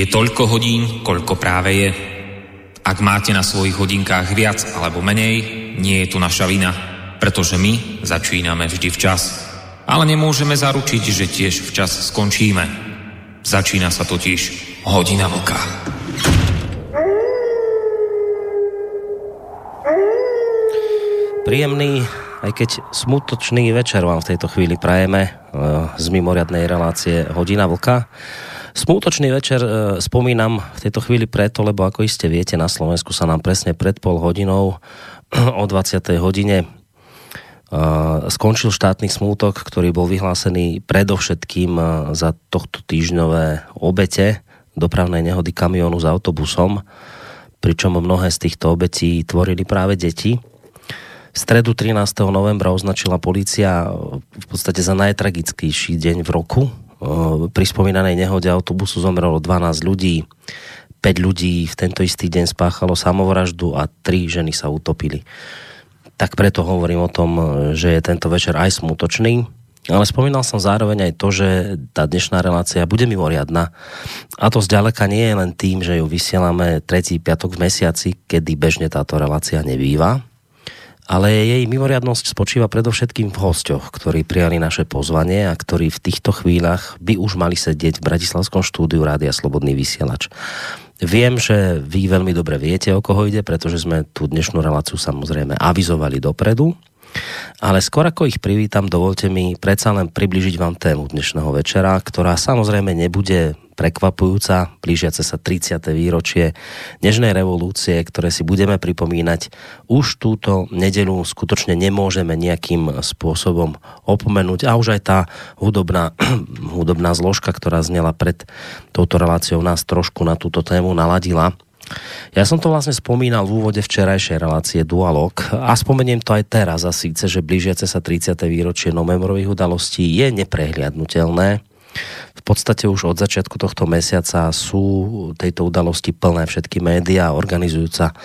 Je toľko hodín, koľko práve je. Ak máte na svojich hodinkách viac alebo menej, nie je to naša vina, pretože my začíname vždy včas. Ale nemôžeme zaručiť, že tiež včas skončíme. Začína sa totiž hodina vlka. Príjemný, aj keď smutočný večer vám v tejto chvíli prajeme eh, z mimoriadnej relácie Hodina vlka. Smutočný večer e, spomínam v tejto chvíli preto, lebo ako iste viete, na Slovensku sa nám presne pred pol hodinou o 20. hodine e, skončil štátny smútok, ktorý bol vyhlásený predovšetkým e, za tohto týždňové obete dopravnej nehody kamionu s autobusom, pričom mnohé z týchto obetí tvorili práve deti. V stredu 13. novembra označila policia v podstate za najtragickejší deň v roku pri spomínanej nehode autobusu zomrelo 12 ľudí, 5 ľudí v tento istý deň spáchalo samovraždu a 3 ženy sa utopili. Tak preto hovorím o tom, že je tento večer aj smutočný, ale spomínal som zároveň aj to, že tá dnešná relácia bude mimoriadná. A to zďaleka nie je len tým, že ju vysielame tretí piatok v mesiaci, kedy bežne táto relácia nebýva, ale jej mimoriadnosť spočíva predovšetkým v hostoch, ktorí prijali naše pozvanie a ktorí v týchto chvíľach by už mali sedieť v Bratislavskom štúdiu Rádia Slobodný vysielač. Viem, že vy veľmi dobre viete, o koho ide, pretože sme tú dnešnú reláciu samozrejme avizovali dopredu. Ale skôr ako ich privítam, dovolte mi predsa len približiť vám tému dnešného večera, ktorá samozrejme nebude prekvapujúca, blížiace sa 30. výročie Nežnej revolúcie, ktoré si budeme pripomínať. Už túto nedelu skutočne nemôžeme nejakým spôsobom opomenúť a už aj tá hudobná, hudobná zložka, ktorá znela pred touto reláciou, nás trošku na túto tému naladila. Ja som to vlastne spomínal v úvode včerajšej relácie Dualog a spomeniem to aj teraz a síce, že blížiace sa 30. výročie novembrových udalostí je neprehliadnutelné v podstate už od začiatku tohto mesiaca sú tejto udalosti plné všetky médiá, organizujú sa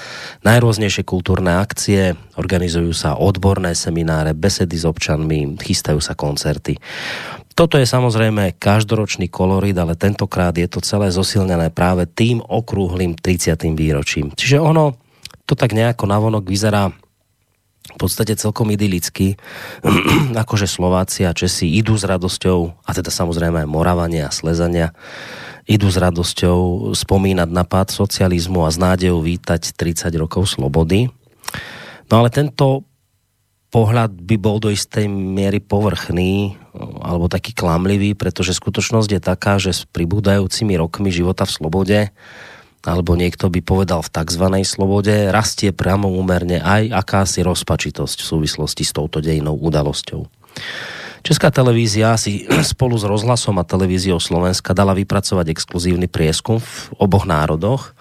najrôznejšie kultúrne akcie, organizujú sa odborné semináre, besedy s občanmi, chystajú sa koncerty. Toto je samozrejme každoročný kolorit, ale tentokrát je to celé zosilnené práve tým okrúhlým 30. výročím. Čiže ono to tak nejako navonok vyzerá v podstate celkom idylicky, akože Slováci a Česi idú s radosťou, a teda samozrejme aj Moravania a Slezania, idú s radosťou spomínať na pád socializmu a s nádejou vítať 30 rokov slobody. No ale tento pohľad by bol do istej miery povrchný alebo taký klamlivý, pretože skutočnosť je taká, že s pribúdajúcimi rokmi života v slobode alebo niekto by povedal v tzv. slobode, rastie priamo úmerne aj akási rozpačitosť v súvislosti s touto dejnou udalosťou. Česká televízia si spolu s rozhlasom a televíziou Slovenska dala vypracovať exkluzívny prieskum v oboch národoch,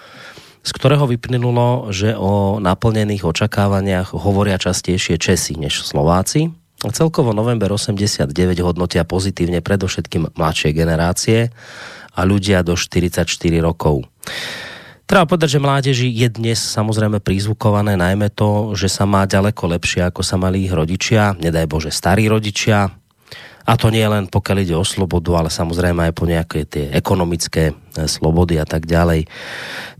z ktorého vyplynulo, že o naplnených očakávaniach hovoria častejšie Česi než Slováci. Celkovo november 89 hodnotia pozitívne predovšetkým mladšie generácie a ľudia do 44 rokov. Treba povedať, že mládeži je dnes samozrejme prízvukované najmä to, že sa má ďaleko lepšie, ako sa mali ich rodičia, nedaj Bože starí rodičia. A to nie len pokiaľ ide o slobodu, ale samozrejme aj po nejaké tie ekonomické e, slobody a tak ďalej.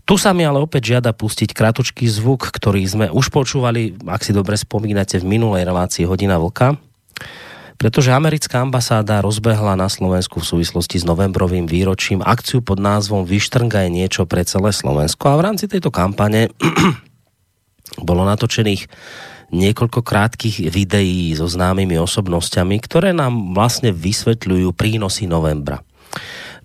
Tu sa mi ale opäť žiada pustiť kratučký zvuk, ktorý sme už počúvali, ak si dobre spomínate, v minulej relácii Hodina vlka pretože americká ambasáda rozbehla na Slovensku v súvislosti s novembrovým výročím akciu pod názvom Vyštrngaj niečo pre celé Slovensko a v rámci tejto kampane bolo natočených niekoľko krátkých videí so známymi osobnosťami, ktoré nám vlastne vysvetľujú prínosy novembra.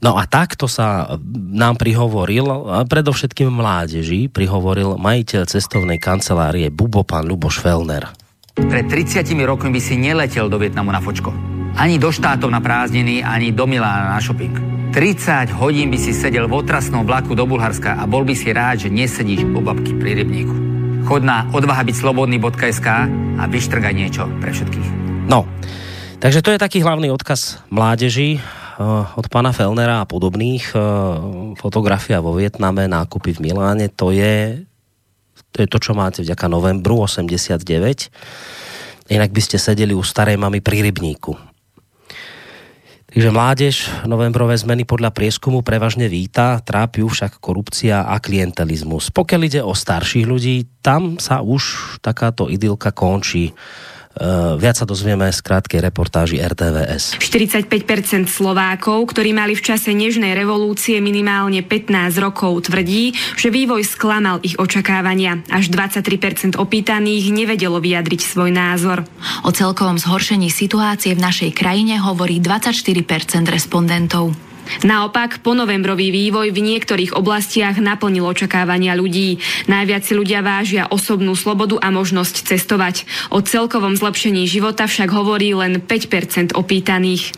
No a takto sa nám prihovoril, a predovšetkým mládeži, prihovoril majiteľ cestovnej kancelárie Bubo, pán Luboš Felner. Pred 30 rokmi by si neletel do Vietnamu na fočko. Ani do štátov na prázdniny, ani do Milána na shopping. 30 hodín by si sedel v otrasnom vlaku do Bulharska a bol by si rád, že nesedíš u babky pri rybníku. Chod na odvahabytslobodný.sk a vyštrgaj niečo pre všetkých. No, takže to je taký hlavný odkaz mládeži eh, od pána Felnera a podobných. Eh, fotografia vo Vietname, nákupy v Miláne, to je to je to, čo máte vďaka novembru 89. Inak by ste sedeli u starej mamy pri rybníku. Takže mládež novembrové zmeny podľa prieskumu prevažne víta, trápi však korupcia a klientelizmus. Pokiaľ ide o starších ľudí, tam sa už takáto idylka končí viac sa dozvieme z krátkej reportáži RTVS. 45% Slovákov, ktorí mali v čase nežnej revolúcie minimálne 15 rokov, tvrdí, že vývoj sklamal ich očakávania. Až 23% opýtaných nevedelo vyjadriť svoj názor. O celkovom zhoršení situácie v našej krajine hovorí 24% respondentov. Naopak, ponovembrový vývoj v niektorých oblastiach naplnil očakávania ľudí. Najviac si ľudia vážia osobnú slobodu a možnosť cestovať. O celkovom zlepšení života však hovorí len 5% opýtaných.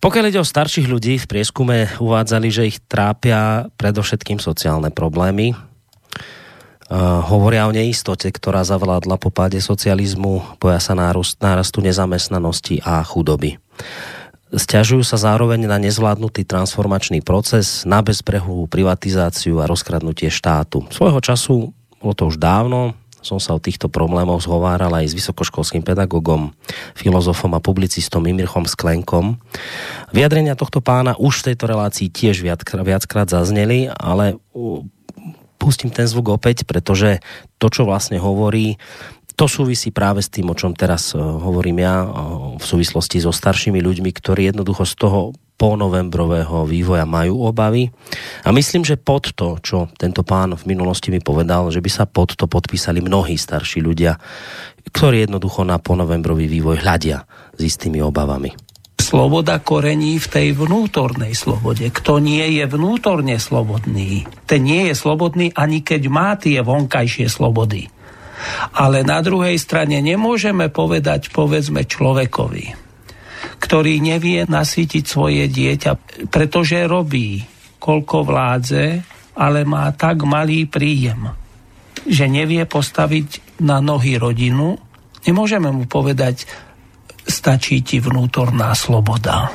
Pokiaľ ide o starších ľudí, v prieskume uvádzali, že ich trápia predovšetkým sociálne problémy. Uh, hovoria o neistote, ktorá zavládla po páde socializmu, boja sa nárastu nezamestnanosti a chudoby. Sťažujú sa zároveň na nezvládnutý transformačný proces, na bezbrehu privatizáciu a rozkradnutie štátu. Svojho času, bolo to už dávno, som sa o týchto problémoch zhováral aj s vysokoškolským pedagogom, filozofom a publicistom Imirchom Sklenkom. Vyjadrenia tohto pána už v tejto relácii tiež viackrát zazneli, ale pustím ten zvuk opäť, pretože to, čo vlastne hovorí, to súvisí práve s tým, o čom teraz uh, hovorím ja, uh, v súvislosti so staršími ľuďmi, ktorí jednoducho z toho ponovembrového vývoja majú obavy. A myslím, že pod to, čo tento pán v minulosti mi povedal, že by sa pod to podpísali mnohí starší ľudia, ktorí jednoducho na ponovembrový vývoj hľadia s istými obavami. Sloboda korení v tej vnútornej slobode. Kto nie je vnútorne slobodný, ten nie je slobodný ani keď má tie vonkajšie slobody. Ale na druhej strane nemôžeme povedať, povedzme, človekovi, ktorý nevie nasýtiť svoje dieťa, pretože robí, koľko vládze, ale má tak malý príjem, že nevie postaviť na nohy rodinu, nemôžeme mu povedať, stačí ti vnútorná sloboda.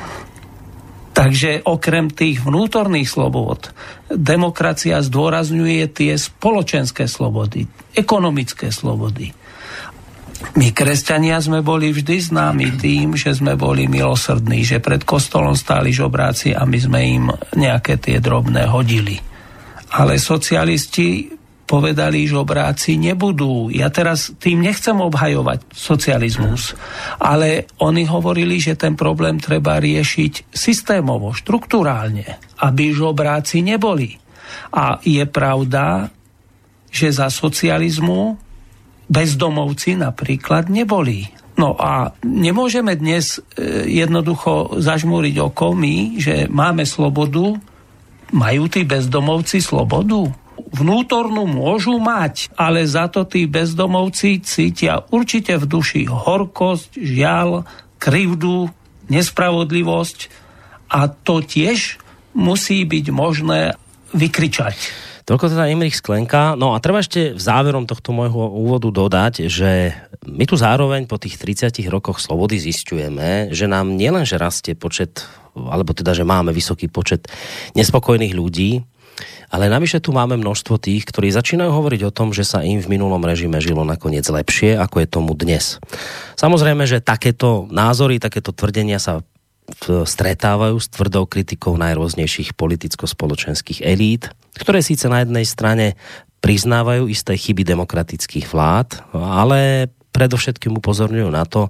Takže okrem tých vnútorných slobod, demokracia zdôrazňuje tie spoločenské slobody, ekonomické slobody. My, kresťania, sme boli vždy známi tým, že sme boli milosrdní, že pred kostolom stáli žobráci a my sme im nejaké tie drobné hodili. Ale socialisti povedali, že obráci nebudú. Ja teraz tým nechcem obhajovať socializmus, ale oni hovorili, že ten problém treba riešiť systémovo, štruktúrálne, aby žobráci neboli. A je pravda, že za socializmu bezdomovci napríklad neboli. No a nemôžeme dnes e, jednoducho zažmúriť oko my, že máme slobodu, majú tí bezdomovci slobodu? Vnútornú môžu mať, ale za to tí bezdomovci cítia určite v duši horkosť, žiaľ, krivdu, nespravodlivosť a to tiež musí byť možné vykričať. Toľko teda Imrich Sklenka. No a treba ešte v záverom tohto môjho úvodu dodať, že my tu zároveň po tých 30 rokoch slobody zistujeme, že nám nielenže rastie počet, alebo teda, že máme vysoký počet nespokojných ľudí, ale navyše tu máme množstvo tých, ktorí začínajú hovoriť o tom, že sa im v minulom režime žilo nakoniec lepšie, ako je tomu dnes. Samozrejme, že takéto názory, takéto tvrdenia sa stretávajú s tvrdou kritikou najrôznejších politicko-spoločenských elít, ktoré síce na jednej strane priznávajú isté chyby demokratických vlád, ale predovšetkým upozorňujú na to,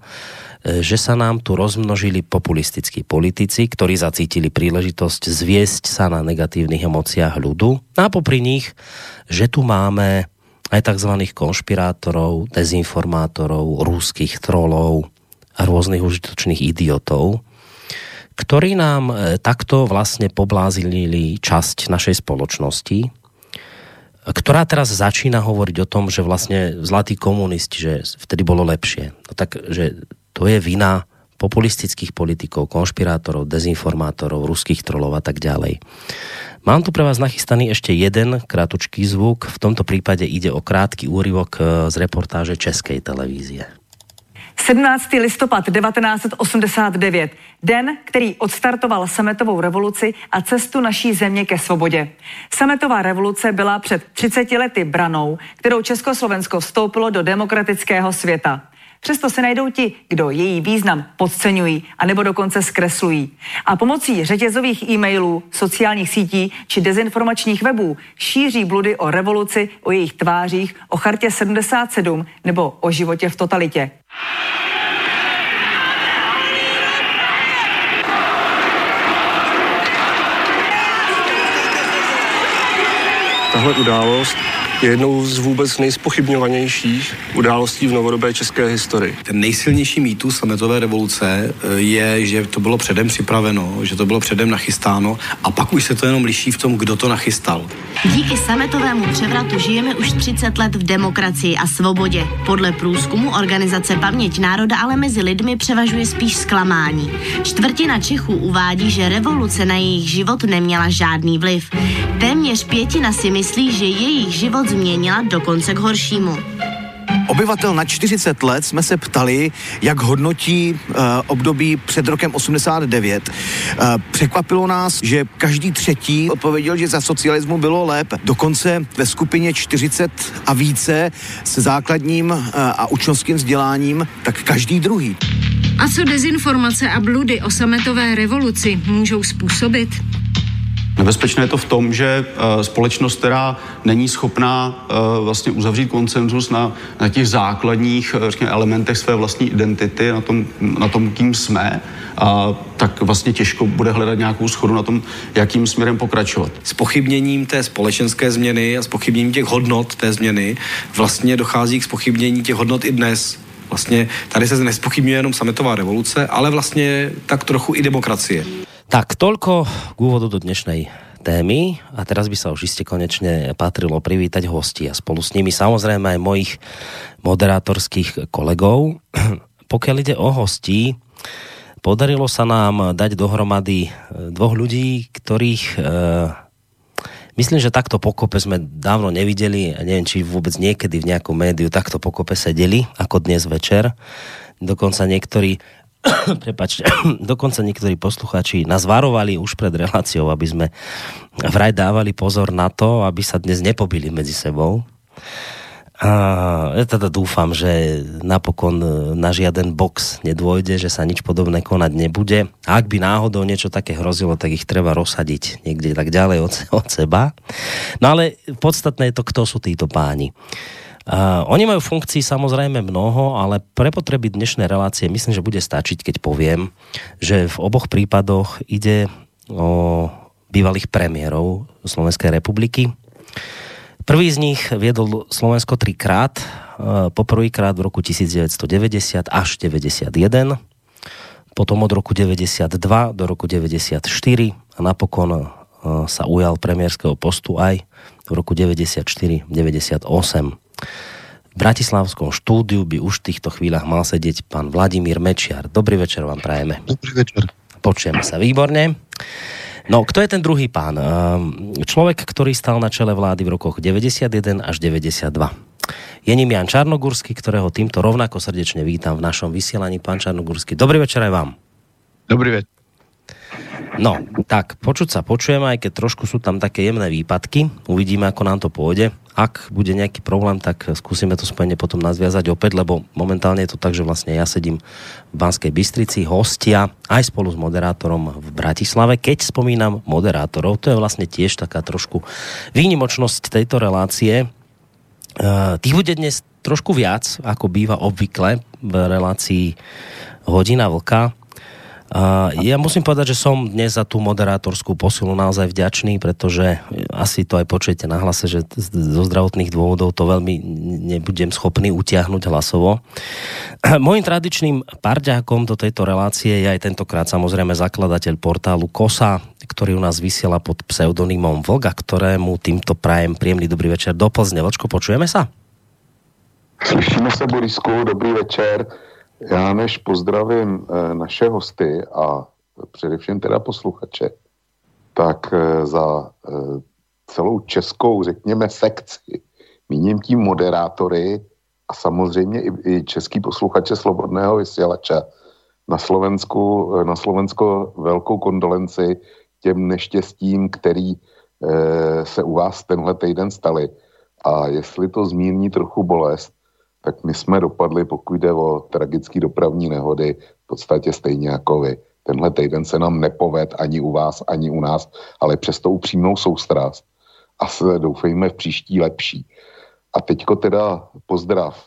E, že sa nám tu rozmnožili populistickí politici, ktorí zacítili príležitosť zviesť sa na negatívnych emóciách ľudu a popri nich, že tu máme aj tzv. konšpirátorov, dezinformátorov, rúských trolov a rôznych užitočných idiotov, ktorí nám e, takto vlastne poblázili časť našej spoločnosti, ktorá teraz začína hovoriť o tom, že vlastne zlatí komunisti, že vtedy bolo lepšie. No tak, že to je vina populistických politikov, konšpirátorov, dezinformátorov, ruských trolov a tak ďalej. Mám tu pre vás nachystaný ešte jeden krátučký zvuk. V tomto prípade ide o krátky úryvok e, z reportáže Českej televízie. 17. listopad 1989. Den, který odstartoval sametovou revoluci a cestu naší země ke svobodě. Sametová revoluce byla před 30 lety branou, kterou Československo vstoupilo do demokratického světa. Přesto se najdou ti, kdo její význam podceňují a nebo dokonce zkreslují. A pomocí řetězových e-mailů, sociálních sítí či dezinformačních webů šíří bludy o revoluci, o jejich tvářích, o chartě 77 nebo o životě v totalitě. Tahle událost je jednou z vůbec nejspochybňovanějších událostí v novodobé české historii. Ten nejsilnější mýtus sametové revoluce eh, je, že to bylo předem připraveno, že to bylo předem nachystáno a pak už se to jenom liší v tom, kdo to nachystal. Díky sametovému převratu žijeme už 30 let v demokracii a svobodě. Podle průzkumu organizace Paměť národa ale mezi lidmi převažuje spíš zklamání. Čtvrtina Čechů uvádí, že revoluce na jejich život neměla žádný vliv. Téměř pětina si myslí, že jejich život změnila dokonce k horšímu. Obyvatel na 40 let jsme se ptali, jak hodnotí uh, období před rokem 89. Uh, překvapilo nás, že každý třetí odpověděl, že za socialismu bylo lépe. Dokonce ve skupině 40 a více se základním uh, a učňovským vzděláním, tak každý druhý. A co dezinformace a bludy o sametové revoluci můžou způsobit? Nebezpečné je to v tom, že uh, společnost, která není schopná uh, vlastně uzavřít konsenzus na, na těch základních uh, řekněme, elementech své vlastní identity, na tom, na tom kým jsme, a tak vlastně těžko bude hledat nějakou schodu na tom, jakým směrem pokračovat. S pochybněním té společenské změny a s pochybněním těch hodnot té změny vlastně dochází k spochybnění těch hodnot i dnes. Vlastně tady se nespochybňuje jenom sametová revoluce, ale vlastně tak trochu i demokracie. Tak, toľko k úvodu do dnešnej témy a teraz by sa už iste konečne patrilo privítať hosti a spolu s nimi samozrejme aj mojich moderátorských kolegov. Pokiaľ ide o hostí, podarilo sa nám dať dohromady dvoch ľudí, ktorých e, myslím, že takto pokope sme dávno nevideli a neviem, či vôbec niekedy v nejakom médiu takto pokope sedeli, ako dnes večer. Dokonca niektorí prepačte, dokonca niektorí posluchači nás varovali už pred reláciou, aby sme vraj dávali pozor na to, aby sa dnes nepobili medzi sebou. A ja teda dúfam, že napokon na žiaden box nedôjde, že sa nič podobné konať nebude. A ak by náhodou niečo také hrozilo, tak ich treba rozsadiť niekde tak ďalej od, od seba. No ale podstatné je to, kto sú títo páni. Uh, oni majú funkcií samozrejme mnoho, ale pre potreby dnešnej relácie myslím, že bude stačiť, keď poviem, že v oboch prípadoch ide o bývalých premiérov Slovenskej republiky. Prvý z nich viedol Slovensko trikrát, uh, poprvýkrát v roku 1990 až 91, potom od roku 92 do roku 94 a napokon uh, sa ujal premiérskeho postu aj v roku 94-98. V Bratislavskom štúdiu by už v týchto chvíľach mal sedieť pán Vladimír Mečiar. Dobrý večer vám prajeme. Dobrý večer. Počujeme sa výborne. No, kto je ten druhý pán? Ehm, človek, ktorý stal na čele vlády v rokoch 91 až 92. Je ním Jan Čarnogurský, ktorého týmto rovnako srdečne vítam v našom vysielaní. Pán Čarnogurský, dobrý večer aj vám. Dobrý večer. No, tak počuť sa počujem, aj keď trošku sú tam také jemné výpadky. Uvidíme, ako nám to pôjde. Ak bude nejaký problém, tak skúsime to spojenie potom nazviazať opäť, lebo momentálne je to tak, že vlastne ja sedím v Banskej Bystrici, hostia aj spolu s moderátorom v Bratislave. Keď spomínam moderátorov, to je vlastne tiež taká trošku výnimočnosť tejto relácie. Uh, tých bude dnes trošku viac, ako býva obvykle v relácii Hodina Vlka ja musím povedať, že som dnes za tú moderátorskú posilu naozaj vďačný, pretože asi to aj počujete na hlase, že zo zdravotných dôvodov to veľmi nebudem schopný utiahnuť hlasovo. Mojím tradičným parďákom do tejto relácie je aj tentokrát samozrejme zakladateľ portálu KOSA, ktorý u nás vysiela pod pseudonymom Vlga, ktorému týmto prajem príjemný dobrý večer do Plzne. Vlčko, počujeme sa? Slyšíme sa, Borisku, dobrý večer. Já než pozdravím e, naše hosty a především teda posluchače, tak e, za e, celou českou, řekněme, sekci, míním tím moderátory a samozřejmě i, český posluchače Slobodného vysílača na Slovensku, na Slovensko velkou kondolenci těm neštěstím, který se u vás tenhle týden staly. A jestli to zmírní trochu bolest, tak my jsme dopadli, pokud jde o tragické dopravní nehody, v podstatě stejně jako vy. Tenhle týden se nám nepoved ani u vás, ani u nás, ale přesto upřímnou soustrast a se doufejme v příští lepší. A teďko teda pozdrav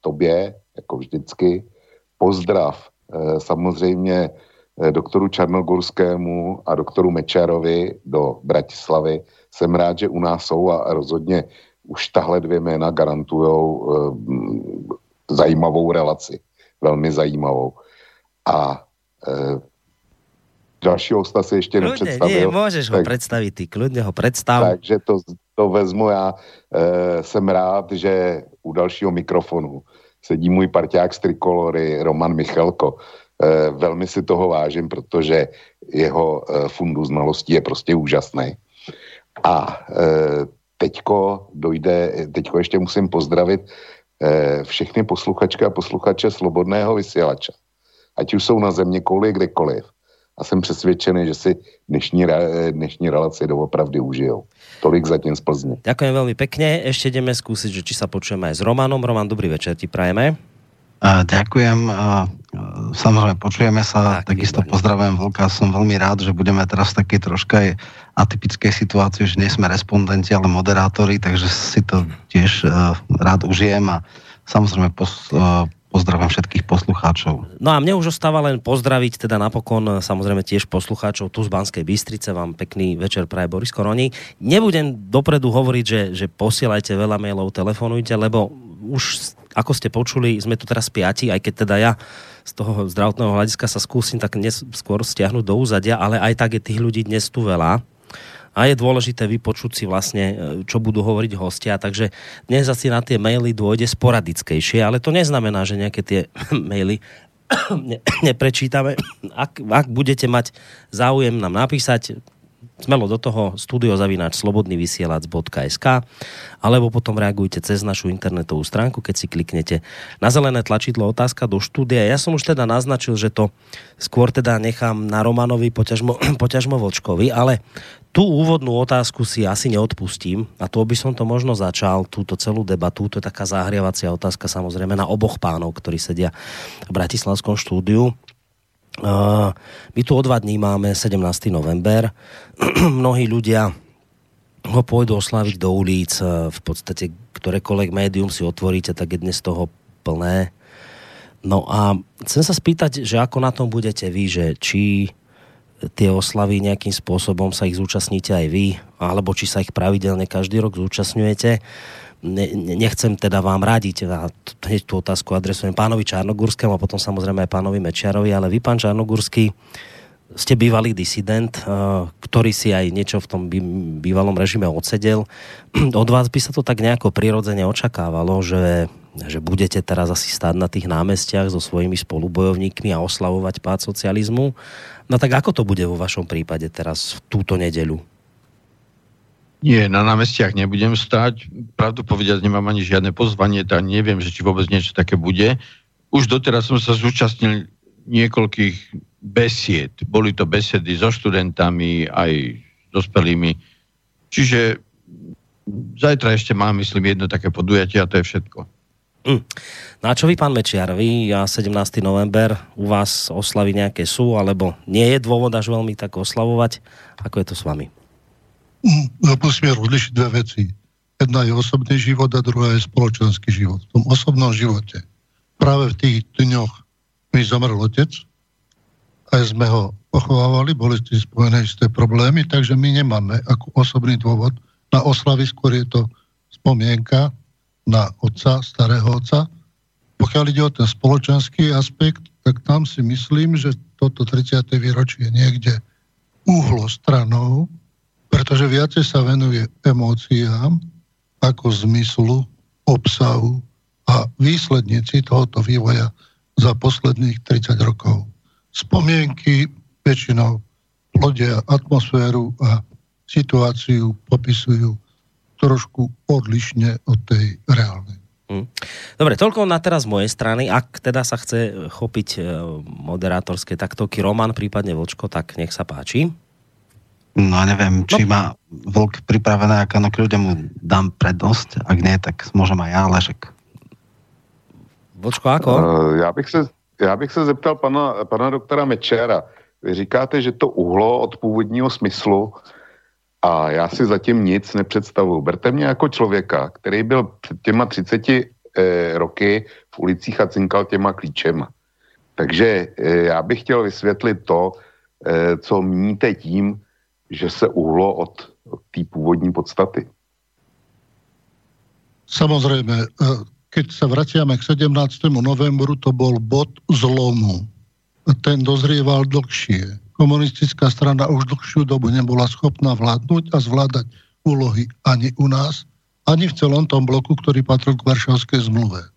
tobě, jako vždycky, pozdrav eh, samozřejmě eh, doktoru Čarnogorskému a doktoru Mečarovi do Bratislavy. Jsem rád, že u nás jsou a rozhodně už tahle dvě jména garantují eh, zajímavou relaci. Velmi zajímavou. A eh, dalšího hosta si ještě Kľudne, nepředstavil. nie, môžeš ho predstaviť, ty kľudne ho predstav. Takže to, to vezmu já. E, jsem rád, že u dalšího mikrofonu sedí můj parťák z Trikolory, Roman Michalko. E, velmi si toho vážím, protože jeho e, fundu znalostí je prostě úžasný. A e, teďko dojde, teďko ještě musím pozdravit e, všechny posluchačky a posluchače Slobodného vysílača. Ať už jsou na země kouli kdekoliv. A jsem přesvědčený, že si dnešní, re- dnešní relaci doopravdy užijou. Tolik zatím z Plzně. Ďakujem veľmi pekne. Ešte ideme skúsiť, že či sa počujeme aj s Romanom. Roman, dobrý večer ti prajeme. A, ďakujem. A, samozrejme, počujeme sa. Tak, Takisto pozdravujem Vlka. Som veľmi rád, že budeme teraz v takej troška aj atypickej situácii, že nie sme respondenti, ale moderátori, takže si to tiež uh, rád užijem a samozrejme pos, uh, pozdravujem všetkých poslucháčov. No a mne už ostáva len pozdraviť teda napokon samozrejme tiež poslucháčov tu z Banskej Bystrice. Vám pekný večer praje Boris Koroni. Nebudem dopredu hovoriť, že, že posielajte veľa mailov, telefonujte, lebo už ako ste počuli, sme tu teraz piati, aj keď teda ja z toho zdravotného hľadiska sa skúsim tak dnes skôr stiahnuť do úzadia, ale aj tak je tých ľudí dnes tu veľa a je dôležité vypočuť si vlastne, e, čo budú hovoriť hostia, takže dnes asi na tie maily dôjde sporadickejšie, ale to neznamená, že nejaké tie maily ne, neprečítame. Ak, ak budete mať záujem nám napísať, smelo do toho studiozavináč slobodnyvysielac.sk alebo potom reagujte cez našu internetovú stránku, keď si kliknete na zelené tlačidlo otázka do štúdia. Ja som už teda naznačil, že to skôr teda nechám na Romanovi poťažmo, poťažmo Vočkovi, ale tú úvodnú otázku si asi neodpustím a to by som to možno začal, túto celú debatu, to je taká zahrievacia otázka samozrejme na oboch pánov, ktorí sedia v Bratislavskom štúdiu. Uh, my tu o dva dní máme 17. november. Mnohí ľudia ho pôjdu oslaviť do ulic. V podstate ktorékoľvek médium si otvoríte, tak je dnes toho plné. No a chcem sa spýtať, že ako na tom budete vy, že či tie oslavy nejakým spôsobom sa ich zúčastníte aj vy, alebo či sa ich pravidelne každý rok zúčastňujete ne, nechcem teda vám radiť, a hneď tú otázku adresujem pánovi Čarnogurskému a potom samozrejme aj pánovi Mečiarovi, ale vy, pán Čarnogurský, ste bývalý disident, eh, ktorý si aj niečo v tom bývalom režime odsedel. Od vás by sa to tak nejako prirodzene očakávalo, že, že budete teraz asi stáť na tých námestiach so svojimi spolubojovníkmi a oslavovať pád socializmu. No tak ako to bude vo vašom prípade teraz v túto nedeľu? Nie, na námestiach nebudem stať. Pravdu povedať, nemám ani žiadne pozvanie, tak neviem, že či vôbec niečo také bude. Už doteraz som sa zúčastnil niekoľkých besied. Boli to besedy so študentami, aj dospelými. Čiže zajtra ešte mám, myslím, jedno také podujatie a to je všetko. Mm. No a čo vy, pán Mečiar, vy a 17. november u vás oslavy nejaké sú, alebo nie je dôvod až veľmi tak oslavovať? Ako je to s vami? No, musíme rozlišiť dve veci. Jedna je osobný život a druhá je spoločenský život. V tom osobnom živote práve v tých dňoch mi zomrel otec, aj sme ho pochovávali, boli s spojené isté problémy, takže my nemáme ako osobný dôvod na oslavy, skôr je to spomienka na otca, starého otca. Pokiaľ ide o ten spoločenský aspekt, tak tam si myslím, že toto 30. výročie niekde uhlo stranou, pretože viacej sa venuje emóciám ako zmyslu, obsahu a výslednici tohoto vývoja za posledných 30 rokov. Spomienky väčšinou plodia atmosféru a situáciu popisujú trošku odlišne od tej reálnej. Hm. Dobre, toľko na teraz z mojej strany. Ak teda sa chce chopiť e, moderátorské taktoky Roman, prípadne Vočko, tak nech sa páči. No neviem, či no. má vlk pripravené, ako na kľudia mu dám prednosť. Ak nie, tak môžem aj ja, však Vočko, ako? Uh, já bych se, já bych se zeptal pana, pana doktora Mečera. Vy říkáte, že to uhlo od původního smyslu a já si zatím nic nepředstavuju. Berte mě jako člověka, který byl před těma 30 eh, roky v ulicích a cinkal těma klíčema. Takže eh, já bych chtěl vysvětlit to, eh, co míníte tím, že se uhlo od, od té původní podstaty. Samozrejme, e, keď sa vraciame k 17. novembru, to bol bod zlomu. Ten dozrieval dlhšie. Komunistická strana už dlhšiu dobu nebola schopná vládnuť a zvládať úlohy ani u nás, ani v celom tom bloku, ktorý patril k Varšavskej zmluve. E,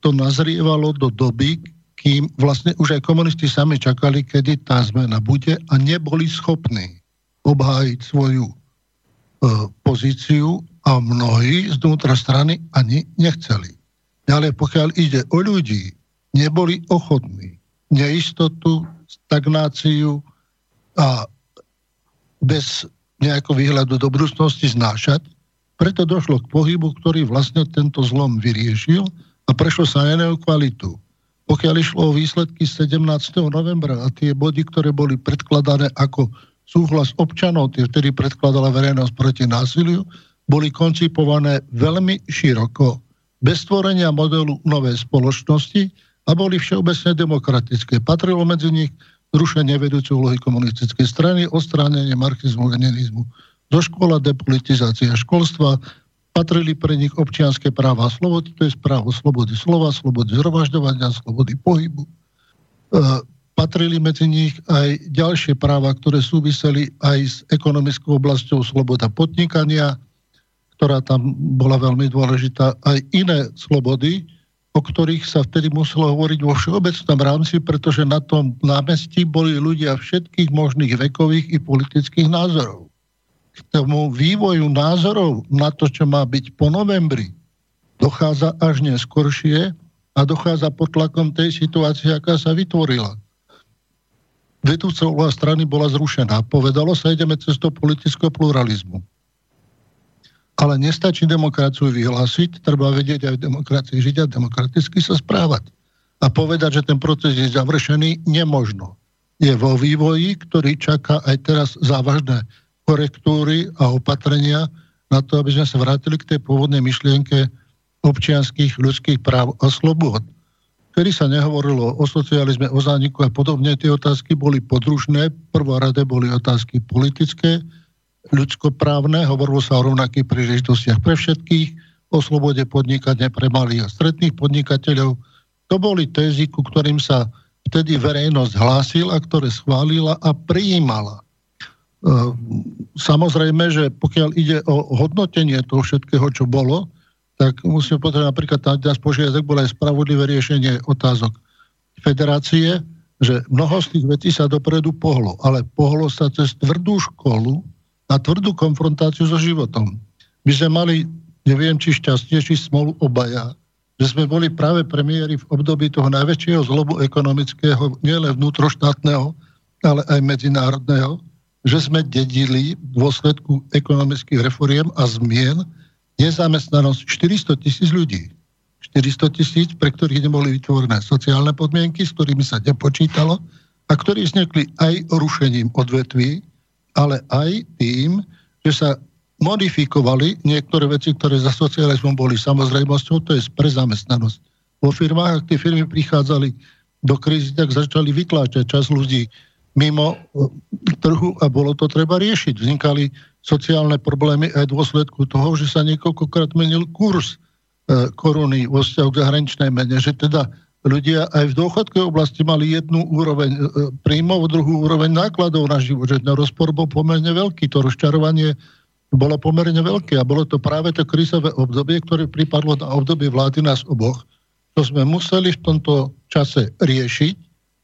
to nazrievalo do doby, kým vlastne už aj komunisti sami čakali, kedy tá zmena bude a neboli schopní obhájiť svoju e, pozíciu a mnohí vnútra strany ani nechceli. Ale pokiaľ ide o ľudí, neboli ochotní neistotu, stagnáciu a bez nejakého výhľadu do budúcnosti znášať. Preto došlo k pohybu, ktorý vlastne tento zlom vyriešil a prešlo sa na iného kvalitu. Pokiaľ išlo o výsledky 17. novembra a tie body, ktoré boli predkladané ako súhlas občanov, tie vtedy predkladala verejnosť proti násiliu, boli koncipované veľmi široko, bez stvorenia modelu novej spoločnosti a boli všeobecne demokratické. Patrilo medzi nich zrušenie vedúcej úlohy komunistickej strany, odstránenie marxizmu, leninizmu. Do škola depolitizácia školstva, patrili pre nich občianské práva a slobody, to je právo slobody slova, slobody zhromažďovania, slobody pohybu. E, patrili medzi nich aj ďalšie práva, ktoré súviseli aj s ekonomickou oblasťou sloboda podnikania, ktorá tam bola veľmi dôležitá, aj iné slobody, o ktorých sa vtedy muselo hovoriť vo všeobecnom rámci, pretože na tom námestí boli ľudia všetkých možných vekových i politických názorov. K tomu vývoju názorov na to, čo má byť po novembri, dochádza až neskoršie a dochádza pod tlakom tej situácie, aká sa vytvorila. Vedúca strany bola zrušená. Povedalo sa, ideme cestou politického pluralizmu. Ale nestačí demokraciu vyhlásiť, treba vedieť aj v demokracii žiť a demokraticky sa správať. A povedať, že ten proces je završený, nemožno. Je vo vývoji, ktorý čaká aj teraz závažné korektúry a opatrenia na to, aby sme sa vrátili k tej pôvodnej myšlienke občianských ľudských práv a slobod. Kedy sa nehovorilo o socializme, o zániku a podobne, tie otázky boli podružné. Prvorade boli otázky politické, ľudskoprávne, hovorilo sa o rovnakých príležitostiach pre všetkých, o slobode podnikania pre malých a stredných podnikateľov. To boli tézy, ku ktorým sa vtedy verejnosť hlásila, ktoré schválila a prijímala. Ehm, samozrejme, že pokiaľ ide o hodnotenie toho všetkého, čo bolo, tak musíme povedať, napríklad nás požiadať bolo aj spravodlivé riešenie otázok federácie, že mnoho z tých vecí sa dopredu pohlo, ale pohlo sa cez tvrdú školu, na tvrdú konfrontáciu so životom. My sme mali, neviem, či šťastie, či smolu obaja, že sme boli práve premiéry v období toho najväčšieho zlobu ekonomického, nielen vnútroštátneho, ale aj medzinárodného, že sme dedili v dôsledku ekonomických reforiem a zmien nezamestnanosť 400 tisíc ľudí. 400 tisíc, pre ktorých neboli vytvorené sociálne podmienky, s ktorými sa nepočítalo a ktorí vznikli aj rušením odvetví, ale aj tým, že sa modifikovali niektoré veci, ktoré za socializmom boli samozrejmosťou, to je prezamestnanosť. Vo firmách, ak tie firmy prichádzali do krízy, tak začali vytláčať čas ľudí mimo e, trhu a bolo to treba riešiť. Vznikali sociálne problémy aj v dôsledku toho, že sa niekoľkokrát menil kurz e, koruny vo vzťahu k zahraničnej mene, že teda ľudia aj v dôchodkovej oblasti mali jednu úroveň e, príjmov, druhú úroveň nákladov na život, že ten rozpor bol pomerne veľký, to rozčarovanie bolo pomerne veľké a bolo to práve to krízové obdobie, ktoré pripadlo na obdobie vlády nás oboch. To sme museli v tomto čase riešiť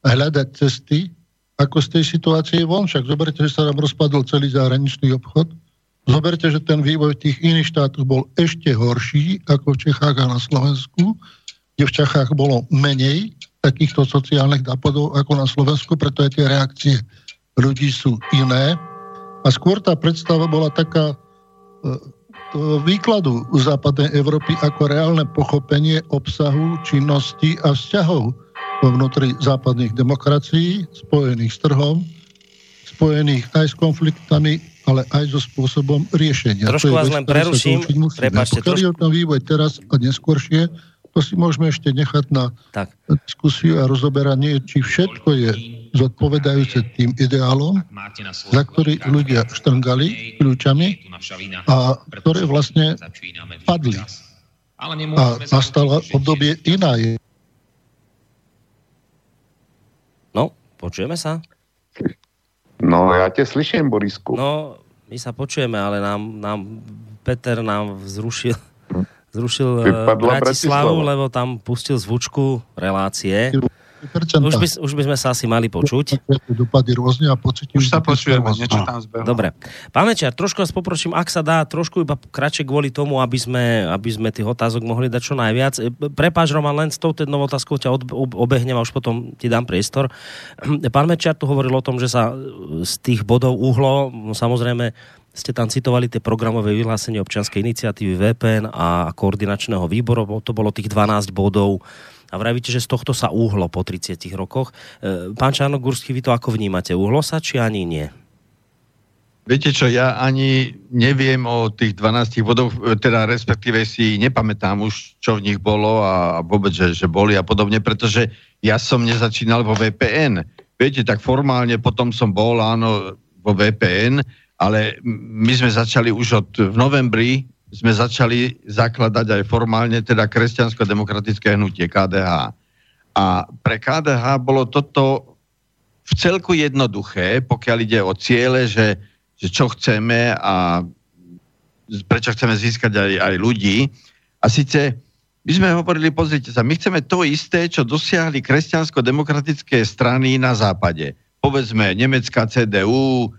a hľadať cesty, ako z tej situácie von. Však zoberte, že sa nám rozpadol celý zahraničný obchod. Zoberte, že ten vývoj v tých iných štátoch bol ešte horší ako v Čechách a na Slovensku kde v Čechách bolo menej takýchto sociálnych nápadov ako na Slovensku, preto aj tie reakcie ľudí sú iné. A skôr tá predstava bola taká, e, výkladu západnej Európy ako reálne pochopenie obsahu, činnosti a vzťahov vo vnútri západných demokracií, spojených s trhom, spojených aj s konfliktami, ale aj so spôsobom riešenia. Trošku vás len preruším. Prepačte, trošku... ten vývoj teraz a neskôršie, to si môžeme ešte nechať na tak. diskusiu a rozoberanie, či všetko je zodpovedajúce tým ideálom, za ktorý ľudia štrngali kľúčami a ktoré vlastne padli. A nastalo obdobie iná. No, počujeme sa? No, ja te slyším, Borisku. No, my sa počujeme, ale nám, nám Peter nám zrušil zrušil eh, Bratislavu, lebo tam pustil zvučku relácie. Už by, už by sme sa asi mali počuť. Dopady rôzne a pocitím... Už sa počujeme, niečo tam zbehlo. Dobre. Pán Mečiar, trošku vás poprosím, ak sa dá, trošku iba kratšie kvôli tomu, aby sme, aby sme tých otázok mohli dať čo najviac. E, prepáč, Roman, len s tou jednou otázkou ťa od, obehnem a už potom ti dám priestor. Pán Mečiar tu hovoril o tom, že sa z tých bodov uhlo, no samozrejme, ste tam citovali tie programové vyhlásenie občianskej iniciatívy VPN a koordinačného výboru, to bolo tých 12 bodov a vravíte, že z tohto sa uhlo po 30 rokoch. E, pán Čarnogurský, vy to ako vnímate? Uhlo sa, či ani nie? Viete čo, ja ani neviem o tých 12 bodoch, teda respektíve si nepamätám už, čo v nich bolo a vôbec, že, že boli a podobne, pretože ja som nezačínal vo VPN. Viete, tak formálne potom som bol, áno, vo VPN, ale my sme začali už od v novembri sme začali zakladať aj formálne teda kresťansko-demokratické hnutie KDH. A pre KDH bolo toto v celku jednoduché, pokiaľ ide o ciele, že, že čo chceme a prečo chceme získať aj, aj ľudí. A síce my sme hovorili, pozrite sa, my chceme to isté, čo dosiahli kresťansko-demokratické strany na západe. Povedzme, nemecká CDU,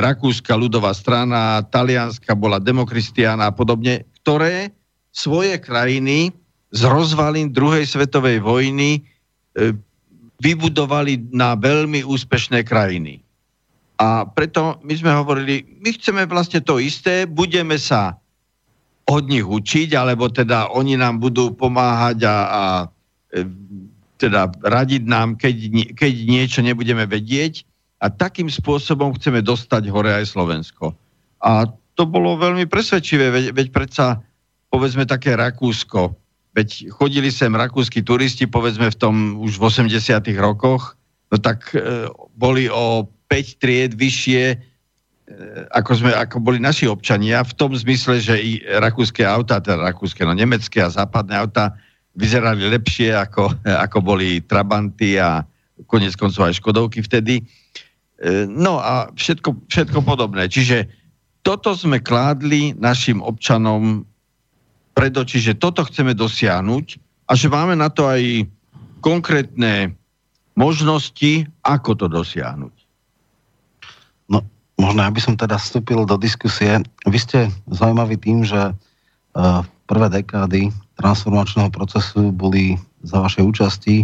Rakúska ľudová strana, Talianska bola demokristiána a podobne, ktoré svoje krajiny z rozvalín druhej svetovej vojny e, vybudovali na veľmi úspešné krajiny. A preto my sme hovorili, my chceme vlastne to isté, budeme sa od nich učiť, alebo teda oni nám budú pomáhať a, a e, teda radiť nám, keď, keď niečo nebudeme vedieť a takým spôsobom chceme dostať hore aj Slovensko. A to bolo veľmi presvedčivé, veď, veď predsa povedzme také Rakúsko, veď chodili sem rakúsky turisti, povedzme v tom už v 80 rokoch, no tak e, boli o 5 tried vyššie, e, ako, sme, ako boli naši občania, v tom zmysle, že i rakúske auta, teda rakúske, no nemecké a západné auta vyzerali lepšie, ako, ako boli Trabanty a konec koncov aj Škodovky vtedy. E, no a všetko, všetko podobné. Čiže toto sme kládli našim občanom pred oči, že toto chceme dosiahnuť a že máme na to aj konkrétne možnosti, ako to dosiahnuť. No, možno aby som teda vstúpil do diskusie. Vy ste zaujímaví tým, že uh, prvé dekády transformačného procesu boli za vašej účasti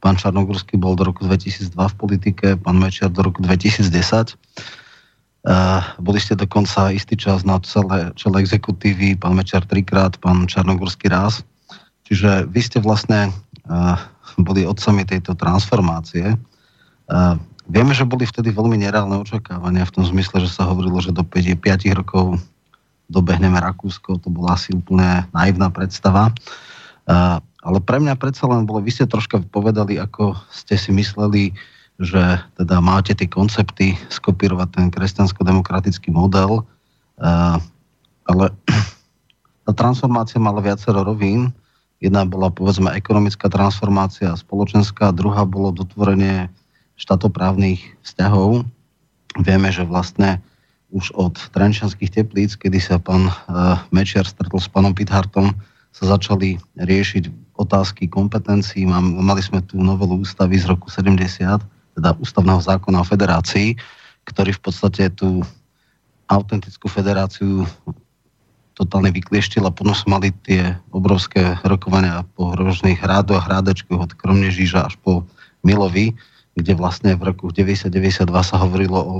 Pán Čarnogórsky bol do roku 2002 v politike, pán Mečiar do roku 2010. Uh, boli ste dokonca istý čas na celé, čele exekutívy, pán Mečiar trikrát, pán Čarnogórsky raz. Čiže vy ste vlastne uh, boli otcami tejto transformácie. Uh, vieme, že boli vtedy veľmi nereálne očakávania v tom zmysle, že sa hovorilo, že do 5, 5 rokov dobehneme Rakúsko, to bola asi úplne naivná predstava. Uh, ale pre mňa predsa len bolo, vy ste troška povedali, ako ste si mysleli, že teda máte tie koncepty skopírovať ten kresťansko-demokratický model, uh, ale tá transformácia mala viacero rovín. Jedna bola povedzme ekonomická transformácia, spoločenská, druhá bolo dotvorenie štátoprávnych vzťahov. Vieme, že vlastne už od Trenčanských teplíc, kedy sa pán uh, Mečiar stretol s pánom Pithartom, sa začali riešiť otázky kompetencií. Mali sme tu novelu ústavy z roku 70, teda ústavného zákona o federácii, ktorý v podstate tú autentickú federáciu totálne vyklieštil a potom mali tie obrovské rokovania po rôznych hrádoch, hrádečkoch od Kromnežíža až po Milovi, kde vlastne v roku 90-92 sa hovorilo o,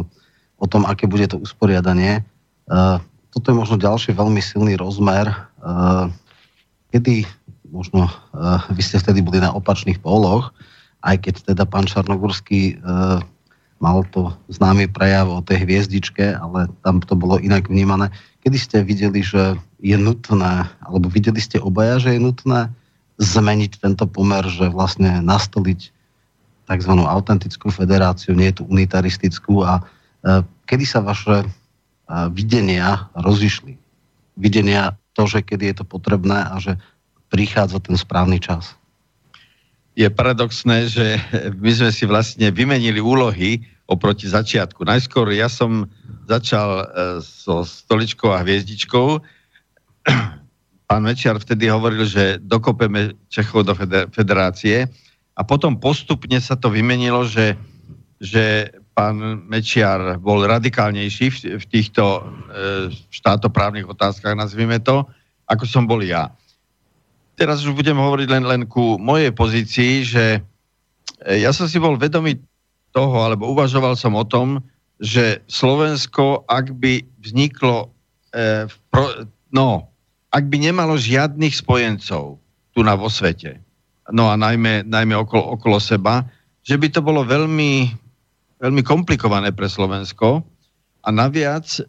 o tom, aké bude to usporiadanie. Uh, toto je možno ďalší veľmi silný rozmer, kedy možno vy ste vtedy boli na opačných póloch, aj keď teda pán Čarnogurský mal to známy prejav o tej hviezdičke, ale tam to bolo inak vnímané. Kedy ste videli, že je nutné, alebo videli ste obaja, že je nutné zmeniť tento pomer, že vlastne nastoliť tzv. autentickú federáciu, nie tu unitaristickú a e, kedy sa vaše videnia rozišli? Videnia to, že kedy je to potrebné a že prichádza ten správny čas. Je paradoxné, že my sme si vlastne vymenili úlohy oproti začiatku. Najskôr ja som začal e, so stoličkou a hviezdičkou. Pán Mečiar vtedy hovoril, že dokopeme Čechov do federácie a potom postupne sa to vymenilo, že, že pán Mečiar bol radikálnejší v, týchto e, štátoprávnych otázkach, nazvime to, ako som bol ja. Teraz už budem hovoriť len, len ku mojej pozícii, že e, ja som si bol vedomý toho, alebo uvažoval som o tom, že Slovensko, ak by vzniklo, e, pro, no, ak by nemalo žiadnych spojencov tu na vo svete, no a najmä, najmä okolo, okolo seba, že by to bolo veľmi, veľmi komplikované pre Slovensko. A naviac e,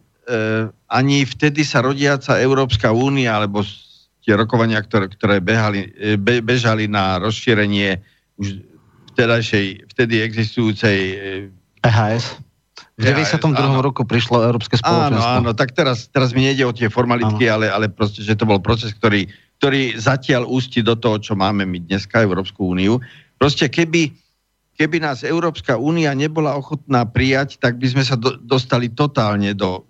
ani vtedy sa rodiaca Európska únia alebo tie rokovania, ktoré, ktoré behali, e, be, bežali na rozšírenie už vtedajšej, vtedy existujúcej EHS v 92. Áno. roku prišlo Európske spoločenstvo. Áno, áno, tak teraz, teraz mi nejde o tie formalitky, ale, ale proste, že to bol proces, ktorý, ktorý zatiaľ ústi do toho, čo máme my dneska, Európsku úniu. Proste keby, keby nás Európska únia nebola ochotná prijať, tak by sme sa do, dostali totálne do,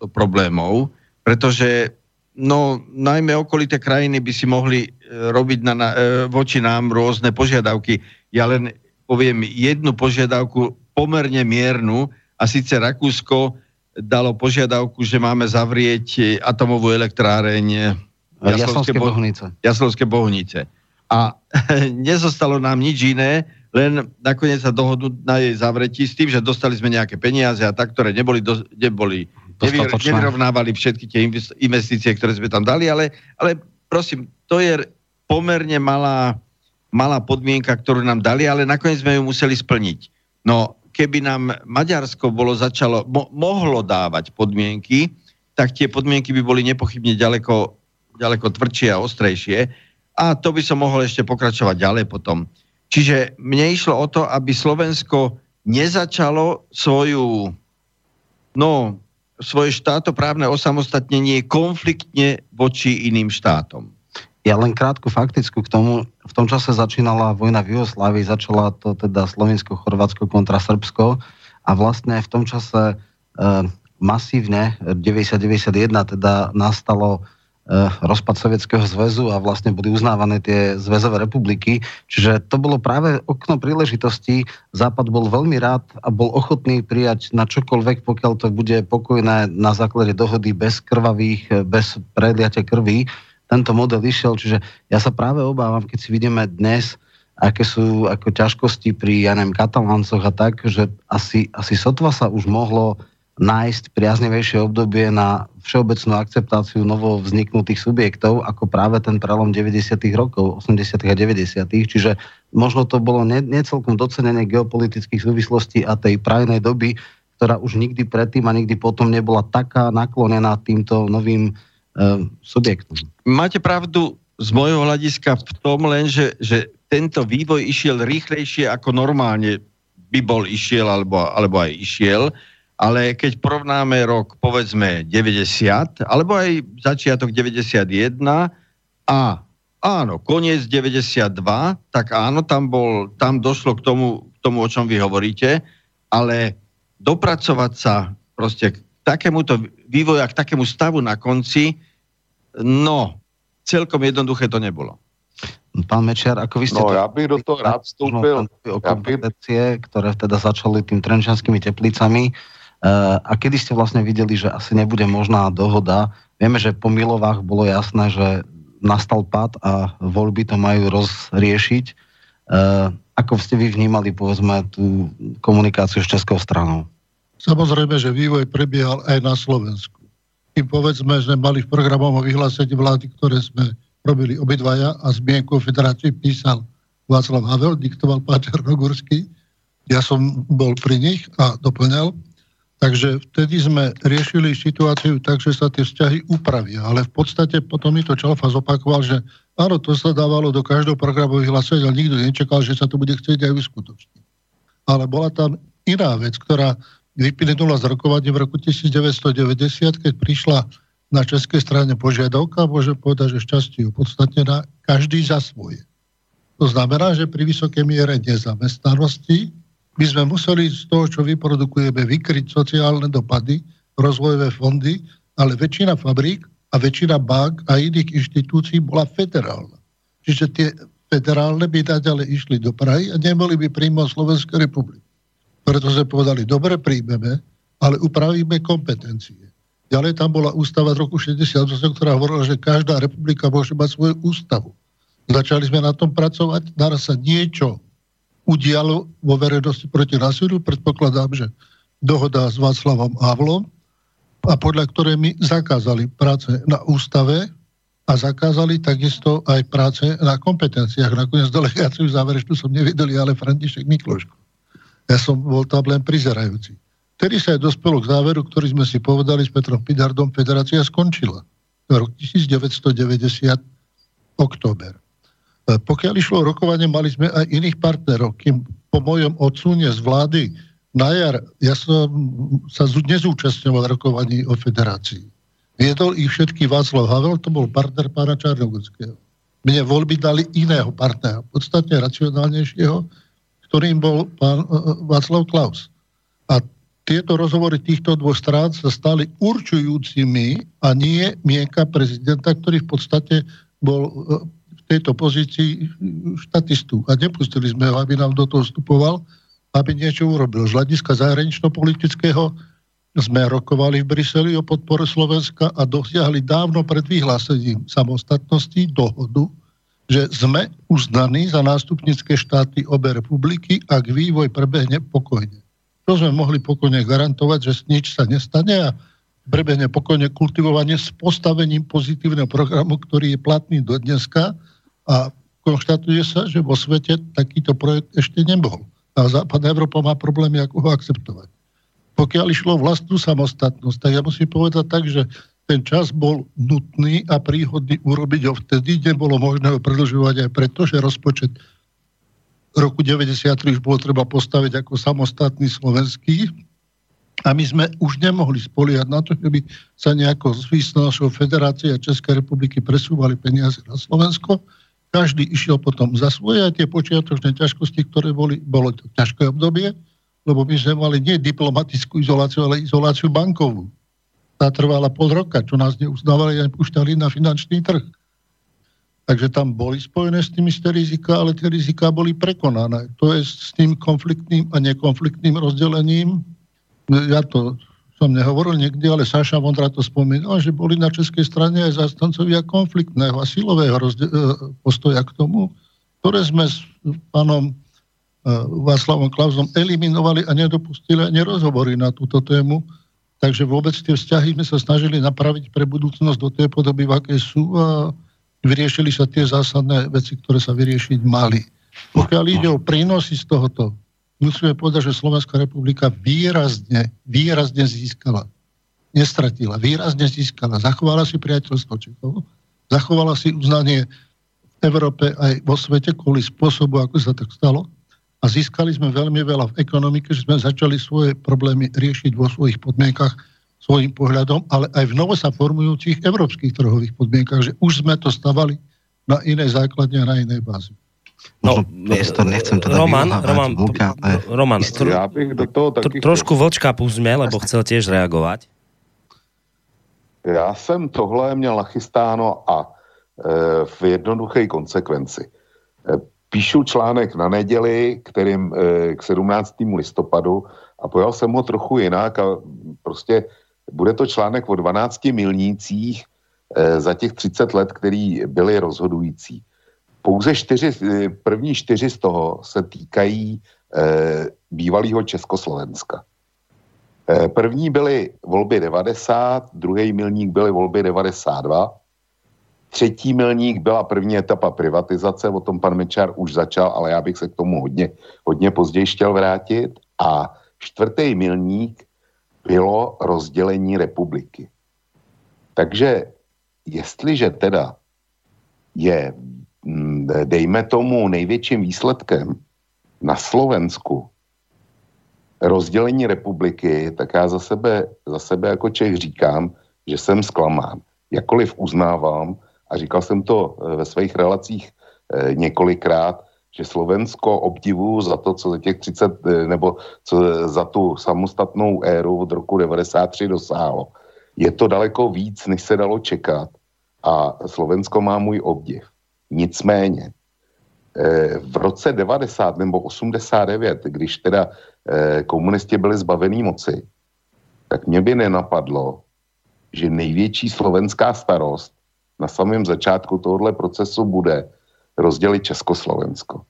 do problémov, pretože no, najmä okolité krajiny by si mohli e, robiť na, na, e, voči nám rôzne požiadavky. Ja len poviem jednu požiadavku pomerne miernu, a síce Rakúsko dalo požiadavku, že máme zavrieť atomovú elektráreň Jaslovské Bohunice. Jaslovské Bohunice. A nezostalo nám nič iné, len nakoniec sa dohodnúť na jej zavretí s tým, že dostali sme nejaké peniaze a tak, ktoré neboli, do, neboli nevyrovnávali všetky tie investície, ktoré sme tam dali, ale, ale prosím, to je pomerne malá, malá podmienka, ktorú nám dali, ale nakoniec sme ju museli splniť. No, keby nám Maďarsko bolo začalo, mo, mohlo dávať podmienky, tak tie podmienky by boli nepochybne ďaleko, ďaleko tvrdšie a ostrejšie. A to by som mohol ešte pokračovať ďalej potom. Čiže mne išlo o to, aby Slovensko nezačalo svoju, no, svoje štátoprávne osamostatnenie konfliktne voči iným štátom. Ja len krátku faktickú k tomu. V tom čase začínala vojna v Jugoslávii, začala to teda Slovensko, Chorvátsko kontra Srbsko a vlastne v tom čase e, masívne 90-91 teda nastalo rozpad Sovietskeho zväzu a vlastne boli uznávané tie zväzové republiky. Čiže to bolo práve okno príležitosti. Západ bol veľmi rád a bol ochotný prijať na čokoľvek, pokiaľ to bude pokojné na základe dohody bez krvavých, bez preliatia krvi tento model išiel, čiže ja sa práve obávam, keď si vidíme dnes, aké sú ako ťažkosti pri, ja neviem, kataláncoch a tak, že asi, asi sotva sa už mohlo nájsť priaznivejšie obdobie na všeobecnú akceptáciu novo vzniknutých subjektov, ako práve ten prelom 90. rokov, 80. a 90. Čiže možno to bolo necelkom docenenie geopolitických súvislostí a tej prajnej doby, ktorá už nikdy predtým a nikdy potom nebola taká naklonená týmto novým uh, subjektom. Máte pravdu z môjho hľadiska v tom len, že, že tento vývoj išiel rýchlejšie ako normálne by bol išiel alebo, alebo aj išiel, ale keď porovnáme rok povedzme 90 alebo aj začiatok 91 a áno, koniec 92, tak áno, tam, bol, tam došlo k tomu, k tomu, o čom vy hovoríte, ale dopracovať sa proste k takémuto vývoju a k takému stavu na konci, No, celkom jednoduché to nebolo. Pán Mečiar, ako vy ste... No, to... ja bych do toho rád vstúpil. Ja by... ktoré teda začali tým trenčanskými teplicami. Uh, a kedy ste vlastne videli, že asi nebude možná dohoda? Vieme, že po Milovách bolo jasné, že nastal pad a voľby to majú rozriešiť. Uh, ako ste vy vnímali, povedzme, tú komunikáciu s Českou stranou? Samozrejme, že vývoj prebiehal aj na Slovensku. kým povedzme, že mali v programovom vyhlásení vlády, ktoré sme robili obidvaja a zmienku o federácii písal Václav Havel, diktoval Páter Rogurský. Ja som bol pri nich a doplňal. Takže vtedy sme riešili situáciu tak, že sa tie vzťahy upravia. Ale v podstate potom mi to Čalfa zopakoval, že áno, to sa dávalo do každého programu vyhlásenia, ale nikto nečakal, že sa to bude chcieť aj uskutočniť. Ale bola tam iná vec, ktorá vyplynula z rokovania v roku 1990, keď prišla na českej strane požiadavka, môže povedať, že šťastie opodstatnená, každý za svoje. To znamená, že pri vysokej miere nezamestnanosti by sme museli z toho, čo vyprodukujeme, vykryť sociálne dopady, rozvojové fondy, ale väčšina fabrík a väčšina bank a iných inštitúcií bola federálna. Čiže tie federálne by naďalej išli do Prahy a neboli by príjmať Slovenskej republiky. Preto sme povedali, dobre príjmeme, ale upravíme kompetencie. Ďalej tam bola ústava z roku 68, ktorá hovorila, že každá republika môže mať svoju ústavu. Začali sme na tom pracovať, naraz sa niečo udialo vo verejnosti proti násiliu. Predpokladám, že dohoda s Václavom Havlom, a podľa ktorej mi zakázali práce na ústave a zakázali takisto aj práce na kompetenciách. Nakoniec delegáciu záverečnú som nevideli, ale František Mikloško. Ja som bol tam len prizerajúci. Vtedy sa aj dospelo k záveru, ktorý sme si povedali s Petrom Pidardom, federácia skončila. Rok 1990, október. E, pokiaľ išlo rokovanie, mali sme aj iných partnerov. Kým po mojom odsúne z vlády na jar, ja som sa nezúčastňoval rokovaní o federácii. Viedol ich všetky Václav Havel, to bol partner pána Čarnogurského. Mne voľby dali iného partnera, podstatne racionálnejšieho, ktorým bol pán e, e, Václav Klaus. A tieto rozhovory týchto dvoch strán sa stali určujúcimi a nie mienka prezidenta, ktorý v podstate bol tejto pozícii štatistu. A nepustili sme ho, aby nám do toho vstupoval, aby niečo urobil. Z hľadiska zahranično-politického sme rokovali v Bruseli o podpore Slovenska a dosiahli dávno pred vyhlásením samostatnosti dohodu, že sme uznaní za nástupnické štáty obe republiky, ak vývoj prebehne pokojne. To sme mohli pokojne garantovať, že nič sa nestane a prebehne pokojne kultivovanie s postavením pozitívneho programu, ktorý je platný do dneska a konštatuje sa, že vo svete takýto projekt ešte nebol. A Západná Európa má problémy, ako ho akceptovať. Pokiaľ išlo vlastnú samostatnosť, tak ja musím povedať tak, že ten čas bol nutný a príhodný urobiť ho vtedy, nebolo možné ho predlžovať aj preto, že rozpočet roku 93 už bolo treba postaviť ako samostatný slovenský a my sme už nemohli spoliať na to, že by sa nejako z našou federácie a Českej republiky presúvali peniaze na Slovensko. Každý išiel potom za svoje a tie počiatočné ťažkosti, ktoré boli, bolo to ťažké obdobie, lebo my sme mali nie diplomatickú izoláciu, ale izoláciu bankovú tá trvala pol roka, čo nás neuznávali a nepúšťali na finančný trh. Takže tam boli spojené s tým isté rizika, ale tie rizika boli prekonané. To je s tým konfliktným a nekonfliktným rozdelením. Ja to som nehovoril niekde, ale Saša Vondra to spomínal, že boli na českej strane aj zastancovia konfliktného a silového rozde- e, postoja k tomu, ktoré sme s pánom e, Václavom Klausom eliminovali a nedopustili ani rozhovory na túto tému Takže vôbec tie vzťahy sme sa snažili napraviť pre budúcnosť do tej podoby, v akej sú a vyriešili sa tie zásadné veci, ktoré sa vyriešiť mali. Pokiaľ ide o prínosy z tohoto, musíme povedať, že Slovenská republika výrazne, výrazne získala. Nestratila, výrazne získala. Zachovala si priateľstvo Čechov, zachovala si uznanie v Európe aj vo svete kvôli spôsobu, ako sa tak stalo a získali sme veľmi veľa v ekonomike, že sme začali svoje problémy riešiť vo svojich podmienkach svojim pohľadom, ale aj v novo sa formujúcich európskych trhových podmienkach, že už sme to stavali na inej základne a na inej bázi. No, to nechcem teda Roman, Roman, Vlka, ale... Roman tro, ja bych do toho taky trošku vlčka pustme, lebo chcel tiež reagovať. Já jsem tohle měl nachystáno a e, v jednoduché konsekvenci. E, píšu článek na neděli, kterým eh, k 17. listopadu a pojal jsem ho trochu jinak a prostě bude to článek o 12 milnících eh, za těch 30 let, který byly rozhodující. Pouze čtyři, eh, první čtyři z toho se týkají bývalého Československa. Eh, první byly volby 90, druhý milník byly volby 92, třetí milník byla první etapa privatizace, o tom pan Mečar už začal, ale já bych se k tomu hodně, hodně později chtěl vrátit. A čtvrtý milník bylo rozdělení republiky. Takže jestliže teda je, dejme tomu, největším výsledkem na Slovensku rozdělení republiky, tak já za sebe, za sebe jako Čech říkám, že jsem zklamán. Jakoliv uznávám, a říkal jsem to eh, ve svých relacích eh, několikrát, že Slovensko obdivuju za to, co za těch 30, eh, nebo co za tu samostatnou éru od roku 93 dosáhlo. Je to daleko víc, než se dalo čekat a Slovensko má můj obdiv. Nicméně, v roce 90 nebo 89, když teda komunisti byli zbavení moci, tak mě by nenapadlo, že největší slovenská starost na samém začátku tohohle procesu bude rozdělit Československo.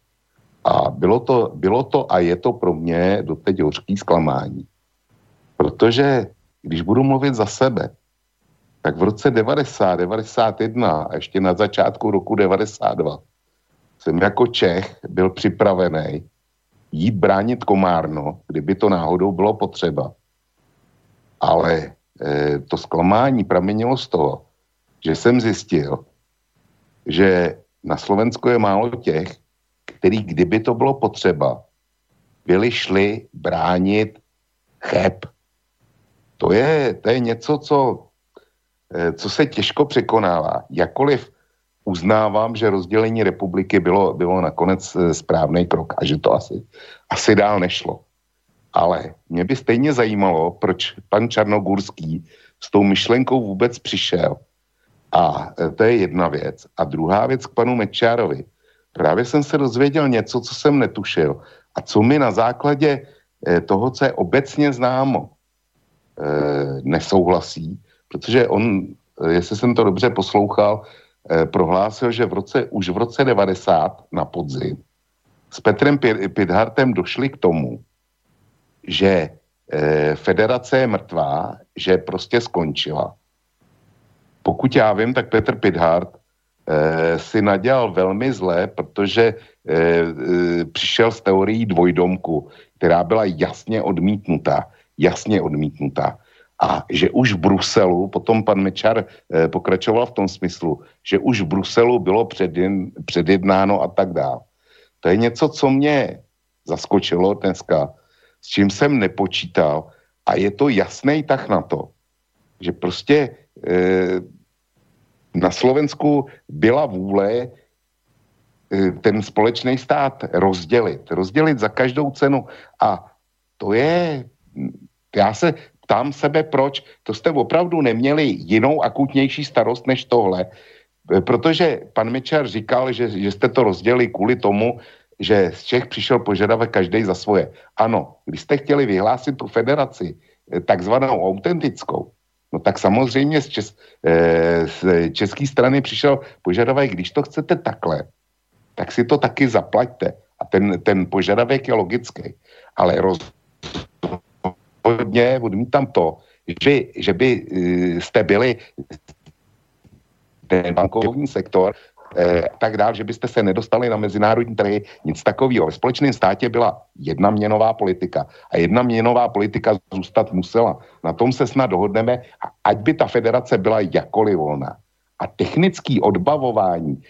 A bylo to, bylo to a je to pro mě doteď hořký zklamání. Protože když budu mluvit za sebe, tak v roce 90, 91 a ještě na začátku roku 92 jsem jako Čech byl připravený jít bránit Komárno, kdyby to náhodou bylo potřeba. Ale e, to zklamání pramenilo z toho, že jsem zjistil, že na Slovensku je málo těch, který, kdyby to bylo potřeba, byli šli bránit cheb. To je, to je něco, co, co se těžko překonává. Jakoliv uznávám, že rozdělení republiky bylo, bylo nakonec eh, správný krok a že to asi, asi dál nešlo. Ale mě by stejně zajímalo, proč pan Čarnogurský s tou myšlenkou vůbec přišel a e, to je jedna věc. A druhá věc k panu Mečárovi. Právě jsem se dozvěděl něco, co jsem netušil a co mi na základě toho, co je obecně známo, nesouhlasí, protože on, jestli jsem to dobře poslouchal, prohlásil, že v roce, už v roce 90 na podzim s Petrem Pidhartem došli k tomu, že federace je mrtvá, že prostě skončila pokud já vím, tak Petr Pidhart eh, si nadělal velmi zlé, protože eh, eh, přišel s teorií dvojdomku, která byla jasně odmítnutá. Jasně odmítnutá. A že už v Bruselu, potom pan Mečar eh, pokračoval v tom smyslu, že už v Bruselu bylo předjednáno a tak dále. To je něco, co mě zaskočilo dneska, s čím jsem nepočítal a je to jasný tak na to, že prostě eh, na Slovensku byla vůle eh, ten společný stát rozdělit. Rozdělit za každou cenu. A to je, já se ptám sebe, proč. To jste opravdu neměli jinou akutnější starost než tohle. Eh, protože pan Mečar říkal, že, že jste to rozdělili kvůli tomu, že z Čech přišel požadavek každý za svoje. Ano, když jste chtěli vyhlásit tu federaci, eh, takzvanou autentickou, No tak samozřejmě z, čes, eh, z české strany přišel požadavek, když to chcete takhle, tak si to taky zaplaťte. A ten, ten požadavek je logický. Ale rozhodně odmítám to, že, že by eh, jste byli ten bankovní sektor eh, tak dál, že byste se nedostali na mezinárodní trhy, nic takového. Ve společném státě byla jedna měnová politika a jedna měnová politika zůstat musela. Na tom se snad dohodneme, ať by ta federace byla jakoliv volná. A technický odbavování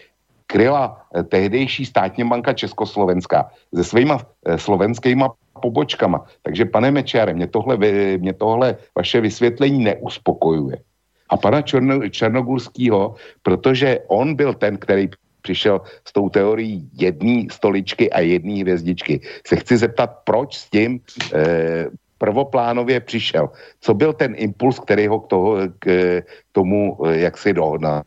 kryla eh, tehdejší státní banka Československá se svýma slovenskýma pobočkama. Takže pane Mečere, mě tohle, mě tohle vaše vysvětlení neuspokojuje a pana Černo, Černogurského, protože on byl ten, který přišel s tou teorií jedné stoličky a jedné hvězdičky. Se chci zeptat, proč s tím e, prvoplánově přišel. Co byl ten impuls, který ho k, toho, k tomu, eh, jak si dohodnal?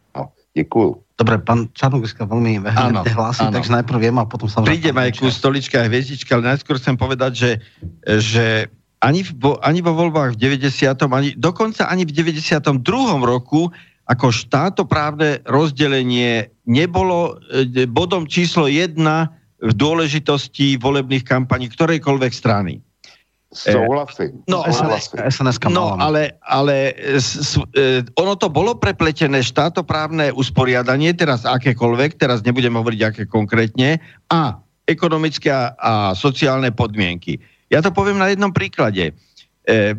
Děkuju. Dobre, pán Čarnogurska veľmi vehementne hlási, áno. takže najprv viem a potom sa... Prídem aj ku stoličke a hviezdičke, ale najskôr chcem povedať, že, že ani, v, ani vo voľbách v 90. Ani, dokonca ani v 92. roku ako štátoprávne rozdelenie nebolo e, bodom číslo jedna v dôležitosti volebných kampaní ktorejkoľvek strany. Souhlasím. No, souhlasím. SNS no ale, ale s, e, ono to bolo prepletené štátoprávne usporiadanie, teraz akékoľvek, teraz nebudem hovoriť aké konkrétne, a ekonomické a, a sociálne podmienky. Ja to poviem na jednom príklade. E,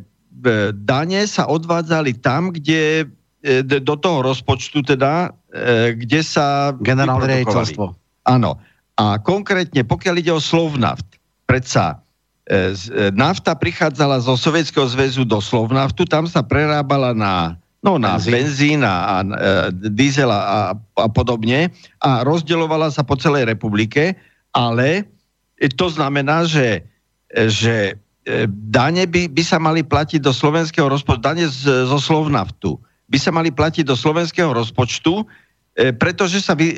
dane sa odvádzali tam, kde e, do toho rozpočtu teda, e, kde sa... Generálne riaditeľstvo. Áno. A konkrétne, pokiaľ ide o Slovnaft, predsa E, e, nafta prichádzala zo Sovietskeho zväzu do Slovnaftu, tam sa prerábala na, no, na benzín, benzín a, a e, diesel a, a podobne a rozdeľovala sa po celej republike, ale to znamená, že, že dane by, by sa mali platiť do slovenského rozpočtu, dane z, zo Slovnaftu by sa mali platiť do slovenského rozpočtu, pretože sa vy,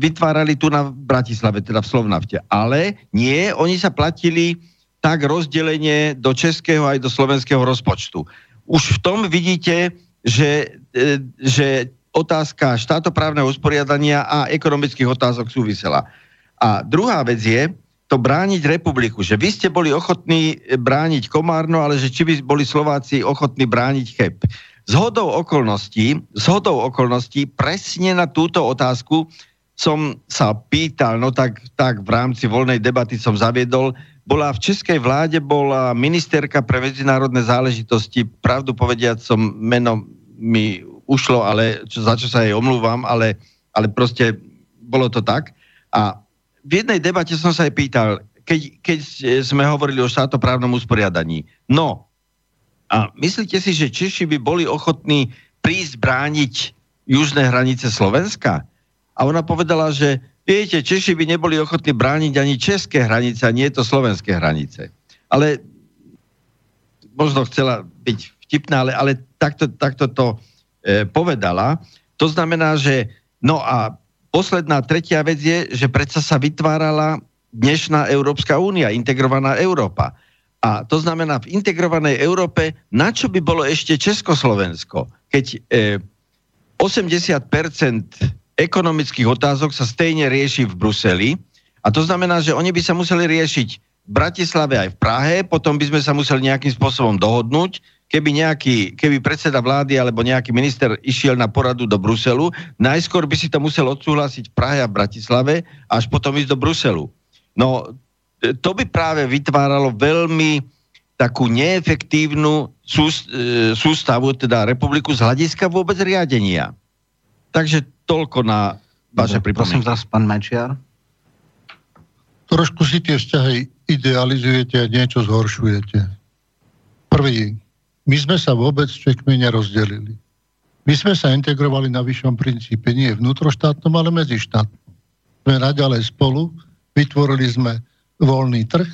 vytvárali tu na Bratislave, teda v Slovnafte. Ale nie, oni sa platili tak rozdelenie do českého aj do slovenského rozpočtu. Už v tom vidíte, že, e, že otázka štátoprávneho usporiadania a ekonomických otázok súvisela. A druhá vec je, to brániť republiku, že vy ste boli ochotní brániť Komárno, ale že či by boli Slováci ochotní brániť Cheb. Zhodou okolností, zhodou okolností presne na túto otázku som sa pýtal, no tak, tak v rámci voľnej debaty som zaviedol, bola v českej vláde, bola ministerka pre medzinárodné záležitosti, pravdu povediať som meno mi ušlo, ale čo, za čo sa jej omlúvam, ale, ale proste bolo to tak. A v jednej debate som sa aj pýtal, keď, keď sme hovorili o štátoprávnom usporiadaní. No, a myslíte si, že Češi by boli ochotní prísť brániť južné hranice Slovenska? A ona povedala, že Viete, Češi by neboli ochotní brániť ani české hranice, nie je to slovenské hranice. Ale možno chcela byť vtipná, ale, ale takto, takto to e, povedala. To znamená, že no a posledná tretia vec je, že predsa sa vytvárala dnešná Európska únia, integrovaná Európa. A to znamená, v integrovanej Európe, na čo by bolo ešte Československo, keď e, 80% ekonomických otázok sa stejne rieši v Bruseli. A to znamená, že oni by sa museli riešiť v Bratislave aj v Prahe, potom by sme sa museli nejakým spôsobom dohodnúť, keby, nejaký, keby predseda vlády alebo nejaký minister išiel na poradu do Bruselu, najskôr by si to musel odsúhlasiť v Prahe a v Bratislave, až potom ísť do Bruselu. No, to by práve vytváralo veľmi takú neefektívnu e, sústavu, teda republiku z hľadiska vôbec riadenia. Takže toľko na vaše pripomienky. Prosím vás, pán Mečiar. Trošku si tie vzťahy idealizujete a niečo zhoršujete. Prvý, my sme sa vôbec s Čekmi nerozdelili. My sme sa integrovali na vyššom princípe, nie vnútroštátnom, ale medzištátnom. Sme naďalej spolu, vytvorili sme voľný trh,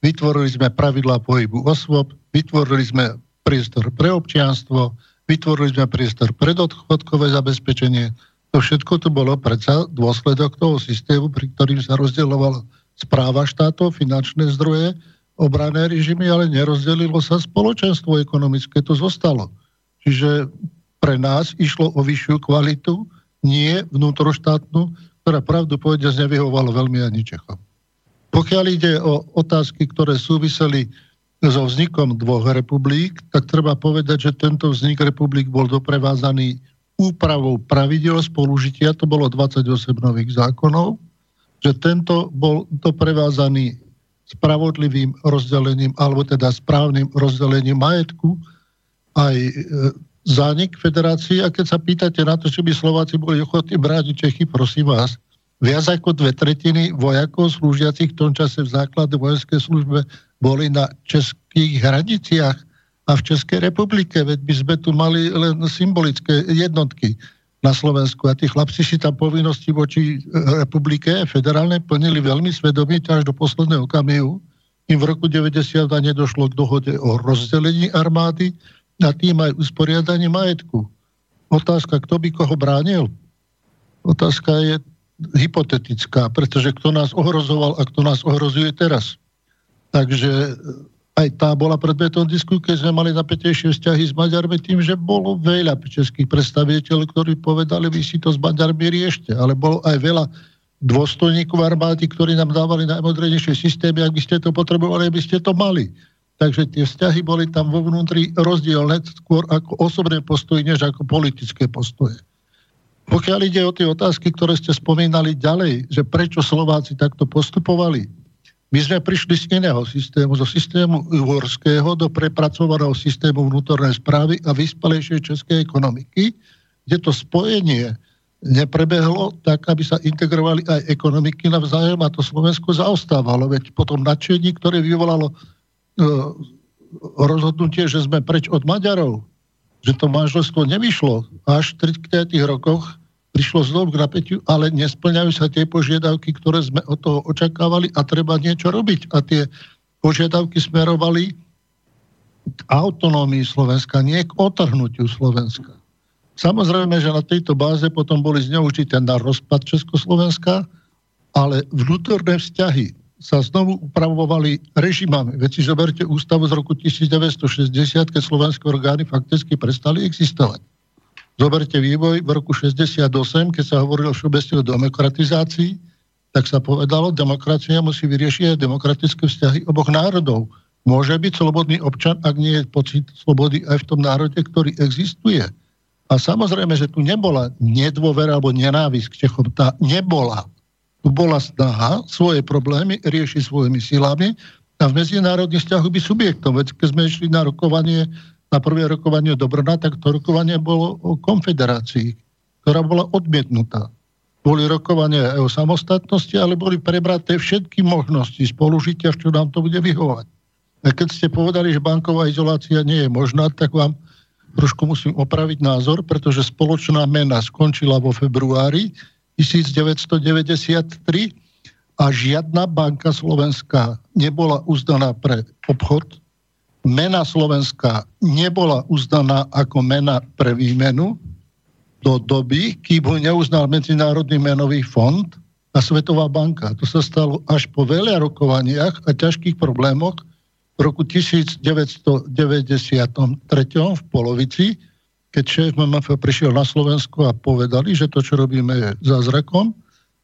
vytvorili sme pravidlá pohybu osôb, vytvorili sme priestor pre občianstvo, vytvorili sme priestor pre odchodkové zabezpečenie, to všetko to bolo predsa dôsledok toho systému, pri ktorým sa rozdielovala správa štátov, finančné zdroje, obrané režimy, ale nerozdelilo sa spoločenstvo ekonomické, to zostalo. Čiže pre nás išlo o vyššiu kvalitu, nie vnútroštátnu, ktorá pravdu povedia nevyhovala veľmi ani Čechom. Pokiaľ ide o otázky, ktoré súviseli so vznikom dvoch republik, tak treba povedať, že tento vznik republik bol doprevázaný úpravou pravidel spolužitia, to bolo 28 nových zákonov, že tento bol doprevázaný spravodlivým rozdelením, alebo teda správnym rozdelením majetku, aj e, zánik federácie. A keď sa pýtate na to, či by Slováci boli ochotní brániť Čechy, prosím vás, viac ako dve tretiny vojakov slúžiacich v tom čase v základe vojenskej službe boli na českých hraniciach a v Českej republike, veď by sme tu mali len symbolické jednotky na Slovensku a tí chlapci si tam povinnosti voči e, republike federálne plnili veľmi svedomite až do posledného okamihu. Im v roku 90 nedošlo k dohode o rozdelení armády a tým aj usporiadaní majetku. Otázka, kto by koho bránil? Otázka je hypotetická, pretože kto nás ohrozoval a kto nás ohrozuje teraz. Takže aj tá bola predmetom disku, keď sme mali napätejšie vzťahy s Maďarmi tým, že bolo veľa českých predstaviteľov, ktorí povedali, vy si to s Maďarmi riešte, ale bolo aj veľa dôstojníkov armády, ktorí nám dávali najmodrenejšie systémy, ak by ste to potrebovali, aby ste to mali. takže tie vzťahy boli tam vo vnútri rozdielne skôr ako osobné postoje, než ako politické postoje. Pokiaľ ide o tie otázky, ktoré ste spomínali ďalej, že prečo Slováci takto postupovali, my sme prišli z iného systému, zo systému uhorského do prepracovaného systému vnútornej správy a vyspalejšej českej ekonomiky, kde to spojenie neprebehlo tak, aby sa integrovali aj ekonomiky navzájom a to Slovensko zaostávalo. Veď potom nadšení, ktoré vyvolalo e, rozhodnutie, že sme preč od Maďarov, že to manželstvo nevyšlo. Až v 30. rokoch prišlo znovu k napätiu, ale nesplňajú sa tie požiadavky, ktoré sme od toho očakávali a treba niečo robiť. A tie požiadavky smerovali k autonómii Slovenska, nie k otrhnutiu Slovenska. Samozrejme, že na tejto báze potom boli zneužité na rozpad Československa, ale vnútorné vzťahy sa znovu upravovali režimami. Veď si zoberte ústavu z roku 1960, keď slovenské orgány fakticky prestali existovať. Zoberte vývoj v roku 68, keď sa hovorilo všeobecne o demokratizácii, tak sa povedalo, demokracia musí vyriešiť aj demokratické vzťahy oboch národov. Môže byť slobodný občan, ak nie je pocit slobody aj v tom národe, ktorý existuje. A samozrejme, že tu nebola nedôvera alebo nenávisť k Čechom. Tá nebola tu bola snaha svoje problémy riešiť svojimi silami a v medzinárodných vzťahoch by subjektom. Veď keď sme išli na rokovanie, na prvé rokovanie do Brna, tak to rokovanie bolo o konfederácii, ktorá bola odmietnutá. Boli rokovania aj o samostatnosti, ale boli prebraté všetky možnosti spolužitia, čo nám to bude vyhovať. A keď ste povedali, že banková izolácia nie je možná, tak vám trošku musím opraviť názor, pretože spoločná mena skončila vo februári 1993 a žiadna banka slovenská nebola uznaná pre obchod. Mena slovenská nebola uznaná ako mena pre výmenu do doby, kým ho neuznal Medzinárodný menový fond a Svetová banka. To sa stalo až po veľa rokovaniach a ťažkých problémoch v roku 1993 v polovici, keď šéf MMF prišiel na Slovensko a povedali, že to, čo robíme, je zázrakom,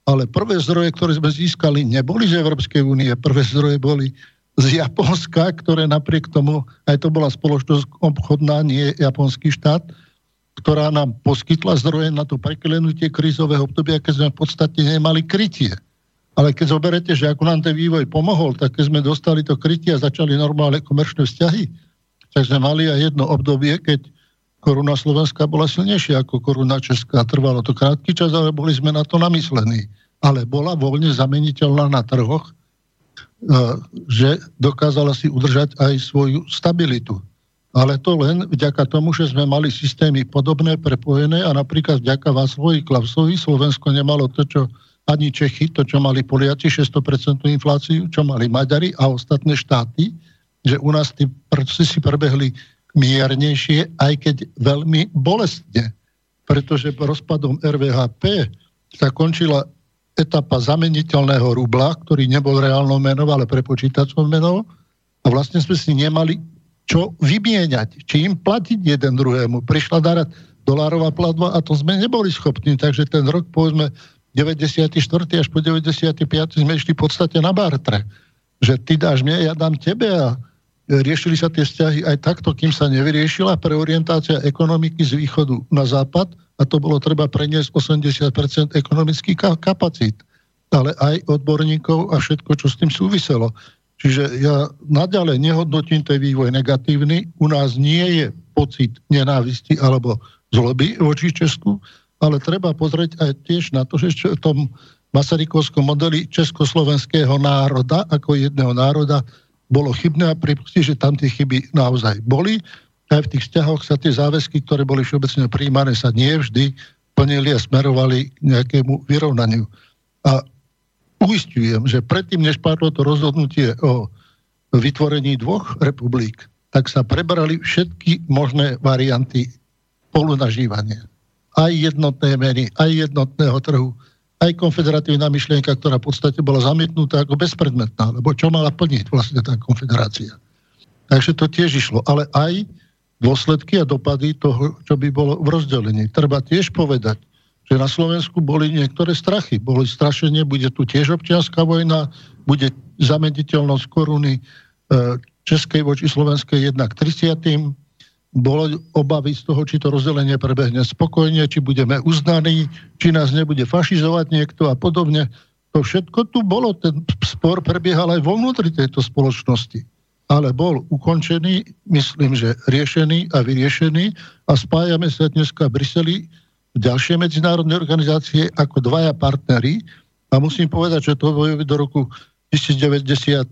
ale prvé zdroje, ktoré sme získali, neboli z Európskej únie, prvé zdroje boli z Japonska, ktoré napriek tomu, aj to bola spoločnosť obchodná, nie japonský štát, ktorá nám poskytla zdroje na to preklenutie krízového obdobia, keď sme v podstate nemali krytie. Ale keď zoberete, že ako nám ten vývoj pomohol, tak keď sme dostali to krytie a začali normálne komerčné vzťahy, tak sme mali aj jedno obdobie, keď koruna Slovenska bola silnejšia ako koruna Česká. Trvalo to krátky čas, ale boli sme na to namyslení. Ale bola voľne zameniteľná na trhoch, že dokázala si udržať aj svoju stabilitu. Ale to len vďaka tomu, že sme mali systémy podobné, prepojené a napríklad vďaka Václovi Klausovi Slovensko nemalo to, čo ani Čechy, to, čo mali Poliaci, 600% infláciu, čo mali Maďari a ostatné štáty, že u nás tí procesy prebehli miernejšie, aj keď veľmi bolestne, pretože rozpadom RVHP sa končila etapa zameniteľného rubla, ktorý nebol reálnou menou, ale prepočítacou menou a vlastne sme si nemali čo vymieňať, či im platiť jeden druhému. Prišla darať dolárová platba a to sme neboli schopní, takže ten rok povedzme 94. až po 95. sme išli v podstate na bartre. Že ty dáš mne, ja dám tebe a riešili sa tie vzťahy aj takto, kým sa nevyriešila preorientácia ekonomiky z východu na západ a to bolo treba preniesť 80% ekonomických kapacít, ale aj odborníkov a všetko, čo s tým súviselo. Čiže ja naďalej nehodnotím ten vývoj negatívny. U nás nie je pocit nenávisti alebo zloby voči Česku, ale treba pozrieť aj tiež na to, že v tom Masarykovskom modeli československého národa ako jedného národa bolo chybné a pripustiť, že tam tie chyby naozaj boli. Aj v tých vzťahoch sa tie záväzky, ktoré boli všeobecne príjmané, sa nie vždy plnili a smerovali k nejakému vyrovnaniu. A uistujem, že predtým, než padlo to rozhodnutie o vytvorení dvoch republik, tak sa prebrali všetky možné varianty spolunažívania. Aj jednotné meny, aj jednotného trhu, aj konfederatívna myšlienka, ktorá v podstate bola zamietnutá ako bezpredmetná, lebo čo mala plniť vlastne tá konfederácia. Takže to tiež išlo, ale aj dôsledky a dopady toho, čo by bolo v rozdelení. Treba tiež povedať, že na Slovensku boli niektoré strachy. Boli strašenie, bude tu tiež občianská vojna, bude zamediteľnosť koruny, e, Českej voči Slovenskej jednak 30. Bolo obavy z toho, či to rozdelenie prebehne spokojne, či budeme uznaní, či nás nebude fašizovať niekto a podobne. To všetko tu bolo, ten spor prebiehal aj vo vnútri tejto spoločnosti. Ale bol ukončený, myslím, že riešený a vyriešený a spájame sa dneska v Bruseli v ďalšie medzinárodné organizácie ako dvaja partnery a musím povedať, že to bolo do roku 1998.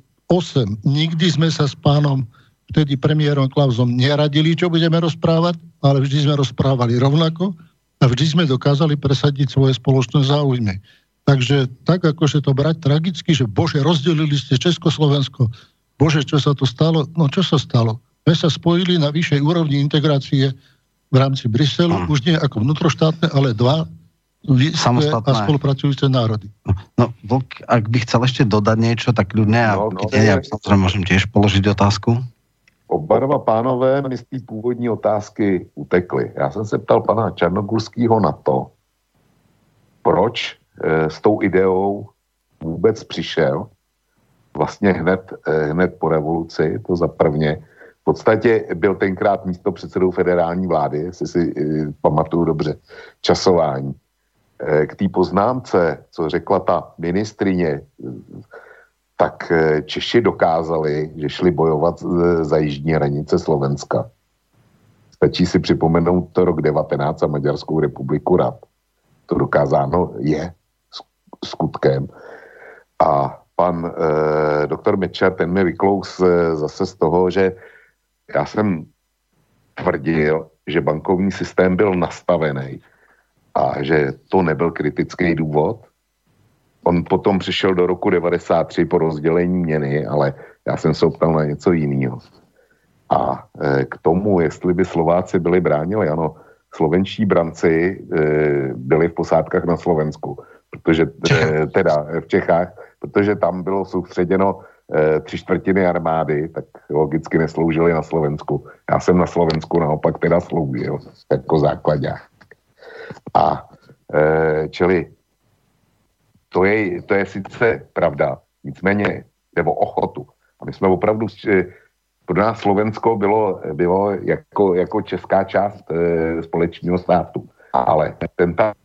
Nikdy sme sa s pánom vtedy premiérom Klausom neradili, čo budeme rozprávať, ale vždy sme rozprávali rovnako a vždy sme dokázali presadiť svoje spoločné záujmy. Takže tak, akože to brať tragicky, že bože, rozdelili ste Československo, bože, čo sa to stalo? No čo sa stalo? My sa spojili na vyššej úrovni integrácie v rámci Bruselu, hmm. už nie ako vnútroštátne, ale dva samostatné a spolupracujúce národy. No, Vlk, ak by chcel ešte dodať niečo, tak ľudne no, no, ja samozrejme môžem tiež položiť otázku. Oba dva pánové mi z té původní otázky utekli. Já jsem se ptal pana Černogurského na to, proč e, s tou ideou vůbec přišel vlastně hned, e, hned po revoluci, to za prvně. V podstatě byl tenkrát místo předsedou federální vlády, jestli si e, pamatuju dobře, časování. E, k té poznámce, co řekla ta ministrině tak eh, Češi dokázali, že šli bojovat za jižní hranice Slovenska. Stačí si připomenout to rok 19 a Maďarskou republiku rad. To dokázáno je skutkem. A pan e, doktor Mečer, ten mi vyklous e, zase z toho, že já jsem tvrdil, že bankovní systém byl nastavený a že to nebyl kritický důvod, On potom přišel do roku 93 po rozdělení měny, ale já jsem se optal na něco jiného. A e, k tomu, jestli by Slováci byli bránili, ano, slovenští branci e, byli v posádkách na Slovensku, protože e, teda v Čechách, protože tam bylo soustředěno e, tři čtvrtiny armády, tak logicky nesloužili na Slovensku. Já jsem na Slovensku naopak teda sloužil jako základák. A e, čili to je, to je sice pravda, nicméně nebo ochotu. A my jsme opravdu, pro nás Slovensko bylo, bylo jako, jako česká část společného státu. Ale ten tak,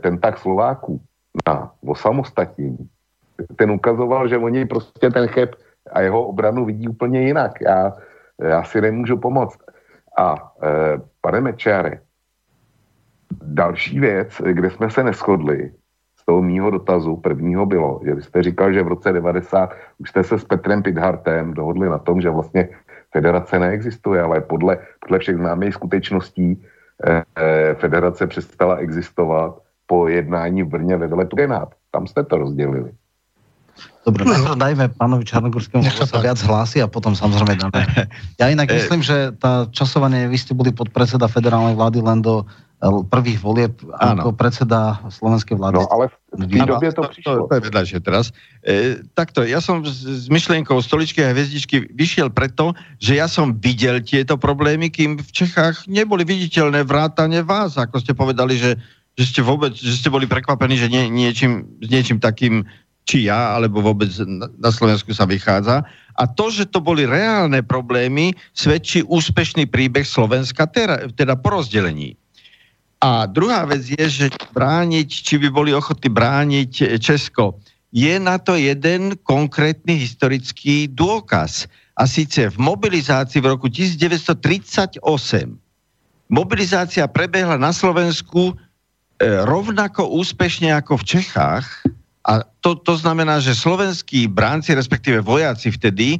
ten tak Slováků na osamostatnění, ten ukazoval, že oni prostě ten cheb a jeho obranu vidí úplně jinak. Já, já si nemůžu pomoct. A e, pane Mečáre, další věc, kde jsme se neschodli, toho mýho dotazu prvního bylo, že vy jste říkal, že v roce 90 už jste se s Petrem Pidhartem dohodli na tom, že vlastně federace neexistuje, ale podle, podle všech známých skutečností eh, eh federace přestala existovat po jednání v Brně ve veletu. Tam jste to rozdělili. Dobre, no. dajme pánovi Čarnogorskému sa viac hlási a potom samozrejme dáme. Ja inak eh. myslím, že tá časovanie, vy ste boli podpredseda federálnej vlády len do prvých volieb ako predseda slovenskej vlády. No ale v té době to prišlo. To, to je vedľajšie teraz. E, takto, ja som s, s myšlienkou stoličky a hviezdičky vyšiel preto, že ja som videl tieto problémy, kým v Čechách neboli viditeľné vrátane vás, ako ste povedali, že, že ste vôbec, že ste boli prekvapení, že nie, niečím, s niečím takým či ja, alebo vôbec na, Slovensku sa vychádza. A to, že to boli reálne problémy, svedčí úspešný príbeh Slovenska, teda, teda po rozdelení. A druhá vec je, že brániť, či by boli ochotní brániť Česko. Je na to jeden konkrétny historický dôkaz. A síce v mobilizácii v roku 1938 mobilizácia prebehla na Slovensku e, rovnako úspešne ako v Čechách. A to, to znamená, že slovenskí bránci, respektíve vojaci vtedy,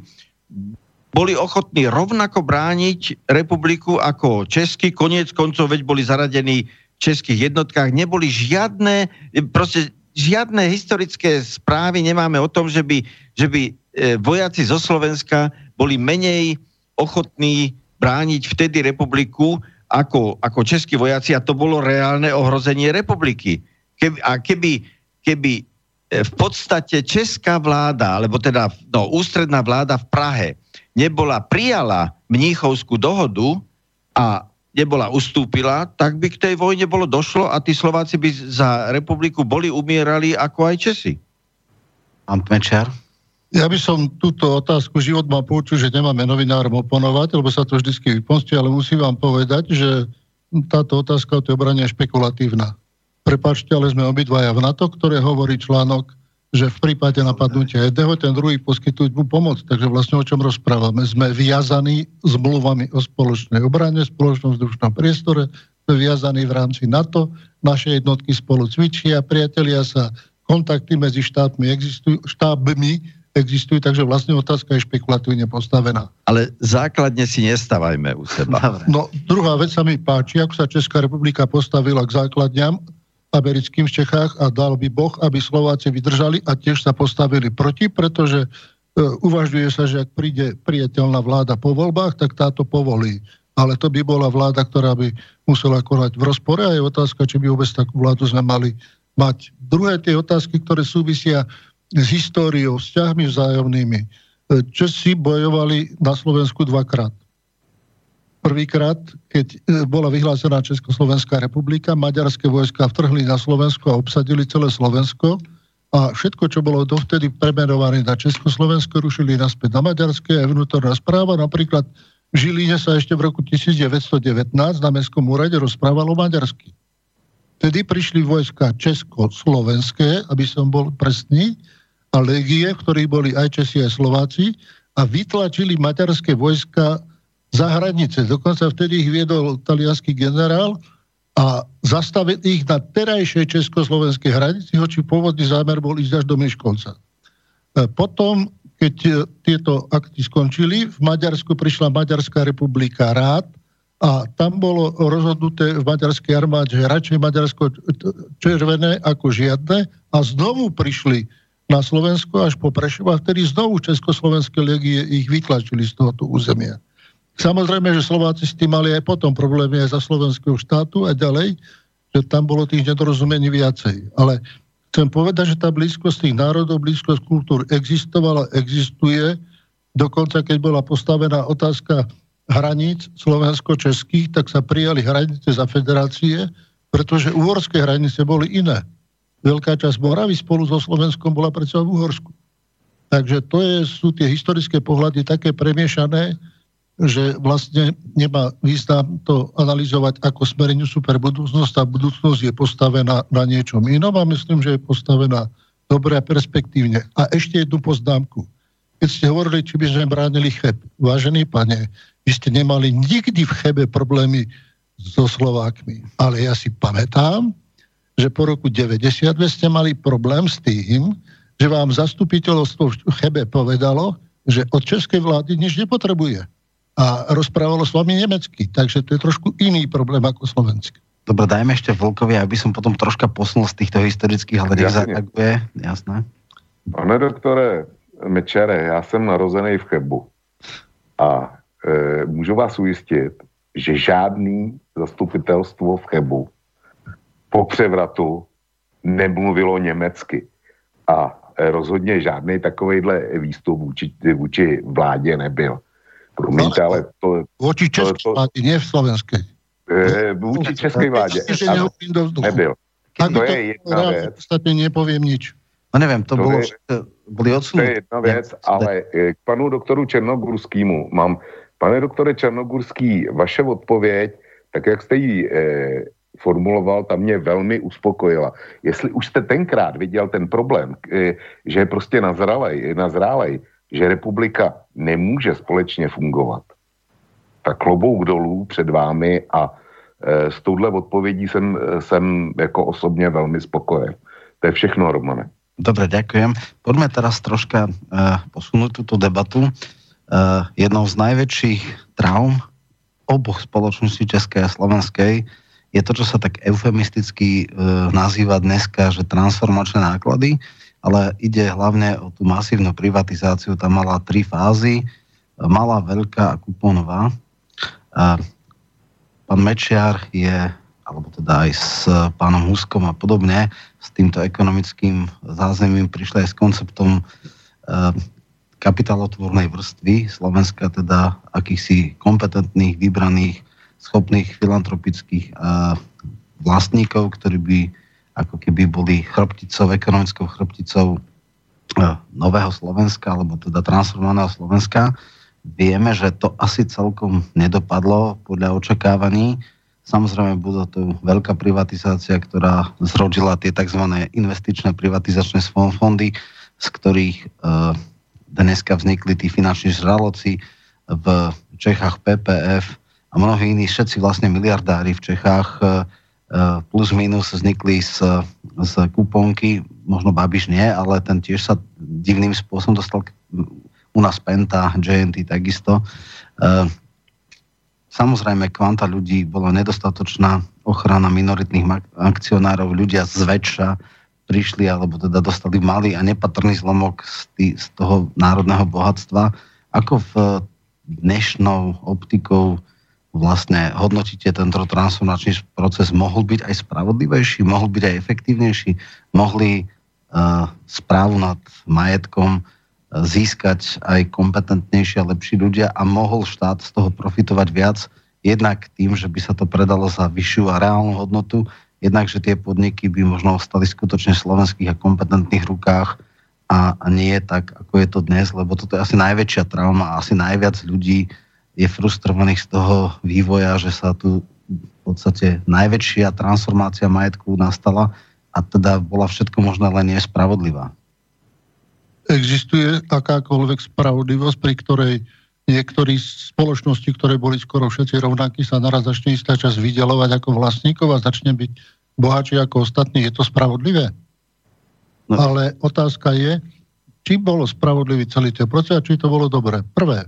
boli ochotní rovnako brániť republiku ako český, koniec koncov, veď boli zaradení v českých jednotkách, neboli žiadne, proste žiadne historické správy. Nemáme o tom, že by, že by e, vojaci zo Slovenska boli menej ochotní brániť vtedy republiku ako, ako českí vojaci. A to bolo reálne ohrozenie republiky. Keby, a keby, keby v podstate česká vláda, alebo teda no, ústredná vláda v Prahe nebola prijala mníchovskú dohodu a nebola ustúpila, tak by k tej vojne bolo došlo a tí Slováci by za republiku boli umierali ako aj Česi. Pán Mečer? Ja by som túto otázku život má počul, že nemáme novinárom oponovať, lebo sa to vždy vypomstí, ale musím vám povedať, že táto otázka o tej obrane je špekulatívna. Prepačte, ale sme obidvaja v NATO, ktoré hovorí článok, že v prípade napadnutia jedného, ten druhý poskytujú mu pomoc. Takže vlastne o čom rozprávame? Sme viazaní zmluvami o spoločnej obrane, spoločnom vzdušnom priestore, sme viazaní v rámci NATO, naše jednotky spolu cvičia, priatelia sa, kontakty medzi štátmi existujú, štábmi existujú, takže vlastne otázka je špekulatívne postavená. Ale základne si nestávajme u seba. No, druhá vec sa mi páči, ako sa Česká republika postavila k základňam americkým v Čechách a dal by Boh, aby Slováci vydržali a tiež sa postavili proti, pretože e, uvažuje sa, že ak príde priateľná vláda po voľbách, tak táto povolí. Ale to by bola vláda, ktorá by musela konať v rozpore a je otázka, či by vôbec takú vládu sme mali mať. Druhé tie otázky, ktoré súvisia s históriou, vzťahmi vzájomnými. E, Česi bojovali na Slovensku dvakrát. Prvýkrát, keď e, bola vyhlásená Československá republika, maďarské vojska vtrhli na Slovensko a obsadili celé Slovensko a všetko, čo bolo dovtedy premenované na Československo, rušili naspäť na maďarské a vnútorná správa. Napríklad v Žiline sa ešte v roku 1919 na Mestskom úrade rozprávalo maďarsky. Vtedy prišli vojska československé, aby som bol presný, a legie, v ktorých boli aj Česi, aj Slováci a vytlačili maďarské vojska za hranice. Dokonca vtedy ich viedol talianský generál a zastavil ich na terajšej československej hranici, hoči pôvodný zámer bol ísť až do Miškolca. E, potom, keď e, tieto akty skončili, v Maďarsku prišla Maďarská republika rád a tam bolo rozhodnuté v maďarskej armáde, že radšej Maďarsko červené ako žiadne a znovu prišli na Slovensko až po Prešov a vtedy znovu Československé legie ich vytlačili z tohoto územia. Samozrejme, že Slováci s tým mali aj potom problémy aj za slovenského štátu a ďalej, že tam bolo tých nedorozumení viacej. Ale chcem povedať, že tá blízkosť tých národov, blízkosť kultúr existovala, existuje. Dokonca, keď bola postavená otázka hraníc slovensko-českých, tak sa prijali hranice za federácie, pretože uhorské hranice boli iné veľká časť Moravy spolu so Slovenskom bola predsa v Uhorsku. Takže to je, sú tie historické pohľady také premiešané, že vlastne nemá význam to analyzovať ako smereniu super budúcnosť. Tá budúcnosť je postavená na niečom inom a myslím, že je postavená dobre a perspektívne. A ešte jednu poznámku. Keď ste hovorili, či by sme bránili Cheb. Vážený pane, vy ste nemali nikdy v Chebe problémy so Slovákmi. Ale ja si pamätám, že po roku 90 ste mali problém s tým, že vám zastupiteľstvo v Chebe povedalo, že od českej vlády nič nepotrebuje. A rozprávalo s vami nemecky. Takže to je trošku iný problém ako slovenský. Dobre, dajme ešte Volkovi, aby som potom troška posunul z týchto historických, nech zareaguje. Jasné. Pane doktore Mečere, já jsem narozený v Chebu a e, můžu vás ujistit, že žádný zastupitelstvo v Chebu po převratu nemluvilo německy. A rozhodně žádný takovýhle výstup vůči, vůči vládě nebyl. Promiňte, ale to... Vůči české to, to, vládě, ne v slovenské. E, vůči české vládě. Ano, nebyl. Tak to, to je jedna věc. V podstatě nepovím nič. No nevím, to, to bylo, je. To je jedna věc, ale k panu doktoru Černogurskému mám, pane doktore Černogurský, vaše odpověď, tak jak jste ji e, formuloval, ta mě velmi uspokojila. Jestli už jste tenkrát viděl ten problém, eh, že je prostě nazralej, nazrálej, že republika nemůže společně fungovat, tak klobouk dolů před vámi a e, s touhle odpovědí jsem, jsem jako osobně velmi spokojen. To je všechno, Romane. Dobre, ďakujem. Poďme teraz troška uh, posunúť túto debatu. Uh, jednou z najväčších traum oboch spoločností Českej a Slovenskej je to, čo sa tak eufemisticky e, nazýva dneska, že transformačné náklady, ale ide hlavne o tú masívnu privatizáciu. Tam mala tri fázy. Malá, veľká a kuponová. A pán Mečiar je, alebo teda aj s pánom Huskom a podobne, s týmto ekonomickým zázemím prišli aj s konceptom e, kapitálotvornej vrstvy Slovenska, teda akýchsi kompetentných, vybraných schopných filantropických vlastníkov, ktorí by ako keby boli chrbticou, ekonomickou chrbticou nového Slovenska, alebo teda transformovaného Slovenska. Vieme, že to asi celkom nedopadlo podľa očakávaní. Samozrejme, budú to veľká privatizácia, ktorá zrodila tie tzv. investičné privatizačné fondy, z ktorých uh, dneska vznikli tí finanční žraloci v Čechách PPF a mnohí iní, všetci vlastne miliardári v Čechách uh, plus minus vznikli z, z kuponky, možno Babiš nie, ale ten tiež sa divným spôsobom dostal u nás Penta, JNT takisto. Uh, Samozrejme, kvanta ľudí bola nedostatočná ochrana minoritných akcionárov, ľudia zväčša prišli alebo teda dostali malý a nepatrný zlomok z, tý, z toho národného bohatstva. Ako v dnešnou optikou vlastne hodnotíte tento transformačný proces? Mohol byť aj spravodlivejší? Mohol byť aj efektívnejší? Mohli uh, správu nad majetkom získať aj kompetentnejší a lepší ľudia a mohol štát z toho profitovať viac, jednak tým, že by sa to predalo za vyššiu a reálnu hodnotu, jednak, že tie podniky by možno ostali skutočne v slovenských a kompetentných rukách a, a nie tak, ako je to dnes, lebo toto je asi najväčšia trauma a asi najviac ľudí je frustrovaných z toho vývoja, že sa tu v podstate najväčšia transformácia majetku nastala a teda bola všetko možno len nespravodlivá existuje akákoľvek spravodlivosť, pri ktorej niektorí spoločnosti, ktoré boli skoro všetci rovnakí, sa naraz začne istá čas vydelovať ako vlastníkov a začne byť bohatší ako ostatní. Je to spravodlivé? No. Ale otázka je, či bolo spravodlivý celý ten proces a či to bolo dobré. Prvé,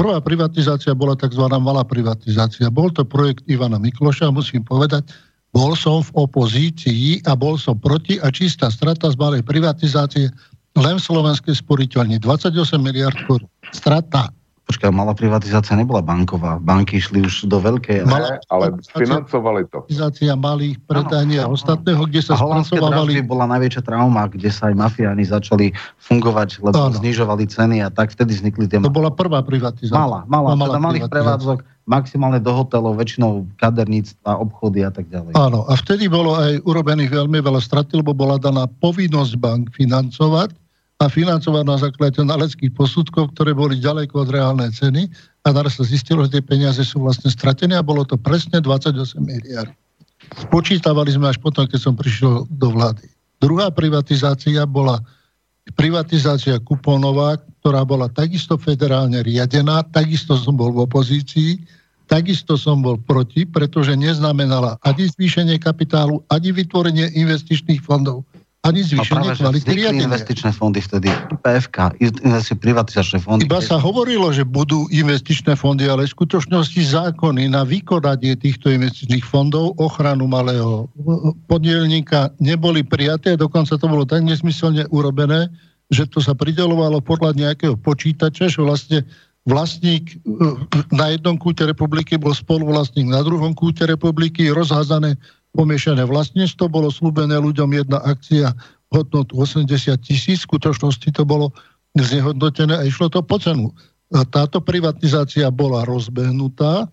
prvá privatizácia bola tzv. malá privatizácia. Bol to projekt Ivana Mikloša, musím povedať, bol som v opozícii a bol som proti a čistá strata z malej privatizácie len v slovenskej sporiteľni 28 miliard korún. Strata. Počkaj, malá privatizácia nebola banková. Banky išli už do veľkej... Malá, ale financovali to. Privatizácia malých predaní a ostatného, kde sa spracovávali... bola najväčšia trauma, kde sa aj mafiáni začali fungovať, lebo ano. znižovali ceny a tak vtedy vznikli tie... To bola prvá privatizácia. Malá, malá, malá teda malých prevádzok, maximálne do hotelov, väčšinou kaderníctva, obchody a tak ďalej. Áno, a vtedy bolo aj urobených veľmi veľa strat, lebo bola daná povinnosť bank financovať a financovať na základe naleckých posudkov, ktoré boli ďaleko od reálnej ceny a naraz sa zistilo, že tie peniaze sú vlastne stratené a bolo to presne 28 miliard. Spočítavali sme až potom, keď som prišiel do vlády. Druhá privatizácia bola privatizácia kuponová, ktorá bola takisto federálne riadená, takisto som bol v opozícii, takisto som bol proti, pretože neznamenala ani zvýšenie kapitálu, ani vytvorenie investičných fondov, ani zvýšenie kvality riadenia. investičné fondy vtedy, PFK, privatizačné fondy. Iba sa hovorilo, že budú investičné fondy, ale v skutočnosti zákony na vykonanie týchto investičných fondov, ochranu malého podielníka neboli prijaté, dokonca to bolo tak nesmyselne urobené, že to sa pridelovalo podľa nejakého počítača, že vlastne vlastník eh, na jednom kúte republiky bol spoluvlastník na druhom kúte republiky, rozházané pomiešané vlastníctvo, bolo slúbené ľuďom jedna akcia hodnotu 80 tisíc, v skutočnosti to bolo znehodnotené a išlo to po cenu. A táto privatizácia bola rozbehnutá,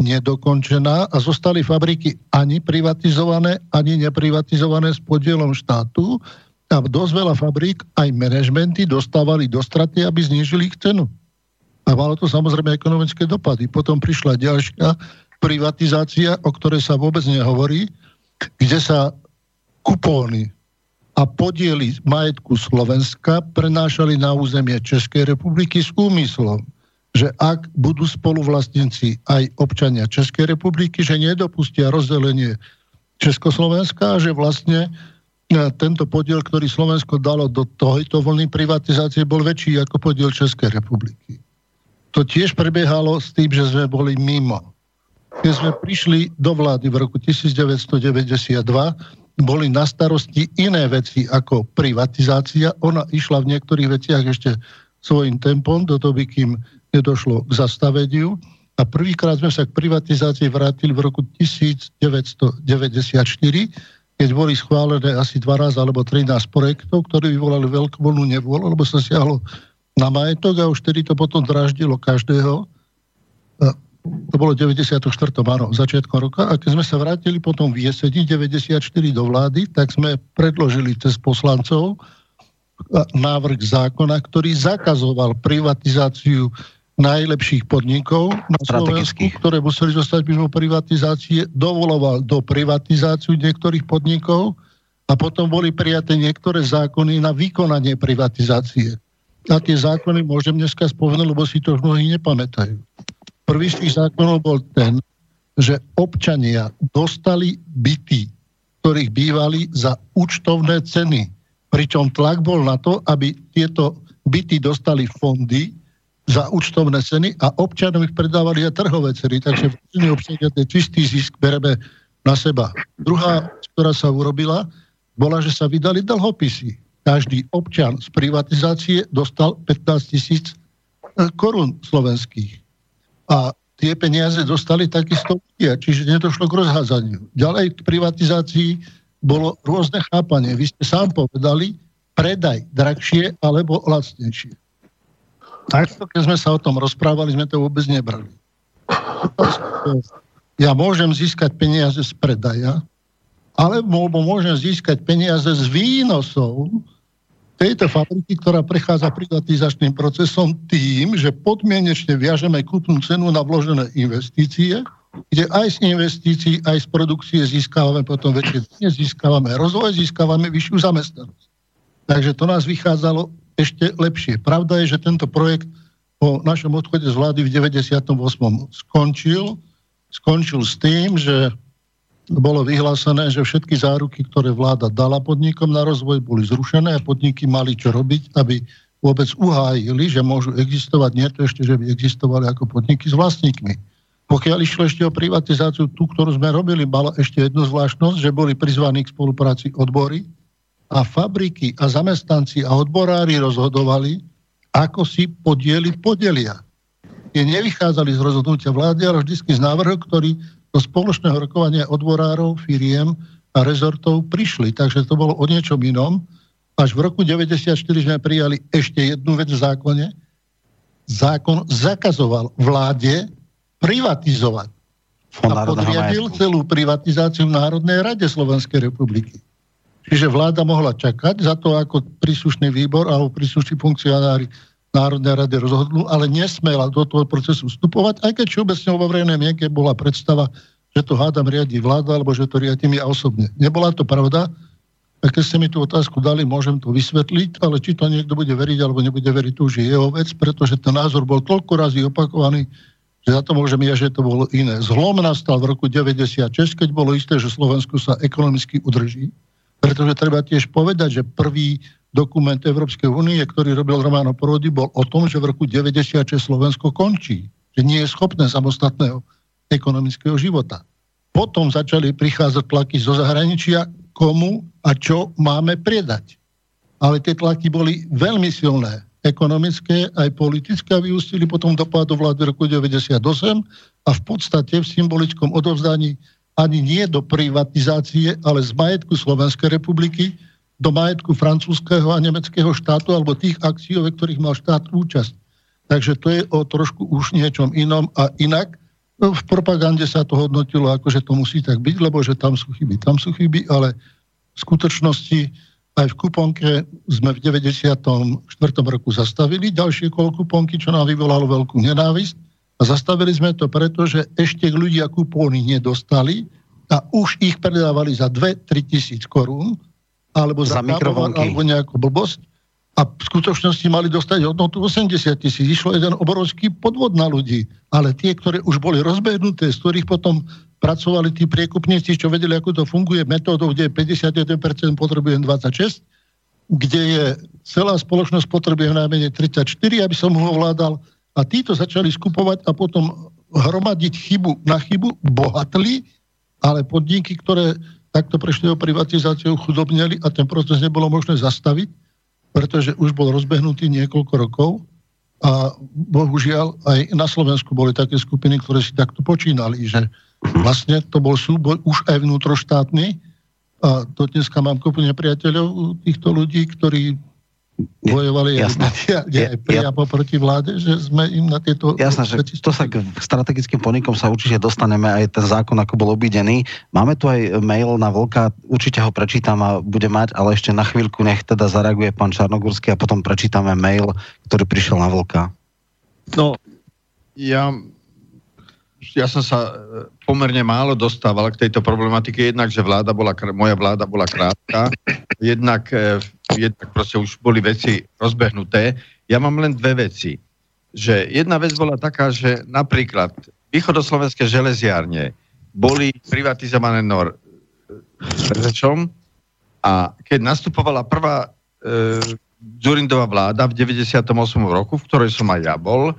nedokončená a zostali fabriky ani privatizované, ani neprivatizované s podielom štátu a dosť veľa fabrík, aj manažmenty dostávali do straty, aby znížili ich cenu. A malo to samozrejme ekonomické dopady. Potom prišla ďalšia privatizácia, o ktorej sa vôbec nehovorí, kde sa kupóny a podiely majetku Slovenska prenášali na územie Českej republiky s úmyslom, že ak budú spoluvlastníci aj občania Českej republiky, že nedopustia rozdelenie Československa a že vlastne e, tento podiel, ktorý Slovensko dalo do tohto vlny privatizácie, bol väčší ako podiel Českej republiky. To tiež prebiehalo s tým, že sme boli mimo keď sme prišli do vlády v roku 1992, boli na starosti iné veci ako privatizácia. Ona išla v niektorých veciach ešte svojim tempom, do toho by kým nedošlo k zastaveniu. A prvýkrát sme sa k privatizácii vrátili v roku 1994, keď boli schválené asi 12 alebo 13 projektov, ktoré vyvolali veľkú vlnu nevôľu, lebo sa siahlo na majetok a už tedy to potom draždilo každého to bolo 94. áno, začiatkom roka a keď sme sa vrátili potom v jeseni 94 do vlády, tak sme predložili cez poslancov návrh zákona, ktorý zakazoval privatizáciu najlepších podnikov na Slovensku, ktoré museli zostať mimo privatizácie, dovoloval do privatizáciu niektorých podnikov a potom boli prijaté niektoré zákony na vykonanie privatizácie. A tie zákony môžem dneska spomenúť, lebo si to mnohí nepamätajú. Prvý z tých zákonov bol ten, že občania dostali byty, ktorých bývali za účtovné ceny. Pričom tlak bol na to, aby tieto byty dostali fondy, za účtovné ceny a občanom ich predávali aj trhové ceny, takže v obsadia ten čistý zisk bereme na seba. Druhá, ktorá sa urobila, bola, že sa vydali dlhopisy. Každý občan z privatizácie dostal 15 tisíc e, korún slovenských. A tie peniaze dostali takisto ľudia, čiže nedošlo k rozhádzaniu. Ďalej k privatizácii bolo rôzne chápanie. Vy ste sám povedali, predaj drahšie alebo lacnejšie takto, keď sme sa o tom rozprávali, sme to vôbec nebrali. Ja môžem získať peniaze z predaja, alebo môžem získať peniaze z výnosov tejto fabriky, ktorá prechádza privatizačným procesom tým, že podmienečne viažeme kúpnu cenu na vložené investície, kde aj z investícií, aj z produkcie získavame potom väčšie získavame rozvoj, získavame vyššiu zamestnanosť. Takže to nás vychádzalo ešte lepšie. Pravda je, že tento projekt po našom odchode z vlády v 98. skončil. Skončil s tým, že bolo vyhlásené, že všetky záruky, ktoré vláda dala podnikom na rozvoj, boli zrušené a podniky mali čo robiť, aby vôbec uhájili, že môžu existovať, nie to ešte, že by existovali ako podniky s vlastníkmi. Pokiaľ išlo ešte o privatizáciu, tú, ktorú sme robili, mala ešte jednu zvláštnosť, že boli prizvaní k spolupráci odbory, a fabriky a zamestnanci a odborári rozhodovali, ako si podiely podelia. Tie nevychádzali z rozhodnutia vlády, ale vždy z návrhu, ktorý do spoločného rokovania odborárov, firiem a rezortov prišli. Takže to bolo o niečom inom. Až v roku 1994 sme prijali ešte jednu vec v zákone. Zákon zakazoval vláde privatizovať. A podriadil celú privatizáciu v Národnej rade Slovenskej republiky. Čiže vláda mohla čakať za to, ako príslušný výbor alebo príslušní funkcionári Národnej rady rozhodnú, ale nesmela do toho procesu vstupovať, aj keď všeobecne vo verejnej mienke bola predstava, že to hádam riadi vláda, alebo že to riadím ja osobne. Nebola to pravda. A keď ste mi tú otázku dali, môžem to vysvetliť, ale či to niekto bude veriť alebo nebude veriť, to už je jeho vec, pretože ten názor bol toľko razy opakovaný, že za to môžem ja, že to bolo iné. Zlom nastal v roku 96, keď bolo isté, že Slovensku sa ekonomicky udrží pretože treba tiež povedať, že prvý dokument Európskej únie, ktorý robil Romano Prodi, bol o tom, že v roku 96 Slovensko končí. Že nie je schopné samostatného ekonomického života. Potom začali prichádzať tlaky zo zahraničia, komu a čo máme predať. Ale tie tlaky boli veľmi silné ekonomické, aj politické a vyústili potom do pádu vlády roku 98 a v podstate v symbolickom odovzdaní ani nie do privatizácie, ale z majetku Slovenskej republiky do majetku francúzského a nemeckého štátu alebo tých akcií, ve ktorých mal štát účasť. Takže to je o trošku už niečom inom a inak. No, v propagande sa to hodnotilo, ako že to musí tak byť, lebo že tam sú chyby, tam sú chyby, ale v skutočnosti aj v kuponke sme v 94. roku zastavili ďalšie kol kuponky, čo nám vyvolalo veľkú nenávisť a zastavili sme to preto, že ešte ľudia kupóny nedostali a už ich predávali za 2-3 tisíc korún, alebo za, za mikrovlnky. alebo nejakú blbosť. A v skutočnosti mali dostať hodnotu 80 tisíc. Išlo jeden obrovský podvod na ľudí. Ale tie, ktoré už boli rozbehnuté, z ktorých potom pracovali tí priekupníci, čo vedeli, ako to funguje, metódou, kde je 51% potrebujem 26, kde je celá spoločnosť potrebuje najmenej 34, aby som ho ovládal, a títo začali skupovať a potom hromadiť chybu na chybu, bohatli, ale podniky, ktoré takto prešli o privatizáciu, chudobneli a ten proces nebolo možné zastaviť, pretože už bol rozbehnutý niekoľko rokov a bohužiaľ aj na Slovensku boli také skupiny, ktoré si takto počínali, že vlastne to bol súboj už aj vnútroštátny a to dneska mám kopu nepriateľov týchto ľudí, ktorí bojovali aj, aj, aj priamo ja, proti vláde, že sme im na tieto... Jasné, že to sa k strategickým podnikom sa určite dostaneme, aj ten zákon ako bol obidený. Máme tu aj mail na Vlka, určite ho prečítam a bude mať, ale ešte na chvíľku nech teda zareaguje pán Čarnogurský a potom prečítame mail, ktorý prišiel na Vlka. No, ja ja som sa e, pomerne málo dostával k tejto problematike, jednak, že vláda bola, moja vláda bola krátka, jednak, e, jednak proste už boli veci rozbehnuté. Ja mám len dve veci. Že jedna vec bola taká, že napríklad východoslovenské železiárne boli privatizované Nor Prečom a keď nastupovala prvá e, Zurindová vláda v 98. roku, v ktorej som aj ja bol,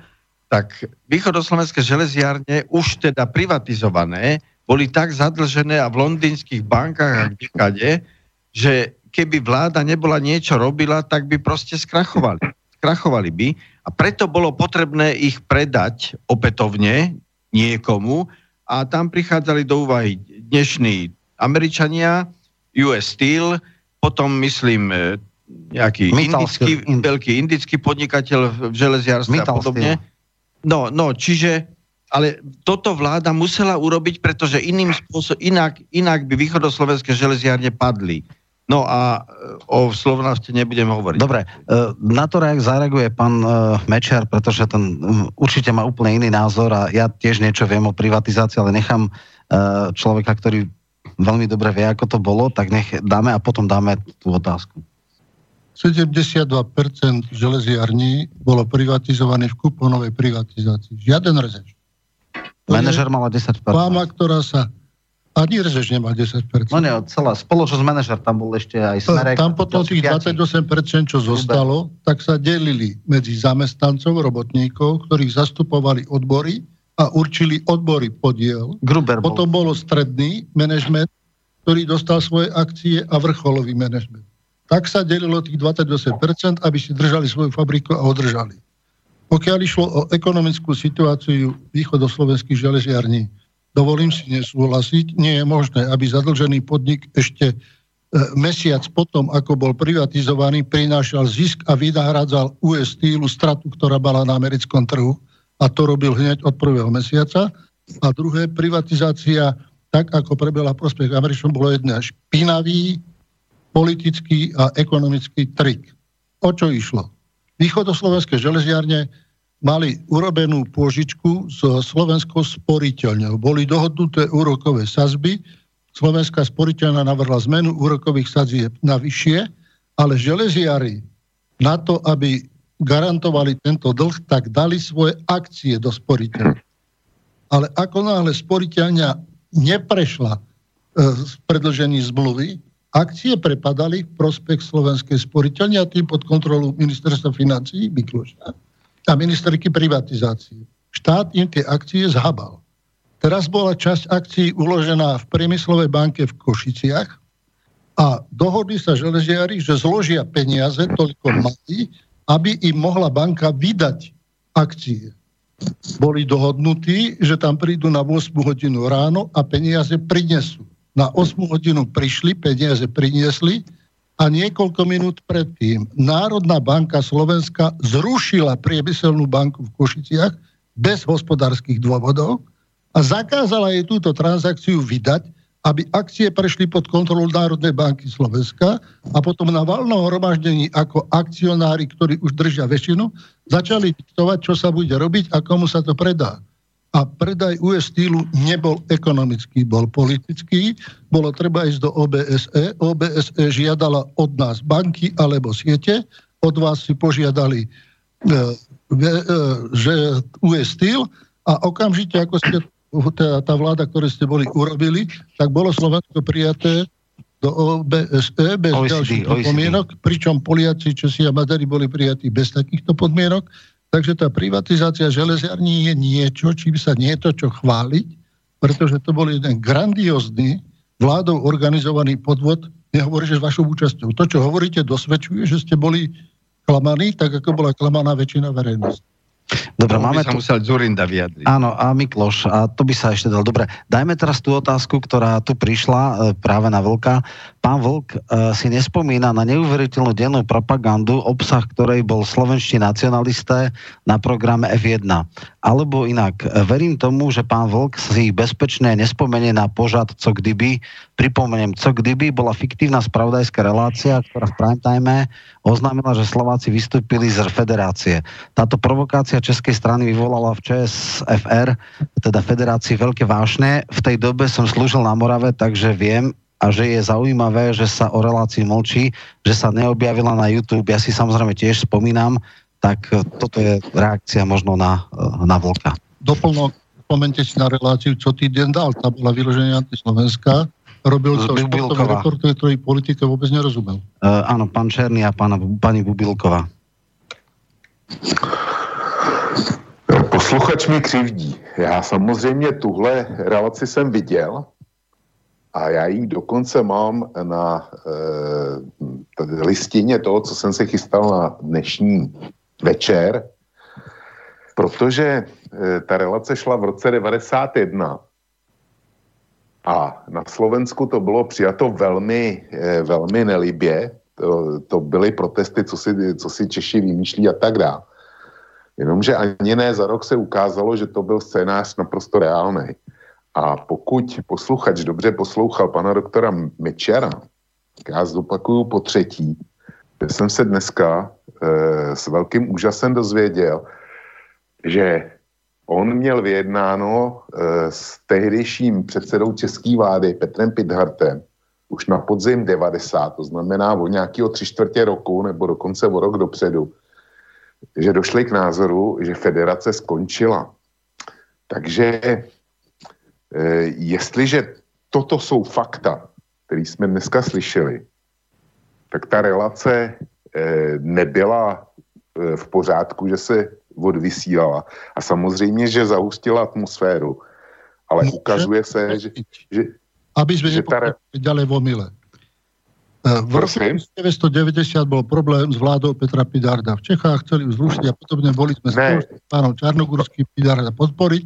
tak východoslovenské železiárne už teda privatizované boli tak zadlžené a v londýnskych bankách a kdekade, že keby vláda nebola niečo robila, tak by proste skrachovali. Skrachovali by a preto bolo potrebné ich predať opätovne niekomu a tam prichádzali do úvahy dnešní Američania, US Steel, potom myslím e, nejaký indický, veľký indický podnikateľ v železiarstve a podobne. Steel No, no, čiže, ale toto vláda musela urobiť, pretože iným spôsobom, inak, inak by východoslovenské železiárne padli. No a e, o slovnosti nebudem hovoriť. Dobre, e, na to zareaguje pán e, Mečer, pretože ten určite má úplne iný názor a ja tiež niečo viem o privatizácii, ale nechám človeka, ktorý veľmi dobre vie, ako to bolo, tak nech dáme a potom dáme tú otázku. 72% železiarní bolo privatizovaných v kuponovej privatizácii. Žiaden rezež. Manažer mala 10%. Fáma, ktorá sa... Ani rezež nemal 10%. No nie, celá spoločnosť manažer, tam bol ešte aj Smerek. Tam potom tých 28%, čo zostalo, tak sa delili medzi zamestnancov, robotníkov, ktorých zastupovali odbory a určili odbory podiel. Gruber bol. Potom bolo stredný manažment, ktorý dostal svoje akcie a vrcholový manažment tak sa delilo tých 28%, aby si držali svoju fabriku a održali. Pokiaľ išlo o ekonomickú situáciu východoslovenských železiarní, dovolím si nesúhlasiť, nie je možné, aby zadlžený podnik ešte e, mesiac potom, ako bol privatizovaný, prinášal zisk a vynahradzal US Steelu stratu, ktorá bola na americkom trhu a to robil hneď od prvého mesiaca. A druhé, privatizácia, tak ako prebehla prospech Američanom, bolo jedné špinavý, politický a ekonomický trik. O čo išlo? Východoslovenské železiarne mali urobenú pôžičku s slovenskou sporiteľňou. Boli dohodnuté úrokové sazby, slovenská sporiteľná navrhla zmenu úrokových sadzieb na vyššie, ale železiari na to, aby garantovali tento dlh, tak dali svoje akcie do sporiteľa. Ale ako náhle sporiteľňa neprešla e, z predlžení zmluvy, akcie prepadali v prospech slovenskej sporiteľne a tým pod kontrolu ministerstva financí Mikloša a ministerky privatizácie. Štát im tie akcie zhabal. Teraz bola časť akcií uložená v priemyslovej banke v Košiciach a dohodli sa železiari, že zložia peniaze toľko mali, aby im mohla banka vydať akcie. Boli dohodnutí, že tam prídu na 8 hodinu ráno a peniaze prinesú na 8 hodinu prišli, peniaze priniesli a niekoľko minút predtým Národná banka Slovenska zrušila priemyselnú banku v Košiciach bez hospodárskych dôvodov a zakázala jej túto transakciu vydať, aby akcie prešli pod kontrolu Národnej banky Slovenska a potom na valnom hromaždení ako akcionári, ktorí už držia väčšinu, začali diktovať, čo sa bude robiť a komu sa to predá a predaj US Steelu nebol ekonomický, bol politický. Bolo treba ísť do OBSE. OBSE žiadala od nás banky alebo siete. Od vás si požiadali e, e, že US Steel a okamžite, ako ste tá, tá vláda, ktoré ste boli urobili, tak bolo Slovensko prijaté do OBSE bez OECD, ďalších OECD. podmienok, pričom Poliaci, Česi a Maďari boli prijatí bez takýchto podmienok Takže tá privatizácia železiarní je niečo, čím sa nie je to čo chváliť, pretože to bol jeden grandiózny vládou organizovaný podvod, nehovorí, že s vašou účasťou. To, čo hovoríte, dosvedčuje, že ste boli klamaní, tak ako bola klamaná väčšina verejnosti. Dobre, Tomu máme sa tu... musel Zurinda vyjadriť. Áno, a Mikloš, a to by sa ešte dal. Dobre, dajme teraz tú otázku, ktorá tu prišla e, práve na Vlka. Pán Vlk e, si nespomína na neuveriteľnú dennú propagandu, obsah ktorej bol slovenští nacionalisté na programe F1. Alebo inak, e, verím tomu, že pán Vlk si bezpečne nespomenie na požad Co kdyby. Pripomeniem, Co kdyby bola fiktívna spravodajská relácia, ktorá v prime time oznámila, že Slováci vystúpili z federácie. Táto provokácia českej strany vyvolala v ČSFR, teda federácii, veľké vášne. V tej dobe som slúžil na Morave, takže viem, a že je zaujímavé, že sa o relácii mlčí, že sa neobjavila na YouTube. Ja si samozrejme tiež spomínam, tak toto je reakcia možno na, na Vlka. Doplnok, spomente si na reláciu, čo týden dal. Tá bola vyloženie antislovenská. Robil to športový rekord, ktorý politike vôbec nerozumel. Uh, áno, pán Černý a pána, pani Bubilková. Posluchač mi křivdí. Já samozřejmě tuhle relaci jsem viděl a já ji dokonce mám na e, listině toho, co jsem se chystal na dnešní večer, protože e, ta relace šla v roce 91 a na Slovensku to bylo přijato velmi, e, velmi nelibě. To, to byly protesty, co si, co si Češi vymýšlí a tak dále. Jenomže ani ne za rok se ukázalo, že to byl scénář naprosto reálný. A pokud posluchač dobře poslouchal pana doktora Mečera, já zopakuju po třetí, jsem se dneska e, s velkým úžasem dozvěděl, že on měl vyjednáno e, s tehdejším předsedou české vlády Petrem Pidhartem už na podzim 90, to znamená o nějakého tři čtvrtě roku nebo dokonce o rok dopředu, že došli k názoru, že federace skončila. Takže e, jestliže toto jsou fakta, které jsme dneska slyšeli, tak ta relace e, nebyla v pořádku, že se odvysílala. A samozřejmě, že zahustila atmosféru. Ale ukazuje se, že, že, Aby sme že tá ďalej v omyle. V roku 1990 bol problém s vládou Petra Pidarda. V Čechách chceli zrušiť a podobne boli sme spolu s pánom Čarnogurským Pidarda podporiť,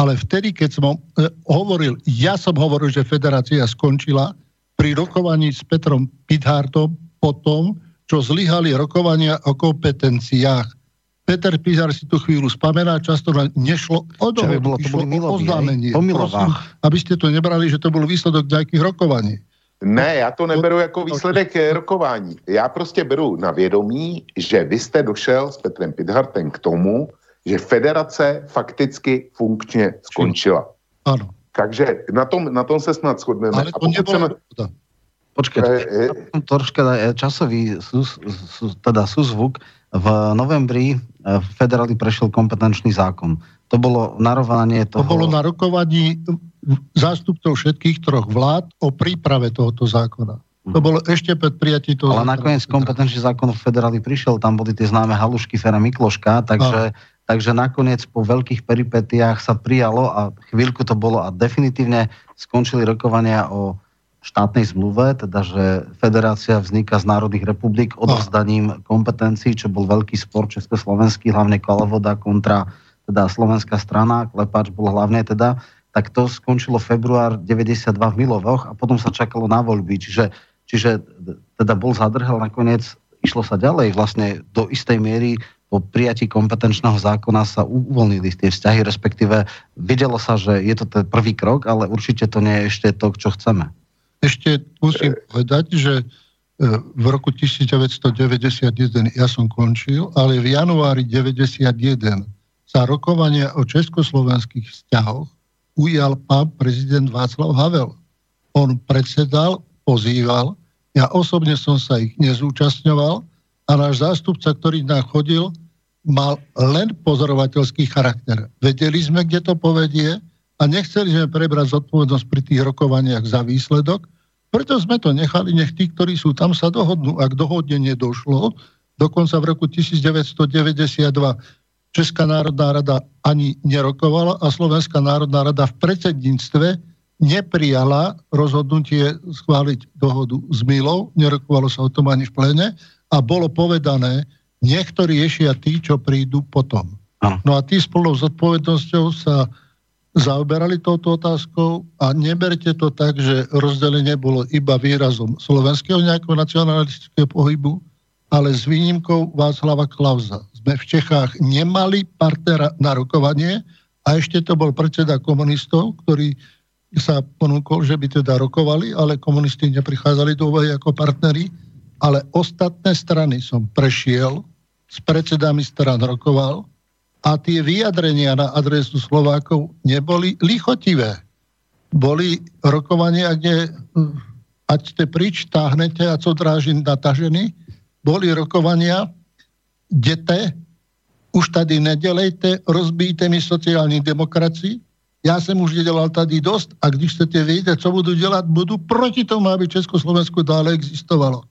ale vtedy, keď som e, hovoril, ja som hovoril, že federácia skončila pri rokovaní s Petrom Pidhartom po tom, čo zlyhali rokovania o kompetenciách. Peter Pizar si tu chvíľu spamená, často na- nešlo o dohodu, bolo, to išlo o oznámenie. Prosím, aby ste to nebrali, že to bol výsledok nejakých rokovaní. Ne, já to neberu jako výsledek eh, rokování. Já prostě beru na vědomí, že vy jste došel s Petrem Pidhartem k tomu, že federace fakticky funkčně skončila. Ano. Takže na tom, na tom se snad shodneme. Ale to pokud nebola chceme- Počkaj, troška eh, časový sus, sus, teda súzvuk. V novembri eh, federáli prešiel kompetenčný zákon. To bolo narovnanie To toho... bolo na rokovaní zástupcov všetkých troch vlád o príprave tohoto zákona. To bolo ešte pred prijatím toho Ale nakoniec kompetenčný zákon v federáli prišiel, tam boli tie známe halušky Fera Mikloška, takže, takže nakoniec po veľkých peripetiách sa prijalo a chvíľku to bolo a definitívne skončili rokovania o štátnej zmluve, teda že federácia vzniká z národných republik odovzdaním kompetencií, čo bol veľký spor československý, hlavne Kalevoda kontra teda slovenská strana, Klepač bol hlavne teda, tak to skončilo február 92 v Milovoch a potom sa čakalo na voľby, čiže, čiže teda bol zadrhel nakoniec, išlo sa ďalej vlastne do istej miery po prijatí kompetenčného zákona sa uvoľnili tie vzťahy, respektíve videlo sa, že je to ten prvý krok, ale určite to nie je ešte to, čo chceme. Ešte musím povedať, že e, v roku 1991 ja som končil, ale v januári 91 sa rokovania o československých vzťahoch ujal pán prezident Václav Havel. On predsedal, pozýval, ja osobne som sa ich nezúčastňoval a náš zástupca, ktorý nám chodil, mal len pozorovateľský charakter. Vedeli sme, kde to povedie a nechceli sme prebrať zodpovednosť pri tých rokovaniach za výsledok, preto sme to nechali, nech tí, ktorí sú tam, sa dohodnú. Ak dohodne nedošlo, dokonca v roku 1992 Česká národná rada ani nerokovala a Slovenská národná rada v predsedníctve neprijala rozhodnutie schváliť dohodu s Milou, nerokovalo sa o tom ani v plene a bolo povedané, nech to riešia tí, čo prídu potom. No a tí spolu zodpovednosťou sa zaoberali touto otázkou a neberte to tak, že rozdelenie bolo iba výrazom slovenského nejakého nacionalistického pohybu, ale s výnimkou Václava Klauza. Sme v Čechách nemali partnera na rokovanie a ešte to bol predseda komunistov, ktorý sa ponúkol, že by teda rokovali, ale komunisti neprichádzali do úvahy ako partneri, ale ostatné strany som prešiel, s predsedami stran rokoval a tie vyjadrenia na adresu Slovákov neboli lichotivé. Boli rokovania, kde hm, ať ste prič, táhnete a co dráži natažený. Boli rokovania, dete, už tady nedelejte, rozbíjte mi sociální demokracii, já jsem už dělal tady dost a když chcete vědět, co budu dělat, budu proti tomu, aby Československo dále existovalo.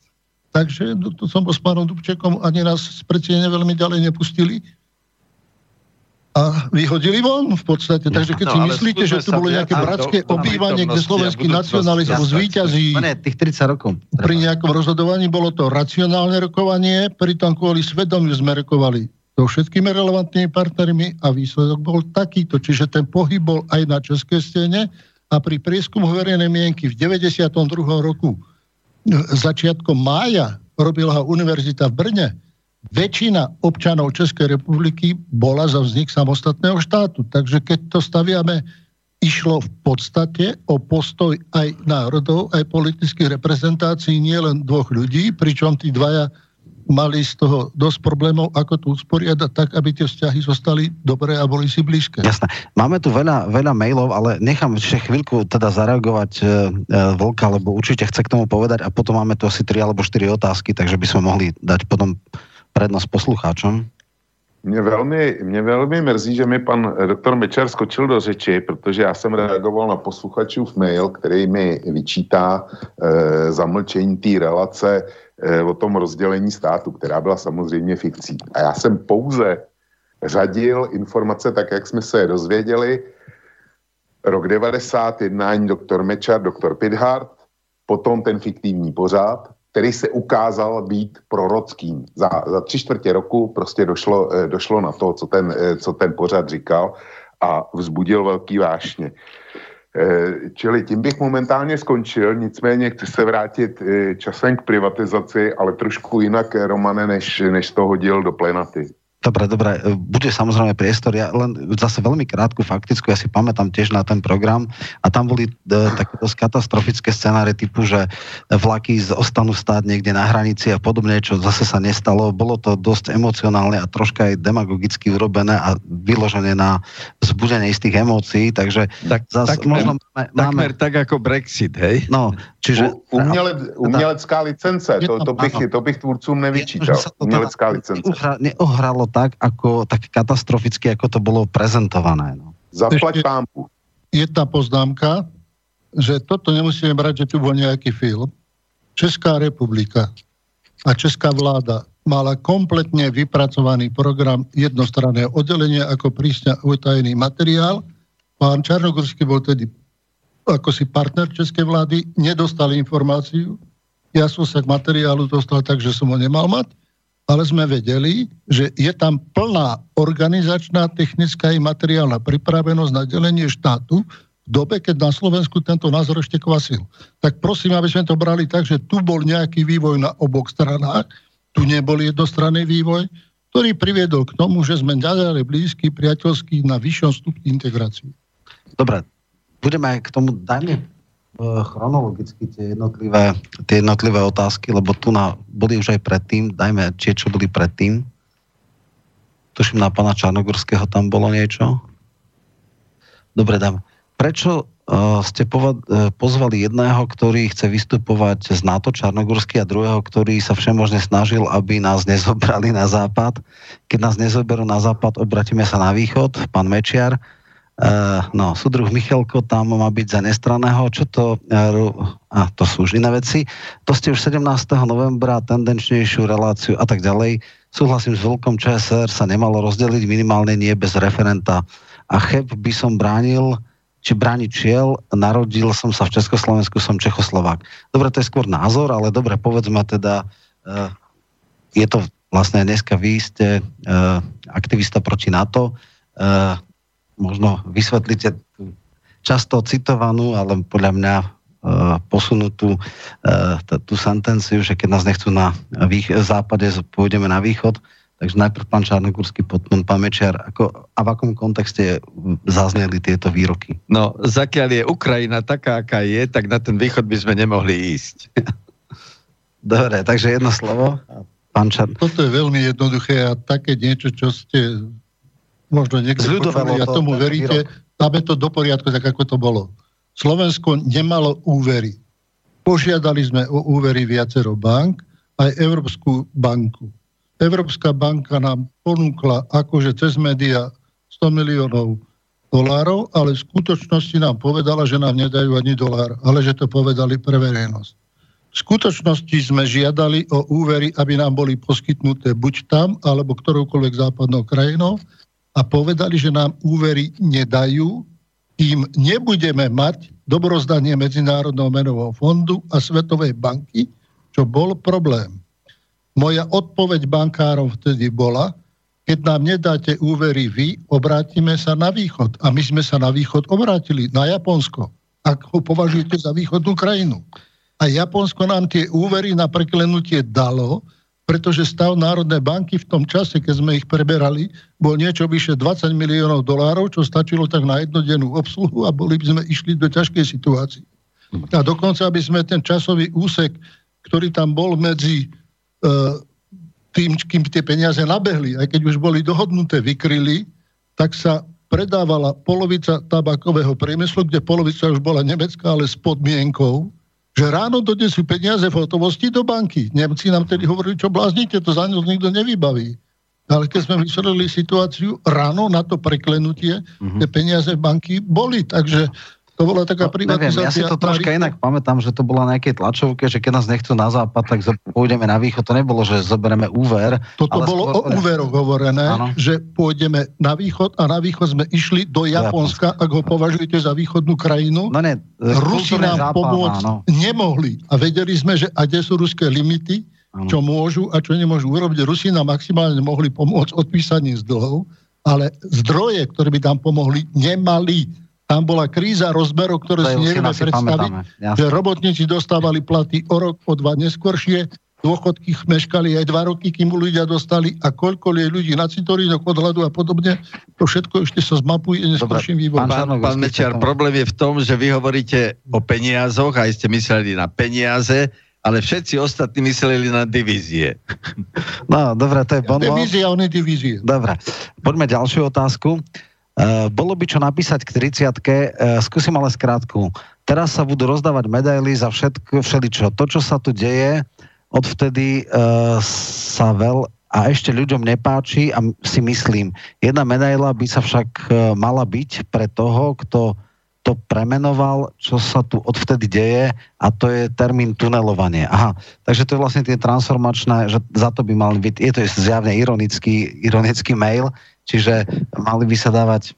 Takže to som bol s pánom Dubčekom, ani nás z veľmi ďalej nepustili a vyhodili von v podstate. Takže keď no, si myslíte, že tu bolo nejaké bratské obývanie, kde slovenský nacionalizmus zvýťazí tých 30 rokov. pri nejakom rozhodovaní, bolo to racionálne rokovanie, pritom kvôli svedomiu sme rokovali so všetkými relevantnými partnermi a výsledok bol takýto. Čiže ten pohyb bol aj na českej scéne a pri prieskumu verejnej mienky v 92. roku začiatkom mája robila ho univerzita v Brne, väčšina občanov Českej republiky bola za vznik samostatného štátu. Takže keď to staviame, išlo v podstate o postoj aj národov, aj politických reprezentácií, nielen dvoch ľudí, pričom tí dvaja mali z toho dosť problémov, ako to usporiadať tak, aby tie vzťahy zostali dobré a boli si blízke. Jasné. Máme tu veľa, veľa mailov, ale nechám ešte chvíľku teda zareagovať e, e, Volka, lebo určite chce k tomu povedať a potom máme tu asi tri alebo štyri otázky, takže by sme mohli dať potom prednosť poslucháčom. Mě velmi, mě velmi mrzí, že mi pan doktor Mečer skočil do řeči, protože já jsem reagoval na posluchačův mail, který mi vyčítá e, zamlčení té relace Eh, o tom rozdělení státu, která byla samozřejmě fikcí. A já jsem pouze řadil informace tak, jak jsme se je dozvěděli. Rok 90, jednání doktor Mečar, doktor Pidhart, potom ten fiktivní pořád, který se ukázal být prorockým. Za, za tři čtvrtě roku prostě došlo, eh, došlo na to, co ten, eh, co ten pořad říkal a vzbudil velký vášně. Eh, čili tím bych momentálně skončil, nicméně chci se vrátit časem k privatizaci, ale trošku jinak, Romane, než, než to hodil do plenaty. Dobre, dobre, bude samozrejme priestor. Ja len zase veľmi krátku faktickú, ja si pamätám tiež na ten program a tam boli e, také dosť katastrofické scenáre typu, že vlaky ostanú stáť niekde na hranici a podobne, čo zase sa nestalo. Bolo to dosť emocionálne a troška aj demagogicky urobené a vyložené na vzbudenie istých emócií, takže tak, zase takmer, možno máme, takmer tak ako Brexit, hej? No, čiže... U, uměle, umělecká licence, to, to, bych, to bych tvůrcům nevyčítal. Umělecká licence. Neohralo tak, ako, tak katastroficky, ako to bolo prezentované. No. Zaplať pámpu. Jedna poznámka, že toto nemusíme brať, že tu bol nejaký film. Česká republika a Česká vláda mala kompletne vypracovaný program jednostranného oddelenia ako prísne utajený materiál. Pán Čarnogorský bol tedy ako si partner Českej vlády, nedostal informáciu. Ja som sa k materiálu dostal tak, že som ho nemal mať ale sme vedeli, že je tam plná organizačná, technická i materiálna pripravenosť na delenie štátu v dobe, keď na Slovensku tento názor ešte kvasil. Tak prosím, aby sme to brali tak, že tu bol nejaký vývoj na oboch stranách, tu nebol jednostranný vývoj, ktorý priviedol k tomu, že sme ďalej blízky, priateľský na vyššom stupni integrácie. Dobre, budeme k tomu, dajme chronologicky tie jednotlivé, tie jednotlivé otázky, lebo tu na, boli už aj predtým, dajme tie, čo boli predtým. Tuším, na pána Čarnogorského tam bolo niečo. Dobre, dám. Prečo uh, ste pova- uh, pozvali jedného, ktorý chce vystupovať z NATO Čarnogorský a druhého, ktorý sa všemožne snažil, aby nás nezobrali na západ? Keď nás nezoberú na západ, obratíme sa na východ, pán Mečiar Uh, no, súdruh Michalko tam má byť za nestraného. Čo to... Uh, a to sú už iné veci. To ste už 17. novembra tendenčnejšiu reláciu a tak ďalej. Súhlasím s veľkom ČSR sa nemalo rozdeliť minimálne nie bez referenta. A cheb by som bránil či brániť čiel, narodil som sa v Československu, som Čechoslovák. Dobre, to je skôr názor, ale dobre, povedzme teda, uh, je to vlastne dneska vy ste aktivista proti NATO. Možno vysvetlíte tú často citovanú, ale podľa mňa uh, posunutú uh, tú sentenciu, že keď nás nechcú na vých- západe, pôjdeme na východ. Takže najprv pán Čarnogórsky, potom pán Mečiar. Ako, a v akom kontexte zazneli tieto výroky? No, zakiaľ je Ukrajina taká, aká je, tak na ten východ by sme nemohli ísť. Dobre, takže jedno slovo. Pán Čar... Toto je veľmi jednoduché a také niečo, čo ste možno niekto počuli a tomu veríte, dáme to do poriadku, tak ako to bolo. Slovensko nemalo úvery. Požiadali sme o úvery viacero bank, aj Európsku banku. Európska banka nám ponúkla akože cez média 100 miliónov dolárov, ale v skutočnosti nám povedala, že nám nedajú ani dolár, ale že to povedali pre verejnosť. V skutočnosti sme žiadali o úvery, aby nám boli poskytnuté buď tam, alebo ktoroukoľvek západnou krajinou a povedali, že nám úvery nedajú, kým nebudeme mať dobrozdanie Medzinárodného menového fondu a Svetovej banky, čo bol problém. Moja odpoveď bankárom vtedy bola, keď nám nedáte úvery vy, obrátime sa na východ. A my sme sa na východ obrátili, na Japonsko, ak ho považujete za východnú krajinu. A Japonsko nám tie úvery na preklenutie dalo, pretože stav Národnej banky v tom čase, keď sme ich preberali, bol niečo vyše 20 miliónov dolárov, čo stačilo tak na jednodennú obsluhu a boli by sme išli do ťažkej situácie. A dokonca, aby sme ten časový úsek, ktorý tam bol medzi uh, tým, kým tie peniaze nabehli, aj keď už boli dohodnuté, vykryli, tak sa predávala polovica tabakového priemyslu, kde polovica už bola nemecká, ale s podmienkou, že ráno donesú peniaze v hotovosti do banky. Nemci nám tedy hovorili, čo bláznite, to za ňu nikto nevybaví. Ale keď sme vysvetlili situáciu, ráno na to preklenutie mm-hmm. tie peniaze v banky boli. Takže to bola taká no, privatizácia. Neviem, ja si to troška inak pamätám, že to bola na nejakej tlačovke, že keď nás nechcú na západ, tak pôjdeme na východ. To nebolo, že zoberieme úver. Toto bolo skôr... o úveroch hovorené, ano. že pôjdeme na východ a na východ sme išli do Japonska, Japonska. ak ho považujete za východnú krajinu. No ne, Rusi nám západ, pomôcť áno. nemohli. A vedeli sme, že a kde sú ruské limity, ano. čo môžu a čo nemôžu urobiť. Rusi nám maximálne mohli pomôcť odpísaním z dlhov, ale zdroje, ktoré by tam pomohli, nemali tam bola kríza rozmerov, ktoré si nevieme predstaviť, že robotníci dostávali platy o rok, o dva neskôršie, dôchodky meškali aj dva roky, kým ľudia dostali a koľko je ľudí na cintorínoch od hladu a podobne. To všetko ešte sa zmapuje neskôrším vývojom. Pán, pán Mečiar, problém je v tom, že vy hovoríte o peniazoch a ste mysleli na peniaze, ale všetci ostatní mysleli na divízie. No, dobre, to je bonbon. Divízia, on je divízie. Dobre, poďme ďalšiu otázku. Uh, bolo by čo napísať k 30 uh, skúsim ale skrátku. Teraz sa budú rozdávať medaily za všetko, všeličo. To, čo sa tu deje, odvtedy uh, sa veľ a ešte ľuďom nepáči a si myslím, jedna medaila by sa však mala byť pre toho, kto to premenoval, čo sa tu odvtedy deje a to je termín tunelovanie. Aha, takže to je vlastne tie transformačné, že za to by mal byť, je to zjavne ironický, ironický mail, čiže mali by sa dávať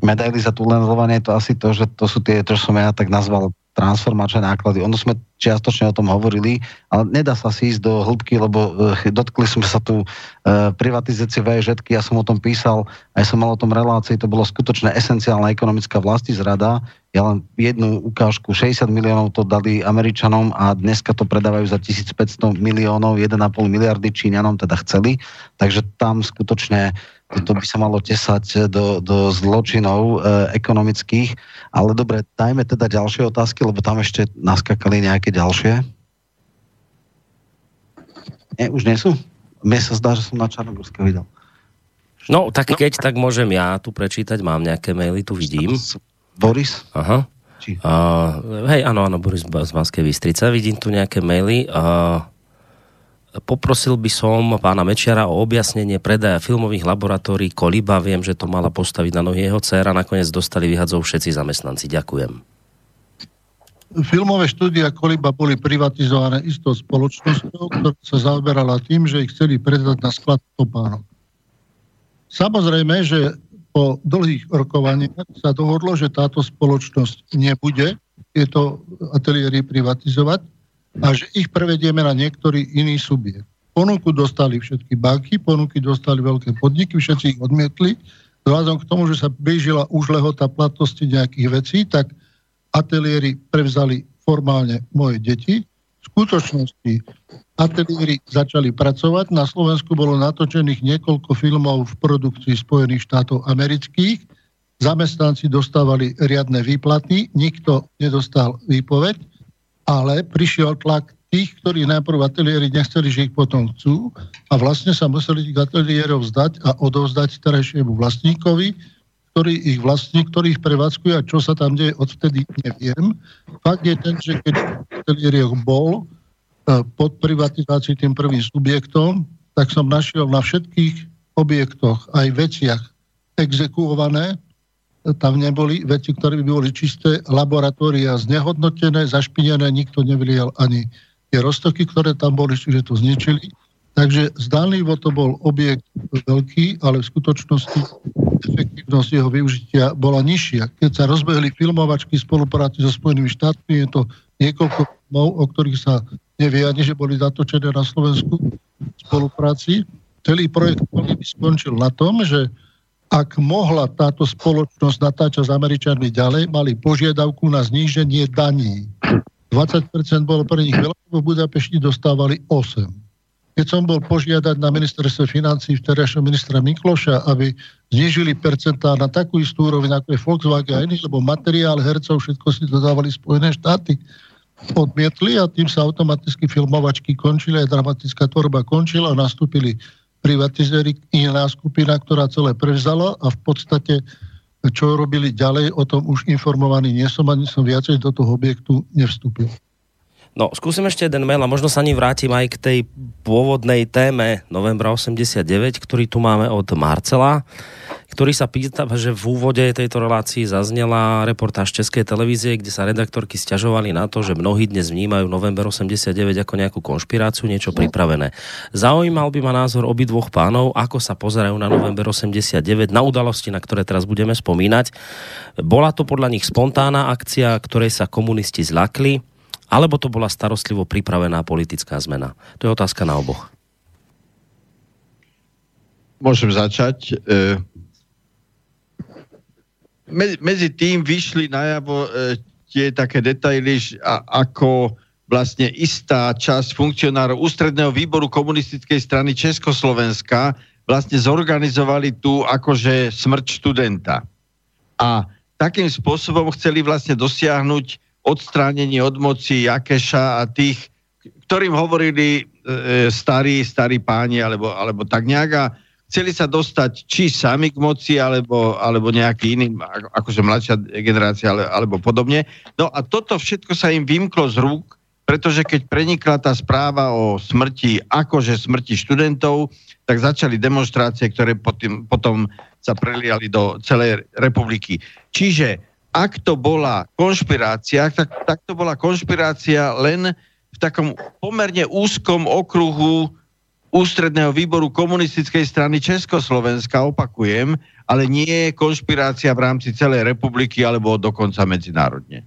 medaily za tunelovanie, to asi to, že to sú tie, čo som ja tak nazval transformačné náklady. Ono sme čiastočne o tom hovorili, ale nedá sa si ísť do hĺbky, lebo uh, dotkli sme sa tu uh, privatizácie VŽ, ja som o tom písal, aj som mal o tom relácii, to bolo skutočne esenciálna ekonomická vlasti zrada. Ja len jednu ukážku, 60 miliónov to dali Američanom a dneska to predávajú za 1500 miliónov, 1,5 miliardy Číňanom teda chceli, takže tam skutočne to by sa malo tesať do, do zločinov e, ekonomických. Ale dobre, dajme teda ďalšie otázky, lebo tam ešte naskakali nejaké ďalšie. Nie, už nie sú? Mne sa zdá, že som na Čarnogórske videl. No, tak keď, tak môžem ja tu prečítať, mám nejaké maily, tu vidím. Boris? Aha. Uh, hej, áno, áno, Boris z Banskej Bystrice. Vidím tu nejaké maily. Uh, Poprosil by som pána Mečiara o objasnenie predaja filmových laboratórií Koliba. Viem, že to mala postaviť na nohy jeho dcera. Nakoniec dostali vyhadzov všetci zamestnanci. Ďakujem. Filmové štúdia Koliba boli privatizované istou spoločnosťou, ktorá sa zaoberala tým, že ich chceli predať na sklad topánok. Samozrejme, že po dlhých rokovaniach sa dohodlo, že táto spoločnosť nebude tieto ateliéry privatizovať a že ich prevedieme na niektorý iný subjekt. Ponuku dostali všetky banky, ponuky dostali veľké podniky, všetci ich odmietli. Vzhľadom k tomu, že sa blížila už lehota platnosti nejakých vecí, tak ateliéry prevzali formálne moje deti. V skutočnosti ateliéry začali pracovať. Na Slovensku bolo natočených niekoľko filmov v produkcii Spojených štátov amerických. Zamestnanci dostávali riadne výplaty, nikto nedostal výpoveď, ale prišiel tlak tých, ktorí najprv ateliéry nechceli, že ich potom chcú a vlastne sa museli tých ateliérov vzdať a odovzdať terajšiemu vlastníkovi, ktorý ich vlastní, ktorý ich prevádzkuje a čo sa tam deje odvtedy neviem. Fakt je ten, že keď v ateliéroch bol e, pod privatizácií tým prvým subjektom, tak som našiel na všetkých objektoch aj veciach exekuované, tam neboli veci, ktoré by boli čisté, laboratória znehodnotené, zašpinené, nikto nevylial ani tie roztoky, ktoré tam boli, čiže to zničili. Takže zdánlivo to bol objekt veľký, ale v skutočnosti efektívnosť jeho využitia bola nižšia. Keď sa rozbehli filmovačky spolupráci so Spojenými štátmi, je to niekoľko filmov, o ktorých sa nevie ani, že boli zatočené na Slovensku spolupráci. Celý projekt by skončil na tom, že ak mohla táto spoločnosť natáčať s Američanmi ďalej, mali požiadavku na zníženie daní. 20% bolo pre nich veľa, v Budapešti dostávali 8. Keď som bol požiadať na ministerstve financí vterejšieho ministra Mikloša, aby znižili percentá na takú istú úroveň, ako je Volkswagen a iný, lebo materiál hercov, všetko si dodávali Spojené štáty, odmietli a tým sa automaticky filmovačky končili, aj dramatická tvorba končila a nastúpili privatizéri, iná skupina, ktorá celé prevzala a v podstate čo robili ďalej, o tom už informovaný nie som, ani som viacej do toho objektu nevstúpil. No, skúsim ešte jeden mail a možno sa ani vrátim aj k tej pôvodnej téme novembra 89, ktorý tu máme od Marcela, ktorý sa pýta, že v úvode tejto relácii zaznela reportáž Českej televízie, kde sa redaktorky stiažovali na to, že mnohí dnes vnímajú november 89 ako nejakú konšpiráciu, niečo pripravené. Zaujímal by ma názor obidvoch pánov, ako sa pozerajú na november 89, na udalosti, na ktoré teraz budeme spomínať. Bola to podľa nich spontánna akcia, ktorej sa komunisti zlakli, alebo to bola starostlivo pripravená politická zmena? To je otázka na oboch. Môžem začať. E, medzi tým vyšli najavo e, tie také detaily, ako vlastne istá časť funkcionárov Ústredného výboru komunistickej strany Československa vlastne zorganizovali tu akože smrť študenta. A takým spôsobom chceli vlastne dosiahnuť odstránenie od moci Jakeša a tých, ktorým hovorili e, starí, starí páni, alebo, alebo tak nejak a chceli sa dostať či sami k moci, alebo, alebo nejaký iný, akože mladšia generácia, ale, alebo podobne. No a toto všetko sa im vymklo z rúk, pretože keď prenikla tá správa o smrti, akože smrti študentov, tak začali demonstrácie, ktoré potom, potom sa preliali do celej republiky. Čiže ak to bola konšpirácia, tak, tak to bola konšpirácia len v takom pomerne úzkom okruhu ústredného výboru komunistickej strany Československa, opakujem, ale nie je konšpirácia v rámci celej republiky alebo dokonca medzinárodne.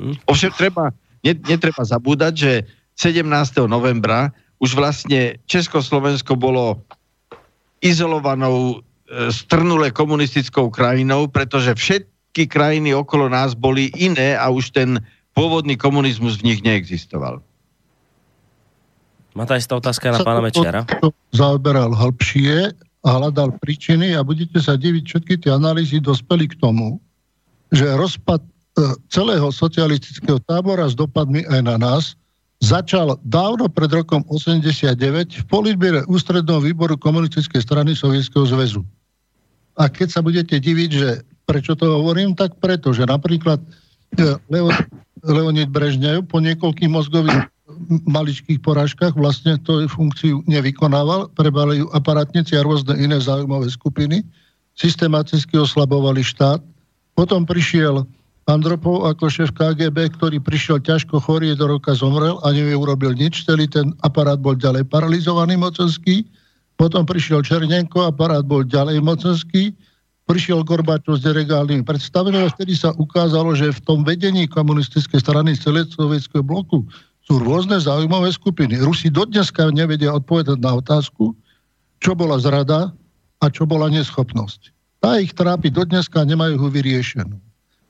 Hm? Ovšem treba, netreba zabúdať, že 17. novembra už vlastne Československo bolo izolovanou e, strnule komunistickou krajinou, pretože všet, všetky krajiny okolo nás boli iné a už ten pôvodný komunizmus v nich neexistoval. Má tá istá otázka na pána Mečiara. Zaoberal hĺbšie a hľadal príčiny a budete sa diviť, všetky tie analýzy dospeli k tomu, že rozpad e, celého socialistického tábora s dopadmi aj na nás začal dávno pred rokom 89 v politbiere Ústredného výboru komunistickej strany Sovietskeho zväzu. A keď sa budete diviť, že Prečo to hovorím? Tak preto, že napríklad e, Leo, Leonid Brežňajú po niekoľkých mozgových maličkých porážkach vlastne to funkciu nevykonával, prebali ju aparátnici a rôzne iné zaujímavé skupiny, systematicky oslabovali štát. Potom prišiel Andropov ako šéf KGB, ktorý prišiel ťažko chorý, do roka zomrel a neurobil nič, celý ten aparát bol ďalej paralizovaný mocenský. Potom prišiel Černenko, aparát bol ďalej mocenský prišiel Gorbačov s deregálnymi predstavami a vtedy sa ukázalo, že v tom vedení komunistickej strany celého sovietského bloku sú rôzne zaujímavé skupiny. Rusi dodneska nevedia odpovedať na otázku, čo bola zrada a čo bola neschopnosť. Tá ich trápi dodneska a nemajú ho vyriešenú.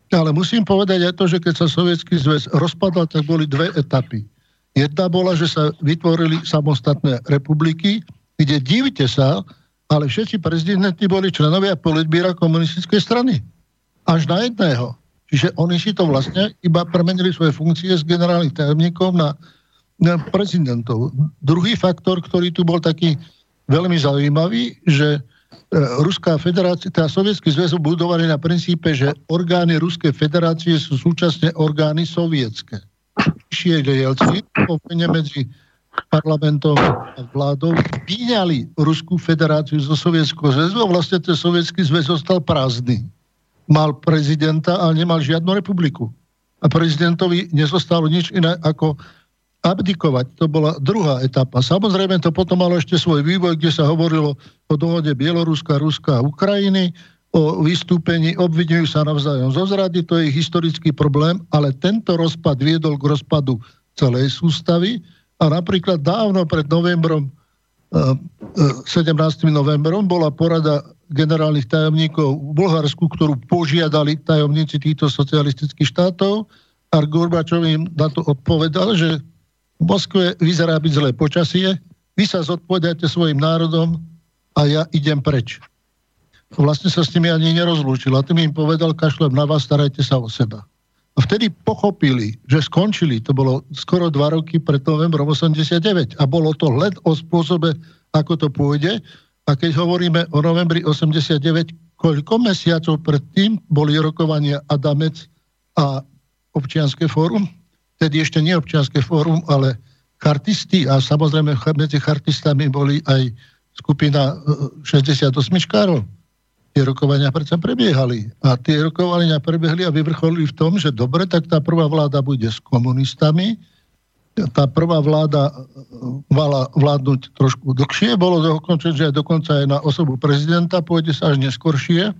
Ale musím povedať aj to, že keď sa Sovietský zväz rozpadal, tak boli dve etapy. Jedna bola, že sa vytvorili samostatné republiky, kde divite sa, ale všetci prezidenti boli členovia politbíra komunistickej strany. Až na jedného. Čiže oni si to vlastne iba premenili svoje funkcie z generálnych tajomníkov na, na prezidentov. Druhý faktor, ktorý tu bol taký veľmi zaujímavý, že E, Ruská federácia, teda Sovietský zväz budovaný na princípe, že orgány Ruskej federácie sú súčasne orgány sovietské. Šie Jelci po medzi parlamentom a vládou vyňali Ruskú federáciu zo Sovietského zväzu a vlastne ten Sovietský zväz zostal prázdny. Mal prezidenta, ale nemal žiadnu republiku. A prezidentovi nezostalo nič iné ako abdikovať. To bola druhá etapa. Samozrejme to potom malo ešte svoj vývoj, kde sa hovorilo o dohode Bieloruska, Ruska a Ukrajiny, o vystúpení, obvinujú sa navzájom zo zrady, to je ich historický problém, ale tento rozpad viedol k rozpadu celej sústavy a napríklad dávno pred novembrom, 17. Eh, eh, novembrom bola porada generálnych tajomníkov v Bulharsku, ktorú požiadali tajomníci týchto socialistických štátov a Gorbačov im na to odpovedal, že v Moskve vyzerá byť zlé počasie, vy sa zodpovedajte svojim národom a ja idem preč. Vlastne sa s nimi ani nerozlúčil a tým im povedal, kašlem na vás, starajte sa o seba. Vtedy pochopili, že skončili, to bolo skoro dva roky pred novembrom 89 a bolo to len o spôsobe, ako to pôjde. A keď hovoríme o novembri 89, koľko mesiacov predtým boli rokovania Adamec a občianske fórum? vtedy ešte nie občianske fórum, ale chartisti a samozrejme medzi chartistami boli aj skupina 68 e, škárov. Tie rokovania predsa prebiehali. A tie rokovania prebiehli a vyvrcholili v tom, že dobre, tak tá prvá vláda bude s komunistami. Tá prvá vláda e, mala vládnuť trošku dlhšie. Bolo dokončené, že dokonca aj na osobu prezidenta pôjde sa až neskoršie.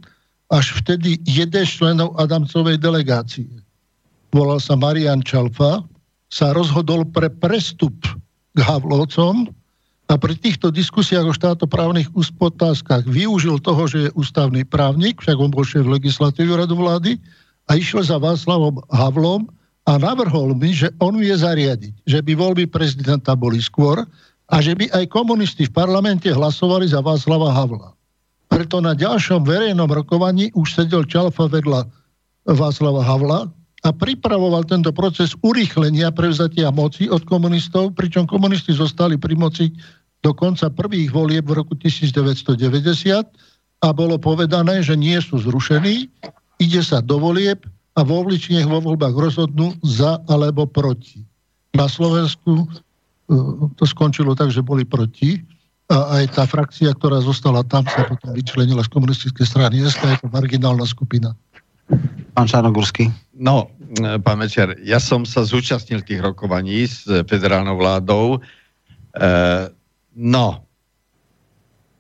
Až vtedy jeden členov Adamcovej delegácie volal sa Marian Čalfa, sa rozhodol pre prestup k Havlovcom a pri týchto diskusiách o štátoprávnych otázkach využil toho, že je ústavný právnik, však on bol šéf legislatívy radu vlády a išiel za Václavom Havlom a navrhol mi, že on vie zariadiť, že by voľby prezidenta boli skôr a že by aj komunisti v parlamente hlasovali za Václava Havla. Preto na ďalšom verejnom rokovaní už sedel Čalfa vedľa Václava Havla a pripravoval tento proces urýchlenia prevzatia moci od komunistov, pričom komunisti zostali pri moci do konca prvých volieb v roku 1990 a bolo povedané, že nie sú zrušení, ide sa do volieb a vo voličniach vo voľbách rozhodnú za alebo proti. Na Slovensku e, to skončilo tak, že boli proti a aj tá frakcia, ktorá zostala tam, sa potom vyčlenila z komunistickej strany. SK je to marginálna skupina. Pán Čarnogurský. No, e, pán Mečer, ja som sa zúčastnil tých rokovaní s federálnou vládou. E, no,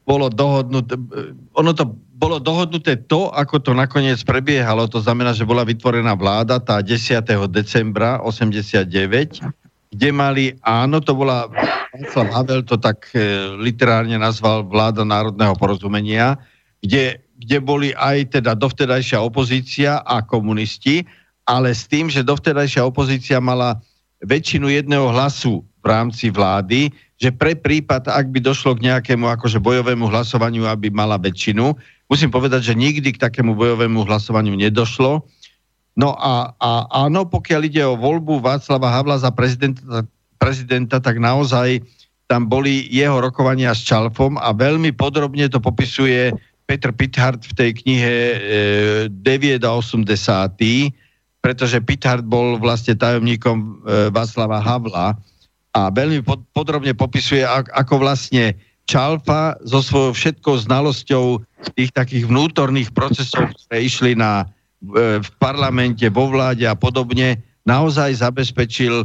bolo dohodnuté, ono to bolo dohodnuté to, ako to nakoniec prebiehalo, to znamená, že bola vytvorená vláda tá 10. decembra 89, kde mali, áno, to bola, Václav Havel to tak e, literárne nazval vláda národného porozumenia, kde kde boli aj teda dovtedajšia opozícia a komunisti, ale s tým, že dovtedajšia opozícia mala väčšinu jedného hlasu v rámci vlády, že pre prípad, ak by došlo k nejakému akože bojovému hlasovaniu, aby mala väčšinu, musím povedať, že nikdy k takému bojovému hlasovaniu nedošlo. No a, a áno, pokiaľ ide o voľbu Václava Havla za prezidenta, prezidenta, tak naozaj tam boli jeho rokovania s Čalfom a veľmi podrobne to popisuje Petr Pithard v tej knihe e, 9 a 80 pretože Pithard bol vlastne tajomníkom e, Václava Havla a veľmi pod, podrobne popisuje, ak, ako vlastne Čalfa so svojou všetkou znalosťou tých takých vnútorných procesov, ktoré išli na, e, v parlamente, vo vláde a podobne, naozaj zabezpečil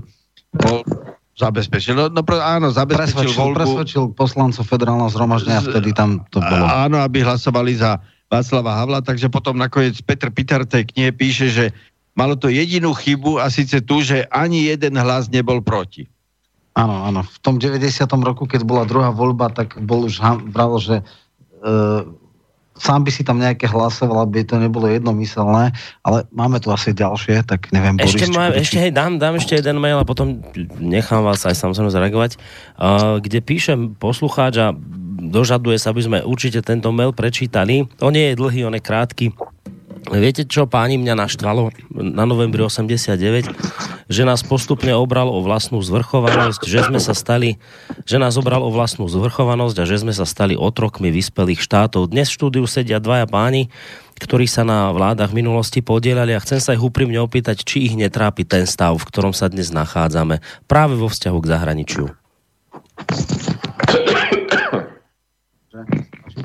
bol, Zabezpečil, no, no áno, zabezpečil presvedčil, voľbu. Presvedčil poslancov federálneho zhromaždenia, vtedy tam to bolo. Áno, aby hlasovali za Václava Havla, takže potom nakoniec Petr Pitar tej knihe píše, že malo to jedinú chybu a síce tu, že ani jeden hlas nebol proti. Áno, áno. V tom 90. roku, keď bola druhá voľba, tak bol už bralo, že e, sám by si tam nejaké hlasoval, aby to nebolo jednomyselné, ale máme tu asi ďalšie, tak neviem. Ešte, Boris, má, ešte hej, dám, dám ešte jeden mail a potom nechám vás aj samozrejme zareagovať, uh, kde píšem poslucháč a dožaduje sa, aby sme určite tento mail prečítali. On nie je dlhý, on je krátky. Viete, čo páni mňa naštvalo na novembri 89? Že nás postupne obral o vlastnú zvrchovanosť, že sme sa stali, že nás obral o vlastnú zvrchovanosť a že sme sa stali otrokmi vyspelých štátov. Dnes v štúdiu sedia dvaja páni, ktorí sa na vládach minulosti podielali a chcem sa ich úprimne opýtať, či ich netrápi ten stav, v ktorom sa dnes nachádzame, práve vo vzťahu k zahraničiu.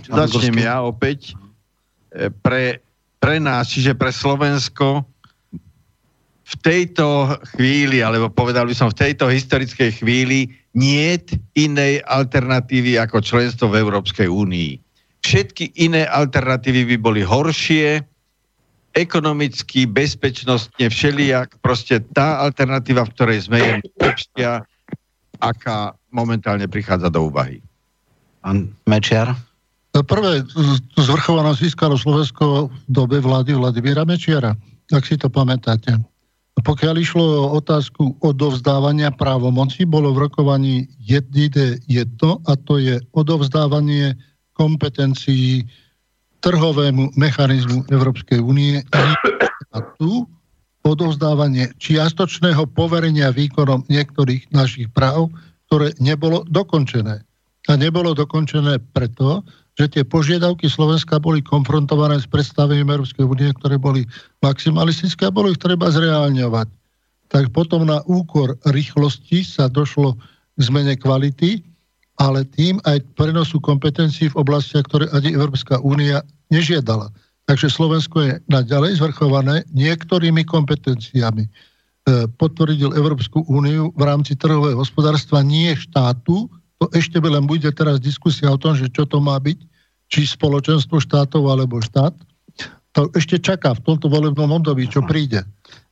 Začnem ja opäť. E, pre pre nás, čiže pre Slovensko v tejto chvíli, alebo povedal by som v tejto historickej chvíli, nie inej alternatívy ako členstvo v Európskej únii. Všetky iné alternatívy by boli horšie, ekonomicky, bezpečnostne, všelijak. Proste tá alternatíva, v ktorej sme, je lepšia, aká momentálne prichádza do úvahy. Pán Mečiar? Prvé zvrchovanosť získalo Slovensko v dobe vlády Vladimíra Mečiara, ak si to pamätáte. Pokiaľ išlo o otázku odovzdávania právomoci, bolo v rokovaní jediné jedno a to je odovzdávanie kompetencií trhovému mechanizmu Európskej únie a tu odovzdávanie čiastočného poverenia výkonom niektorých našich práv, ktoré nebolo dokončené. A nebolo dokončené preto, že tie požiadavky Slovenska boli konfrontované s predstavením Európskej únie, ktoré boli maximalistické a bolo ich treba zreálňovať. Tak potom na úkor rýchlosti sa došlo k zmene kvality, ale tým aj prenosu kompetencií v oblastiach, ktoré ani Európska únia nežiadala. Takže Slovensko je naďalej zvrchované niektorými kompetenciami. E, potvrdil Európsku úniu v rámci trhového hospodárstva nie štátu, to ešte len bude teraz diskusia o tom, že čo to má byť, či spoločenstvo štátov alebo štát. To ešte čaká v tomto volebnom období, čo príde.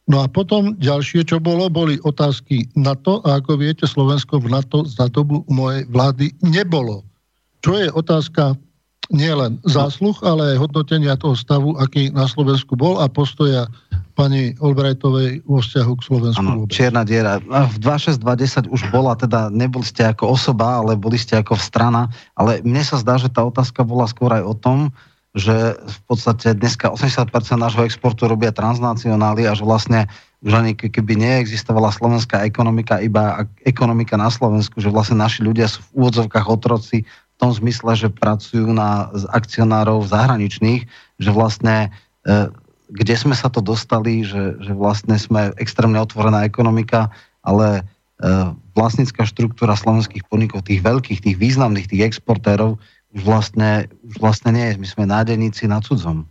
No a potom ďalšie, čo bolo, boli otázky NATO a ako viete, Slovensko v NATO za dobu mojej vlády nebolo. Čo je otázka nielen zásluh, ale aj hodnotenia toho stavu, aký na Slovensku bol a postoja pani Olbrajtovej vo vzťahu k Slovensku. Ano, čierna diera. V 2620 už bola, teda neboli ste ako osoba, ale boli ste ako strana, ale mne sa zdá, že tá otázka bola skôr aj o tom, že v podstate dneska 80% nášho exportu robia transnacionály a že vlastne už ani keby neexistovala slovenská ekonomika, iba ekonomika na Slovensku, že vlastne naši ľudia sú v úvodzovkách otroci v tom zmysle, že pracujú na akcionárov zahraničných, že vlastne e, kde sme sa to dostali, že, že vlastne sme extrémne otvorená ekonomika, ale e, vlastnícka štruktúra slovenských podnikov, tých veľkých, tých významných, tých exportérov, už vlastne, už vlastne nie je. My sme nádeníci na cudzom.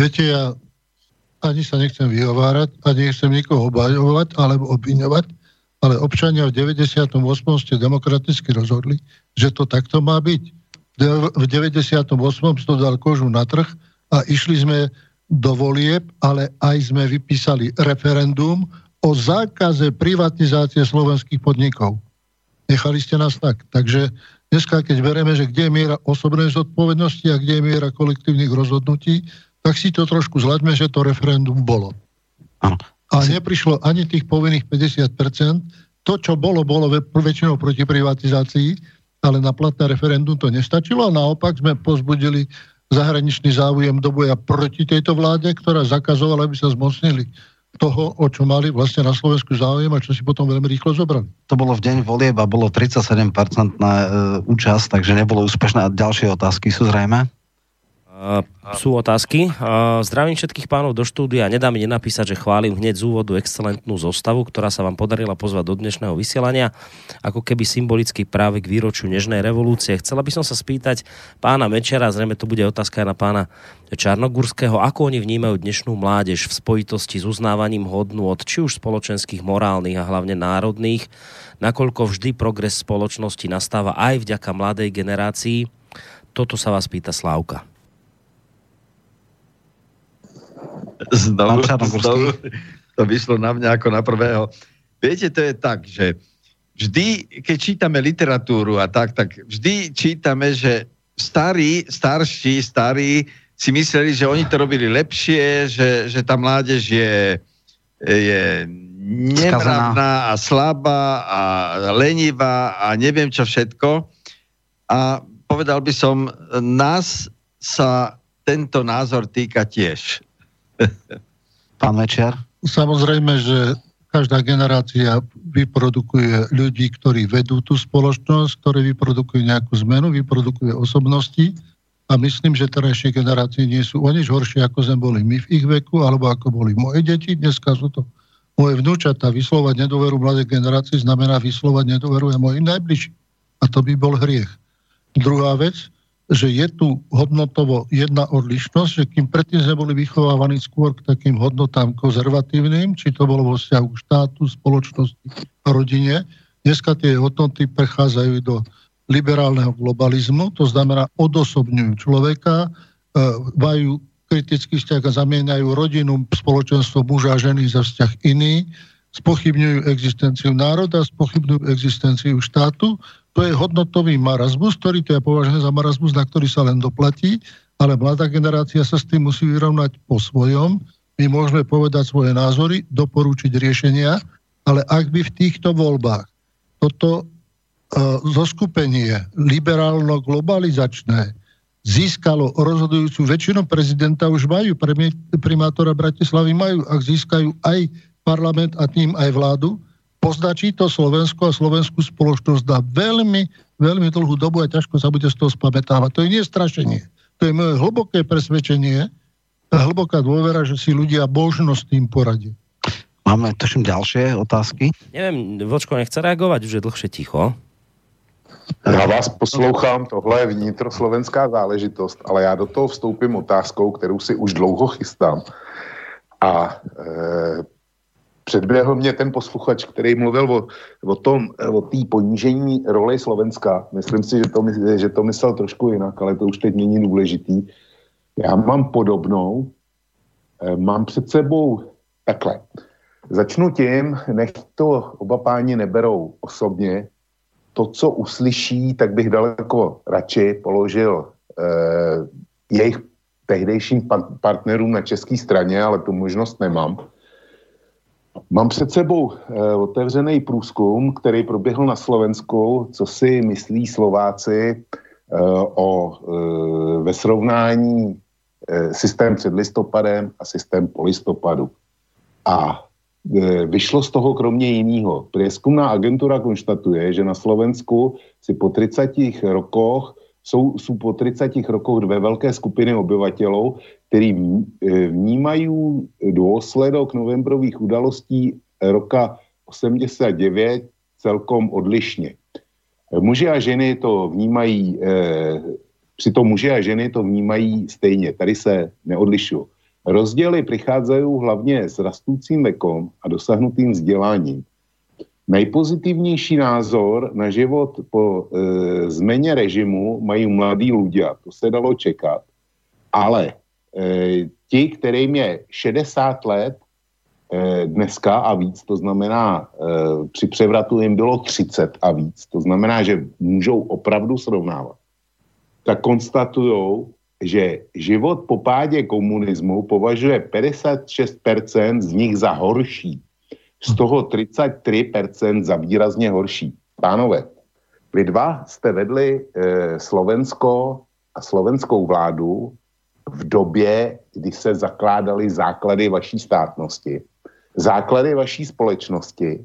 Viete, ja ani sa nechcem vyhovárať, ani nechcem nikoho obhajovať alebo obviňovať, ale občania v 98. ste demokraticky rozhodli, že to takto má byť. V 98. to dal kožu na trh a išli sme do volieb, ale aj sme vypísali referendum o zákaze privatizácie slovenských podnikov. Nechali ste nás tak. Takže dneska, keď bereme, že kde je miera osobnej zodpovednosti a kde je miera kolektívnych rozhodnutí, tak si to trošku zlaďme, že to referendum bolo. A neprišlo ani tých povinných 50%. To, čo bolo, bolo väčšinou proti privatizácii, ale na platné referendum to nestačilo a naopak sme pozbudili zahraničný záujem do boja proti tejto vláde, ktorá zakazovala, aby sa zmocnili toho, o čo mali vlastne na Slovensku záujem a čo si potom veľmi rýchlo zobrali. To bolo v deň volieb a bolo 37% na e, účasť, takže nebolo úspešné. Ďalšie otázky sú zrejme? Sú otázky. Zdravím všetkých pánov do štúdia. Nedá mi nenapísať, že chválim hneď z úvodu excelentnú zostavu, ktorá sa vám podarila pozvať do dnešného vysielania, ako keby symbolicky práve k výročiu Nežnej revolúcie. Chcela by som sa spýtať pána Mečera, zrejme to bude otázka aj na pána Čarnogurského, ako oni vnímajú dnešnú mládež v spojitosti s uznávaním hodnú od či už spoločenských, morálnych a hlavne národných, nakoľko vždy progres spoločnosti nastáva aj vďaka mladej generácii. Toto sa vás pýta Slávka. Znovu, znovu to vyšlo na mňa ako na prvého. Viete, to je tak, že vždy, keď čítame literatúru a tak, tak vždy čítame, že starí, starší, starí si mysleli, že oni to robili lepšie, že, že tá mládež je, je nemravná a slabá a lenivá a neviem čo všetko. A povedal by som, nás sa tento názor týka tiež. Pán Večer? Samozrejme, že každá generácia vyprodukuje ľudí, ktorí vedú tú spoločnosť, ktorí vyprodukujú nejakú zmenu, vyprodukuje osobnosti a myslím, že terajšie generácie nie sú o nič horšie, ako sme boli my v ich veku, alebo ako boli moje deti. Dneska sú to moje vnúčata. Vyslovať nedôveru mladej generácii znamená vyslovať nedôveru aj mojim najbližším. A to by bol hriech. Druhá vec, že je tu hodnotovo jedna odlišnosť, že kým predtým sme boli vychovávaní skôr k takým hodnotám konzervatívnym, či to bolo vo vzťahu k štátu, spoločnosti rodine, dneska tie hodnoty prechádzajú do liberálneho globalizmu, to znamená odosobňujú človeka, e, majú kritický vzťah a zamieňajú rodinu, spoločenstvo muža a ženy za vzťah iný, spochybňujú existenciu národa, spochybňujú existenciu štátu. To je hodnotový marazmus, ktorý to je považený za marazmus, na ktorý sa len doplatí, ale mladá generácia sa s tým musí vyrovnať po svojom. My môžeme povedať svoje názory, doporučiť riešenia, ale ak by v týchto voľbách toto uh, zoskupenie liberálno-globalizačné získalo rozhodujúcu väčšinu prezidenta, už majú, primátora Bratislavy majú, ak získajú aj parlament a tým aj vládu, poznačí to Slovensko a slovenskú spoločnosť na veľmi, veľmi dlhú dobu a ťažko sa bude z toho spamätávať. To je nie strašenie. To je moje hlboké presvedčenie a hlboká dôvera, že si ľudia možno s tým poradí. Máme, tuším, ďalšie otázky. Neviem, Vočko nechce reagovať, už je dlhšie ticho. Já vás poslouchám, tohle je vnitroslovenská záležitost, ale já do toho vstoupím otázkou, kterou si už dlouho chystám. A e, předběhl mě ten posluchač, který mluvil o, o tom, o té ponížení roli Slovenska. Myslím si, že to, že to myslel trošku jinak, ale to už teď není důležitý. Já mám podobnou, e, mám před sebou takhle. Začnu tím, nech to oba páni neberou osobně, to, co uslyší, tak bych daleko radši položil eh, jejich tehdejším partnerům na české straně, ale tu možnost nemám. Mám před sebou eh, otevřený průzkum, který proběhl na Slovensku, co si myslí Slováci eh, o, eh, ve srovnání systém před listopadem a systém po listopadu. A vyšlo z toho kromě jiného. Prieskumná agentura konštatuje, že na Slovensku si po 30 rokoch jsou, jsou po 30 rokoch dvě velké skupiny obyvatelů, který e, vnímají důsledok novembrových udalostí roka 89 celkom odlišně. Muži a ženy to vnímají, e, přitom muži a ženy to vnímají stejně. Tady se neodlišují. Rozděly přicházejí hlavně s rastoucím vekom a dosahnutým vzděláním. Nejpozitivnější názor na život po e, změně režimu mají mladí lidé, to se dalo čekat, ale ti, kterým je 60 let e, dneska a víc, to znamená, e, při převratu jim bylo 30 a víc, to znamená, že můžou opravdu srovnávat, tak konstatují, že život po pádě komunismu považuje 56% z nich za horší. Z toho 33% za výrazně horší. Pánové, vy dva jste vedli e, Slovensko a slovenskou vládu v době, kdy se zakládaly základy vaší státnosti, základy vaší společnosti.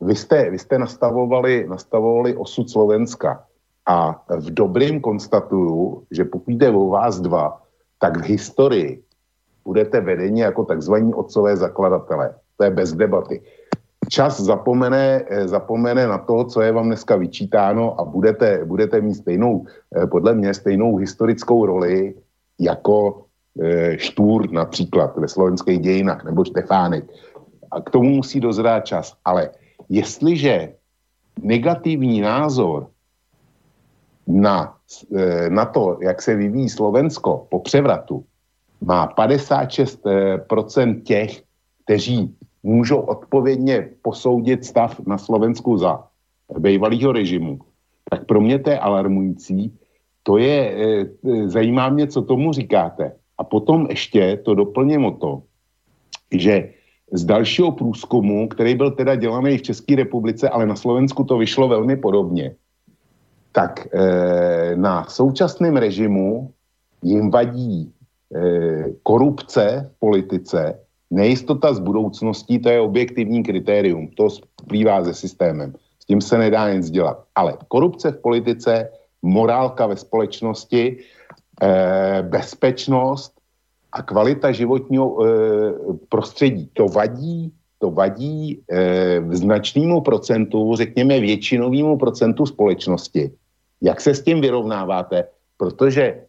Vy jste, vy jste nastavovali, nastavovali osud Slovenska. A v dobrým konstatuju, že pokud jde o vás dva, tak v historii budete vedeni jako takzvaní otcové zakladatelé. To je bez debaty. Čas zapomene, eh, zapomene na to, co je vám dneska vyčítáno a budete, budete mít stejnou, eh, podle mě stejnou historickou roli jako e, Štůr například ve slovenských dějinách nebo Štefánek. A k tomu musí dozrát čas. Ale jestliže negativní názor na, na to, jak se vyvíjí Slovensko po převratu, má 56% těch, kteří můžou odpovědně posoudit stav na Slovensku za bývalého režimu, tak pro mě to je alarmující. To je, e, zajímá mě, co tomu říkáte. A potom ještě to doplním o to, že z dalšího průzkumu, který byl teda dělaný v České republice, ale na Slovensku to vyšlo velmi podobně, tak e, na současném režimu jim vadí e, korupce v politice, nejistota z budoucností, to je objektivní kritérium, to splývá se systémem. S tím se nedá nic dělat. Ale korupce v politice, morálka ve společnosti, e, bezpečnost a kvalita životního e, prostředí. To vadí, to vadí e, značnému procentu, řekněme většinovému procentu společnosti. Jak se s tím vyrovnáváte? Protože e,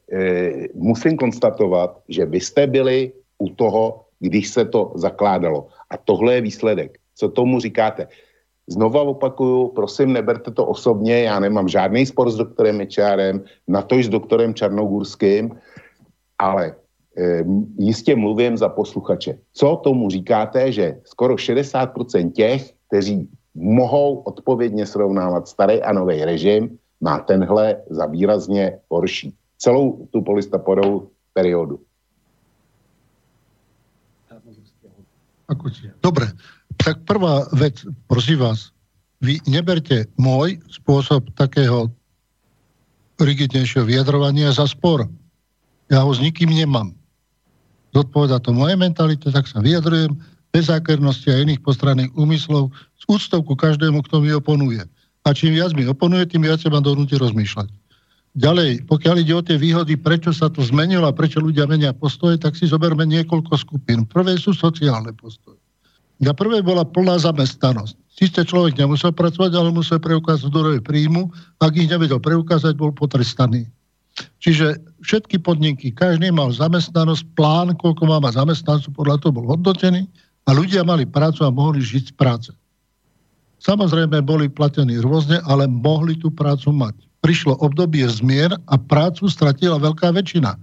musím konstatovat, že vy jste byli u toho, když se to zakládalo. A tohle je výsledek. Co tomu říkáte? Znova opakuju, prosím, neberte to osobně, já nemám žádný spor s doktorem Mečárem, na to s doktorem Čarnogurským, ale e, jistě mluvím za posluchače. Co tomu říkáte, že skoro 60% těch, kteří mohou odpovědně srovnávat starý a nový režim, má tenhle za výrazně horší. Celou tu polistopadovou periodu. Dobre, tak prvá vec, prosím vás, vy neberte môj spôsob takého rigidnejšieho vyjadrovania za spor. Ja ho s nikým nemám. Zodpoveda to moje mentalite, tak sa vyjadrujem bez zákernosti a iných postranných úmyslov s úctou ku každému, kto mi oponuje. A čím viac mi oponuje, tým viac sa mám donúti rozmýšľať. Ďalej, pokiaľ ide o tie výhody, prečo sa to zmenilo a prečo ľudia menia postoje, tak si zoberme niekoľko skupín. Prvé sú sociálne postoje. Na prvé bola plná zamestnanosť. Síce človek nemusel pracovať, ale musel preukázať zdroje príjmu. Ak ich nevedel preukázať, bol potrestaný. Čiže všetky podniky, každý mal zamestnanosť, plán, koľko má mať zamestnancov, podľa toho bol hodnotený a ľudia mali prácu a mohli žiť z práce. Samozrejme boli platení rôzne, ale mohli tú prácu mať. Prišlo obdobie zmier a prácu stratila veľká väčšina.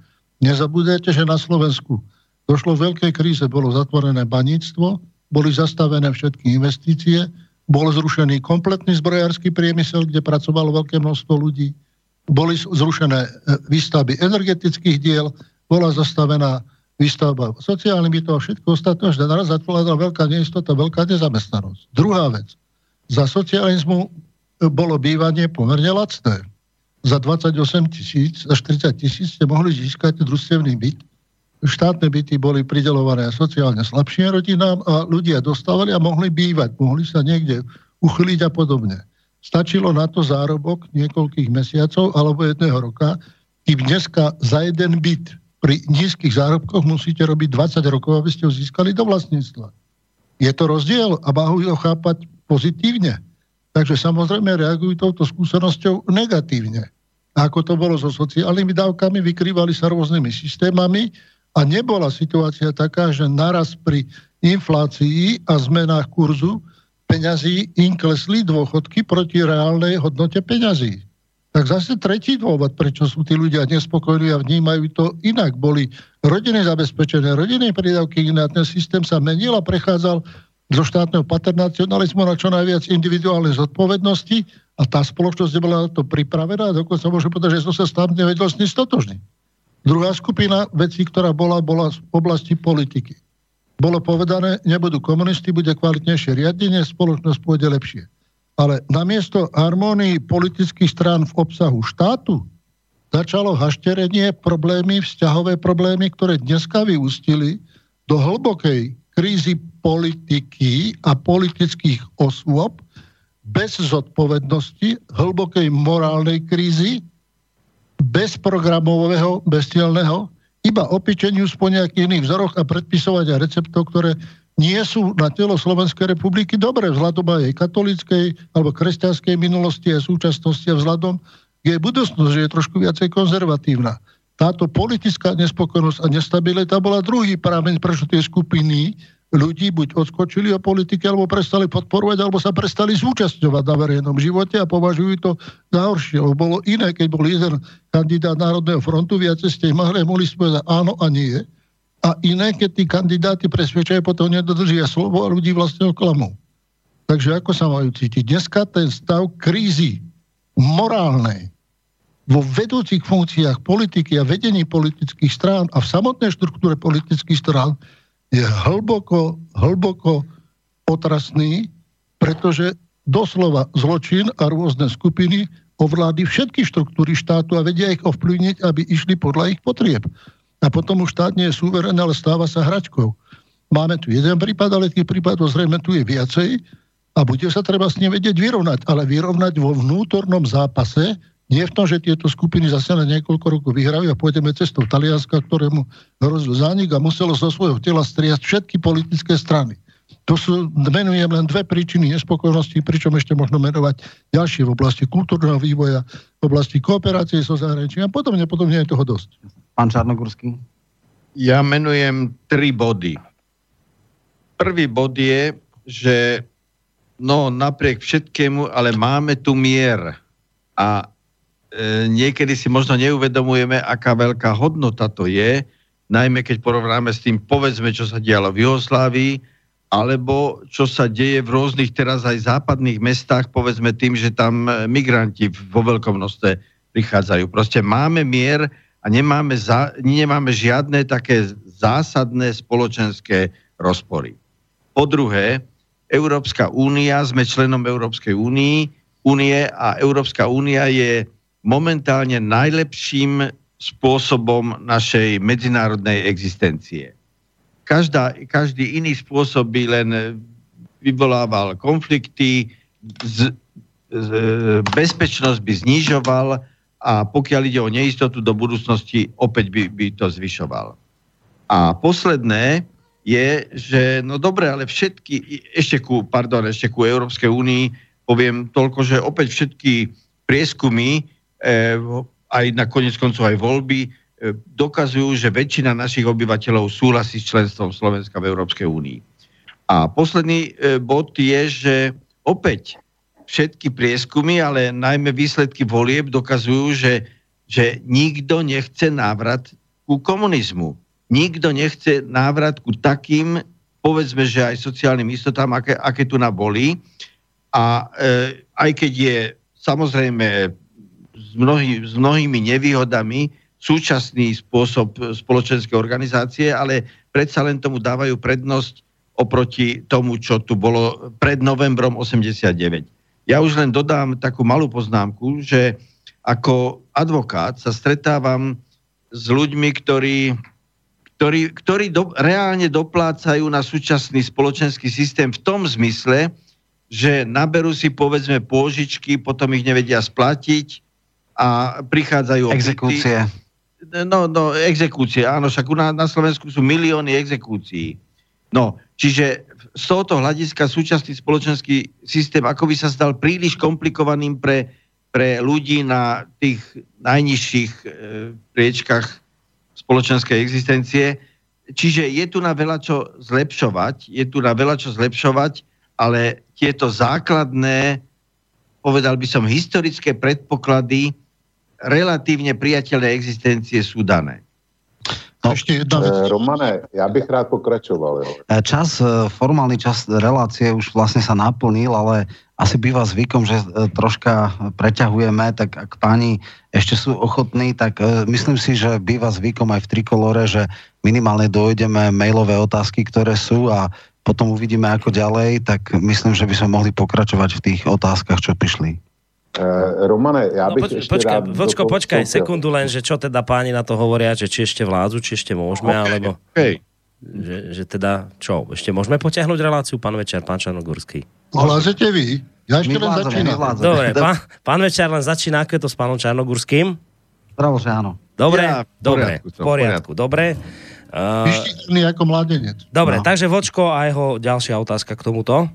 Nezabudajte, že na Slovensku došlo v veľkej kríze, bolo zatvorené baníctvo, boli zastavené všetky investície, bol zrušený kompletný zbrojársky priemysel, kde pracovalo veľké množstvo ľudí, boli zrušené e, výstavby energetických diel, bola zastavená výstavba sociálnych bytov a všetko ostatné, že naraz zatvárala veľká neistota, veľká nezamestnanosť. Druhá vec. Za socializmu bolo bývanie pomerne lacné. Za 28 tisíc, za 40 tisíc ste mohli získať družstevný byt. Štátne byty boli pridelované sociálne slabším rodinám a ľudia dostávali a mohli bývať, mohli sa niekde uchyliť a podobne. Stačilo na to zárobok niekoľkých mesiacov alebo jedného roka, kým dneska za jeden byt pri nízkych zárobkoch musíte robiť 20 rokov, aby ste ho získali do vlastníctva. Je to rozdiel a majú ho chápať pozitívne. Takže samozrejme reagujú touto skúsenosťou negatívne. Ako to bolo so sociálnymi dávkami, vykrývali sa rôznymi systémami a nebola situácia taká, že naraz pri inflácii a zmenách kurzu peňazí im klesli dôchodky proti reálnej hodnote peňazí. Tak zase tretí dôvod, prečo sú tí ľudia nespokojní a vnímajú to inak. Boli rodiny zabezpečené, rodinné prídavky iné, ten systém sa menil a prechádzal zo štátneho paternacionalizmu na čo najviac individuálnej zodpovednosti a tá spoločnosť nebola na to pripravená dokonca môžem povedať, že som sa tam nevedel s stotožný. Druhá skupina vecí, ktorá bola, bola v oblasti politiky. Bolo povedané, nebudú komunisti, bude kvalitnejšie riadenie, spoločnosť pôjde lepšie. Ale namiesto harmónii politických strán v obsahu štátu začalo hašterenie problémy, vzťahové problémy, ktoré dneska vyústili do hlbokej krízy politiky a politických osôb bez zodpovednosti, hlbokej morálnej krízy, bez programového, bezcielného, iba opičeniu po nejakých iných vzoroch a predpisovať a receptov, ktoré nie sú na telo Slovenskej republiky dobré vzhľadom aj jej katolíckej alebo kresťanskej minulosti a súčasnosti a vzhľadom jej budúcnosť, že je trošku viacej konzervatívna táto politická nespokojnosť a nestabilita bola druhý prámeň, prečo tie skupiny ľudí buď odskočili o politike, alebo prestali podporovať, alebo sa prestali zúčastňovať na verejnom živote a považujú to za horšie. Lebo bolo iné, keď bol jeden kandidát Národného frontu, viacej ste mohli, mohli povedať áno a nie. a iné, keď tí kandidáti presvedčajú, potom nedodržia slovo a ľudí vlastne oklamú. Takže ako sa majú cítiť? Dneska ten stav krízy morálnej vo vedúcich funkciách politiky a vedení politických strán a v samotnej štruktúre politických strán je hlboko, hlboko otrasný, pretože doslova zločin a rôzne skupiny ovládli všetky štruktúry štátu a vedia ich ovplyvniť, aby išli podľa ich potrieb. A potom už štát nie je súverený, ale stáva sa hračkou. Máme tu jeden prípad, ale tých prípadov zrejme tu je viacej a bude sa treba s ním vedieť vyrovnať, ale vyrovnať vo vnútornom zápase, nie v tom, že tieto skupiny zase na niekoľko rokov vyhrajú a pôjdeme cestou Talianska, ktorému hrozil zánik a muselo zo svojho tela striať všetky politické strany. To sú, menujem len dve príčiny nespokojnosti, pričom ešte možno menovať ďalšie v oblasti kultúrneho vývoja, v oblasti kooperácie so zahraničím a podobne, podobne je toho dosť. Pán Čarnogurský? Ja menujem tri body. Prvý bod je, že no napriek všetkému, ale máme tu mier. A niekedy si možno neuvedomujeme, aká veľká hodnota to je, najmä keď porovnáme s tým, povedzme, čo sa dialo v Juhoslávii, alebo čo sa deje v rôznych teraz aj západných mestách, povedzme tým, že tam e, migranti vo veľkom množstve prichádzajú. Proste máme mier a nemáme, za, nemáme žiadne také zásadné spoločenské rozpory. Po druhé, Európska únia, sme členom Európskej únie, únie a Európska únia je momentálne najlepším spôsobom našej medzinárodnej existencie. Každá, každý iný spôsob by len vyvolával konflikty, z, z, bezpečnosť by znižoval a pokiaľ ide o neistotu do budúcnosti, opäť by, by to zvyšoval. A posledné, je, že no dobre, ale všetky, ešte ku, pardon, ešte ku Európskej únii poviem toľko, že opäť všetky prieskumy, aj na konec koncov aj voľby, e, dokazujú, že väčšina našich obyvateľov súhlasí s členstvom Slovenska v Európskej únii. A posledný e, bod je, že opäť všetky prieskumy, ale najmä výsledky volieb dokazujú, že, že nikto nechce návrat ku komunizmu nikto nechce návrat ku takým, povedzme, že aj sociálnym istotám, aké, aké tu na boli. A e, aj keď je samozrejme s, mnohý, s mnohými nevýhodami súčasný spôsob spoločenskej organizácie, ale predsa len tomu dávajú prednosť oproti tomu, čo tu bolo pred novembrom 89. Ja už len dodám takú malú poznámku, že ako advokát sa stretávam s ľuďmi, ktorí ktorí, ktorí do, reálne doplácajú na súčasný spoločenský systém v tom zmysle, že naberú si povedzme pôžičky, potom ich nevedia splatiť a prichádzajú... Exekúcie. No, no, exekúcie, áno, však na, na Slovensku sú milióny exekúcií. No, čiže z tohoto hľadiska súčasný spoločenský systém ako by sa zdal príliš komplikovaným pre, pre ľudí na tých najnižších e, priečkach spoločenskej existencie. Čiže je tu na veľa čo zlepšovať, je tu na veľa čo zlepšovať, ale tieto základné, povedal by som, historické predpoklady relatívne priateľnej existencie sú dané. No, Ešte jedna vec. E, Romane, ja bych rád pokračoval. Jo. E, čas, e, formálny čas relácie už vlastne sa naplnil, ale asi býva zvykom, že troška preťahujeme, tak ak páni ešte sú ochotní, tak myslím si, že býva zvykom aj v Trikolore, že minimálne dojdeme mailové otázky, ktoré sú a potom uvidíme ako ďalej, tak myslím, že by sme mohli pokračovať v tých otázkach, čo prišli. Uh, Romane, ja no, bych poč- ešte počkaj, rád... Vočko, počkaj, sekundu len, že čo teda páni na to hovoria, že či ešte vládzu, či ešte môžeme, okay, alebo... Okay. Že, že teda, čo, ešte môžeme potiahnuť reláciu, pán Večer, pán Čarnogurský? Vládzete vy? Ja ešte len začínam. Dobre, pán, pán Večer len začína, ako je to s pánom Čarnogurským? Pravo, že áno. Dobre, ja, v dobre, v poriadku, dobre. Uh, ako mladenec. Dobre, no. takže Vočko a jeho ďalšia otázka k tomuto.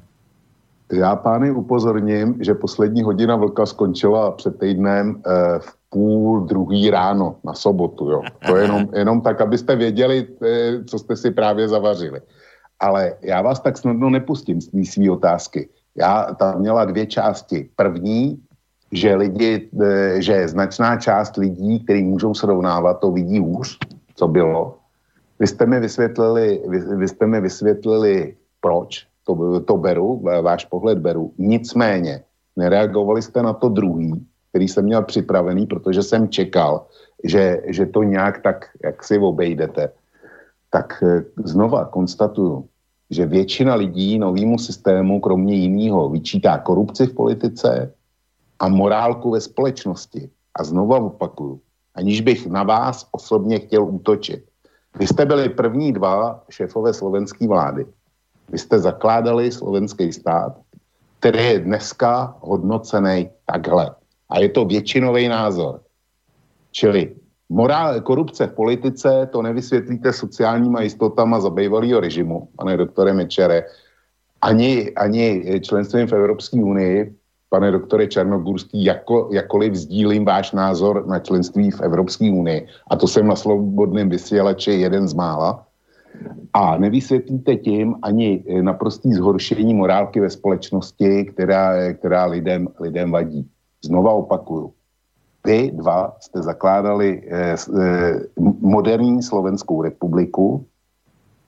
Já pány upozorním, že poslední hodina vlka skončila před týdnem eh, v půl druhý ráno na sobotu. Jo. To je jenom, jenom tak, abyste věděli, eh, co jste si právě zavařili. Ale já vás tak snadno nepustím z té své otázky. Já tam měla dvě části. První, že lidi, eh, že značná část lidí, kteří můžou srovnávat, to vidí hůř, co bylo. Vy jste mi vysvětlili, vy, vy jste mi vysvětlili proč, to, to beru, váš pohled beru. Nicméně, nereagovali jste na to druhý, který jsem měl připravený, protože jsem čekal, že, že to nějak tak, jak si obejdete. Tak eh, znova konstatuju, že většina lidí novýmu systému, kromě jiného, vyčítá korupci v politice a morálku ve společnosti. A znova opakuju, aniž bych na vás osobně chtěl útočit. Vy jste byli první dva šéfové slovenské vlády. Vy jste zakládali slovenský stát, který je dneska hodnocený takhle. A je to většinový názor. Čili morál, korupce v politice to nevysvětlíte sociálníma jistotama zabývalého režimu, pane doktore Mečere, ani, ani členstvím v Evropské unii, pane doktore Černogurský, jako, jakkoliv sdílím váš názor na členství v Evropské unii, a to jsem na slobodném vysílači jeden z mála, a nevysvětlíte tím ani naprostý zhoršení morálky ve společnosti, která, která lidem, lidem vadí. Znova opakuju. Vy dva jste zakládali eh, eh, moderní Slovenskou republiku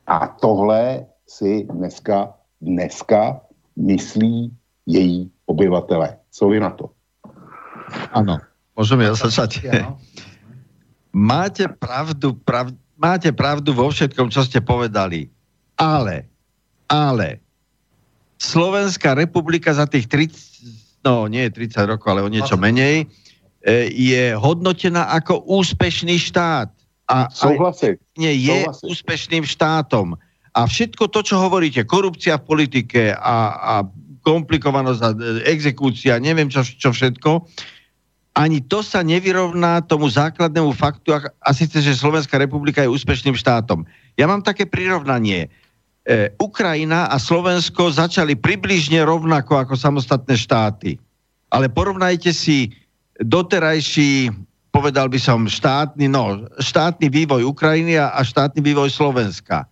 a tohle si dneska, dneska myslí její obyvatele. Co vy na to? Ano, můžeme ja začať. Máte pravdu, prav, máte pravdu vo všetkom, čo ste povedali. Ale, ale, Slovenská republika za tých 30, no nie 30 rokov, ale o niečo menej, e, je hodnotená ako úspešný štát. A, Souhlasím. Nie, je Souhlasím. úspešným štátom. A všetko to, čo hovoríte, korupcia v politike a, a komplikovanosť a e, exekúcia, neviem čo, čo všetko, ani to sa nevyrovná tomu základnému faktu, a, síce, že Slovenská republika je úspešným štátom. Ja mám také prirovnanie. E, Ukrajina a Slovensko začali približne rovnako ako samostatné štáty. Ale porovnajte si doterajší, povedal by som, štátny, no, štátny vývoj Ukrajiny a, a štátny vývoj Slovenska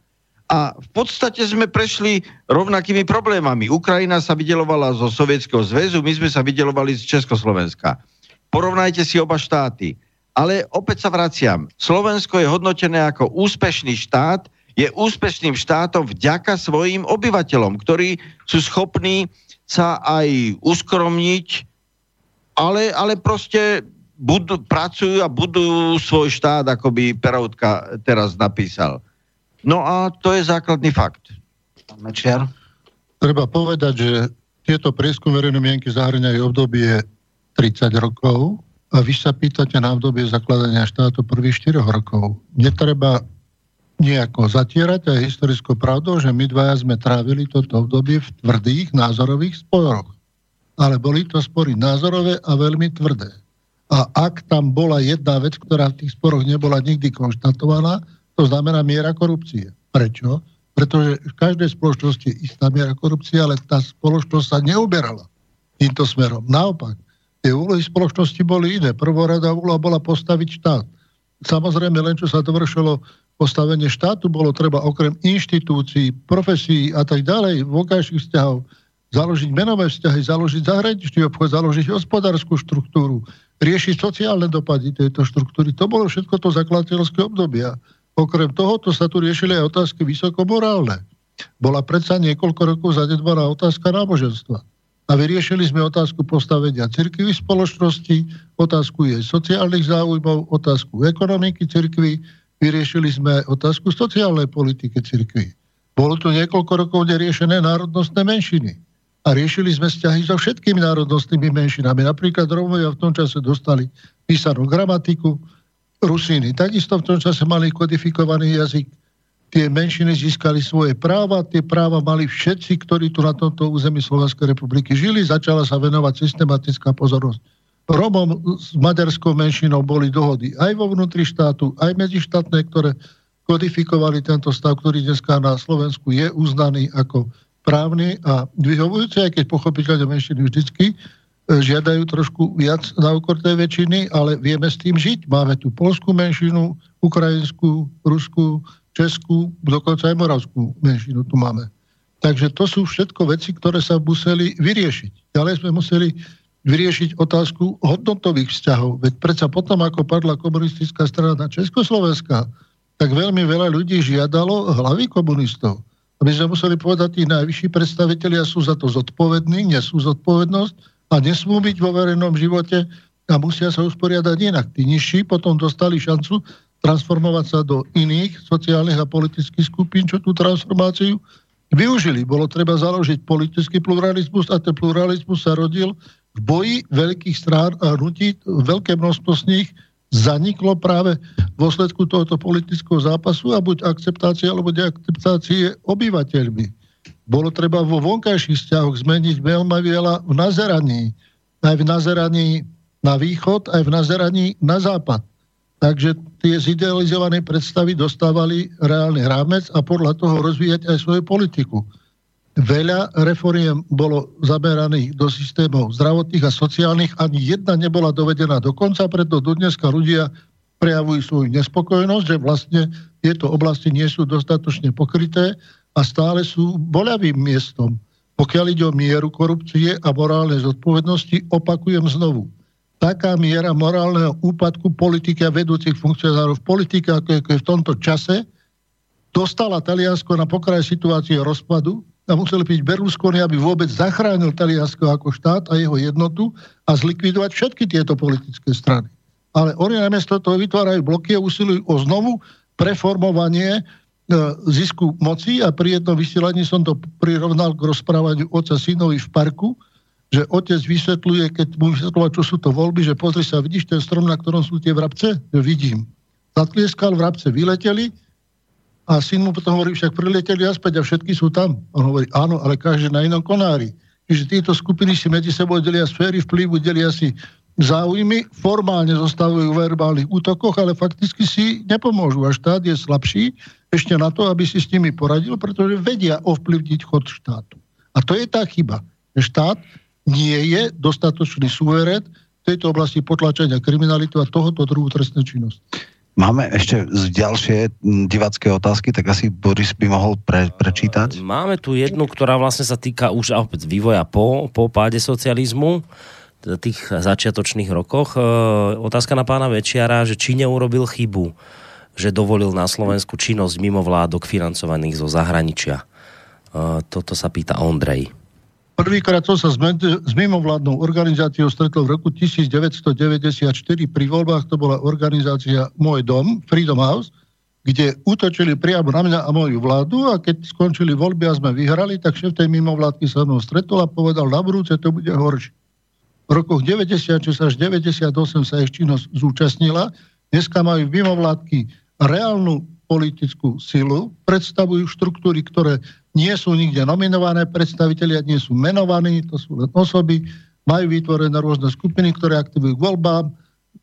a v podstate sme prešli rovnakými problémami. Ukrajina sa vydelovala zo Sovietskeho zväzu, my sme sa vydelovali z Československa. Porovnajte si oba štáty. Ale opäť sa vraciam. Slovensko je hodnotené ako úspešný štát, je úspešným štátom vďaka svojim obyvateľom, ktorí sú schopní sa aj uskromniť, ale, ale proste budú, pracujú a budujú svoj štát, ako by Peroutka teraz napísal. No a to je základný fakt. Mečiar? Treba povedať, že tieto prieskum verejnej mienky zahrňajú obdobie 30 rokov a vy sa pýtate na obdobie zakladania štátu prvých 4 rokov. Netreba nejako zatierať aj historickou pravdou, že my dvaja sme trávili toto obdobie v tvrdých názorových sporoch. Ale boli to spory názorové a veľmi tvrdé. A ak tam bola jedna vec, ktorá v tých sporoch nebola nikdy konštatovaná, to znamená miera korupcie. Prečo? Pretože v každej spoločnosti je istá miera korupcie, ale tá spoločnosť sa neuberala týmto smerom. Naopak, tie úlohy spoločnosti boli iné. Prvorada úloha bola postaviť štát. Samozrejme, len čo sa dovršilo postavenie štátu, bolo treba okrem inštitúcií, profesí a tak ďalej, vokajších vzťahov, založiť menové vzťahy, založiť zahraničný obchod, založiť hospodárskú štruktúru, riešiť sociálne dopady tejto štruktúry. To bolo všetko to zakladateľské obdobia. Okrem tohoto sa tu riešili aj otázky vysokomorálne. Bola predsa niekoľko rokov zanedbaná otázka náboženstva. A vyriešili sme otázku postavenia cirkvy v spoločnosti, otázku jej sociálnych záujmov, otázku ekonomiky cirkvy, vyriešili sme otázku sociálnej politiky cirkvy. Bolo tu niekoľko rokov neriešené národnostné menšiny. A riešili sme vzťahy so všetkými národnostnými menšinami. Napríklad Rómovia v tom čase dostali písanú gramatiku, Rusíny. Takisto v tom čase mali kodifikovaný jazyk. Tie menšiny získali svoje práva, tie práva mali všetci, ktorí tu na tomto území Slovenskej republiky žili. Začala sa venovať systematická pozornosť. Romom s maďarskou menšinou boli dohody aj vo vnútri štátu, aj medzištátne, ktoré kodifikovali tento stav, ktorý dneska na Slovensku je uznaný ako právny a vyhovujúci, aj keď pochopiteľne menšiny vždycky žiadajú trošku viac na úkor tej väčšiny, ale vieme s tým žiť. Máme tu polskú menšinu, ukrajinskú, ruskú, českú, dokonca aj moravskú menšinu tu máme. Takže to sú všetko veci, ktoré sa museli vyriešiť. Ďalej sme museli vyriešiť otázku hodnotových vzťahov. Veď predsa potom, ako padla komunistická strana Československa, tak veľmi veľa ľudí žiadalo hlavy komunistov. Aby sme museli povedať, tí najvyšší predstavitelia sú za to zodpovední, nesú zodpovednosť a nesmú byť vo verejnom živote a musia sa usporiadať inak. Tí nižší potom dostali šancu transformovať sa do iných sociálnych a politických skupín, čo tú transformáciu využili. Bolo treba založiť politický pluralizmus a ten pluralizmus sa rodil v boji veľkých strán a hnutí. Veľké množstvo z nich zaniklo práve v dôsledku tohoto politického zápasu a buď akceptácie alebo deakceptácie obyvateľmi. Bolo treba vo vonkajších vzťahoch zmeniť veľmi veľa v nazeraní. Aj v nazeraní na východ, aj v nazeraní na západ. Takže tie zidealizované predstavy dostávali reálny rámec a podľa toho rozvíjať aj svoju politiku. Veľa reforiem bolo zameraných do systémov zdravotných a sociálnych, ani jedna nebola dovedená do konca, preto do ľudia prejavujú svoju nespokojnosť, že vlastne tieto oblasti nie sú dostatočne pokryté a stále sú boľavým miestom. Pokiaľ ide o mieru korupcie a morálnej zodpovednosti, opakujem znovu. Taká miera morálneho úpadku politiky a vedúcich funkcionárov v politike, ako je v tomto čase, dostala Taliansko na pokraj situácie rozpadu, a museli byť Berlusconi, aby vôbec zachránil Taliansko ako štát a jeho jednotu a zlikvidovať všetky tieto politické strany. Ale oni namiesto toho vytvárajú bloky a usilujú o znovu preformovanie e, zisku moci a pri jednom vysielaní som to prirovnal k rozprávaniu oca synovi v parku, že otec vysvetľuje, keď mu vysvetľovať, čo sú to voľby, že pozri sa, vidíš ten strom, na ktorom sú tie vrabce? Že vidím. Zatlieskal, vrabce vyleteli, a syn mu potom hovorí, však prileteli aspäť a všetky sú tam. On hovorí, áno, ale každý na inom konári. Čiže tieto skupiny si medzi sebou delia sféry vplyvu, delia si záujmy, formálne zostávajú v verbálnych útokoch, ale fakticky si nepomôžu. A štát je slabší ešte na to, aby si s nimi poradil, pretože vedia ovplyvniť chod štátu. A to je tá chyba. Štát nie je dostatočný súveret v tejto oblasti potlačenia kriminalitu a tohoto druhu trestnej činnosti. Máme ešte ďalšie divacké otázky, tak asi Boris by mohol pre, prečítať. Máme tu jednu, ktorá vlastne sa týka už opäť vývoja po, po páde socializmu tých začiatočných rokoch. E, otázka na pána Večiara, že či neurobil chybu, že dovolil na Slovensku činnosť mimo vládok financovaných zo zahraničia. E, toto sa pýta Ondrej. Prvýkrát som sa s, s mimovládnou organizáciou stretol v roku 1994 pri voľbách, to bola organizácia Môj dom, Freedom House, kde útočili priamo na mňa a moju vládu a keď skončili voľby a sme vyhrali, tak šéf tej mimovládky sa mnou stretol a povedal, na budúce to bude horšie. V rokoch 96 až 98 sa ešte činnosť zúčastnila. Dneska majú mimovládky reálnu politickú silu, predstavujú štruktúry, ktoré nie sú nikde nominované, predstavitelia nie sú menovaní, to sú len osoby, majú vytvorené rôzne skupiny, ktoré aktivujú voľbám,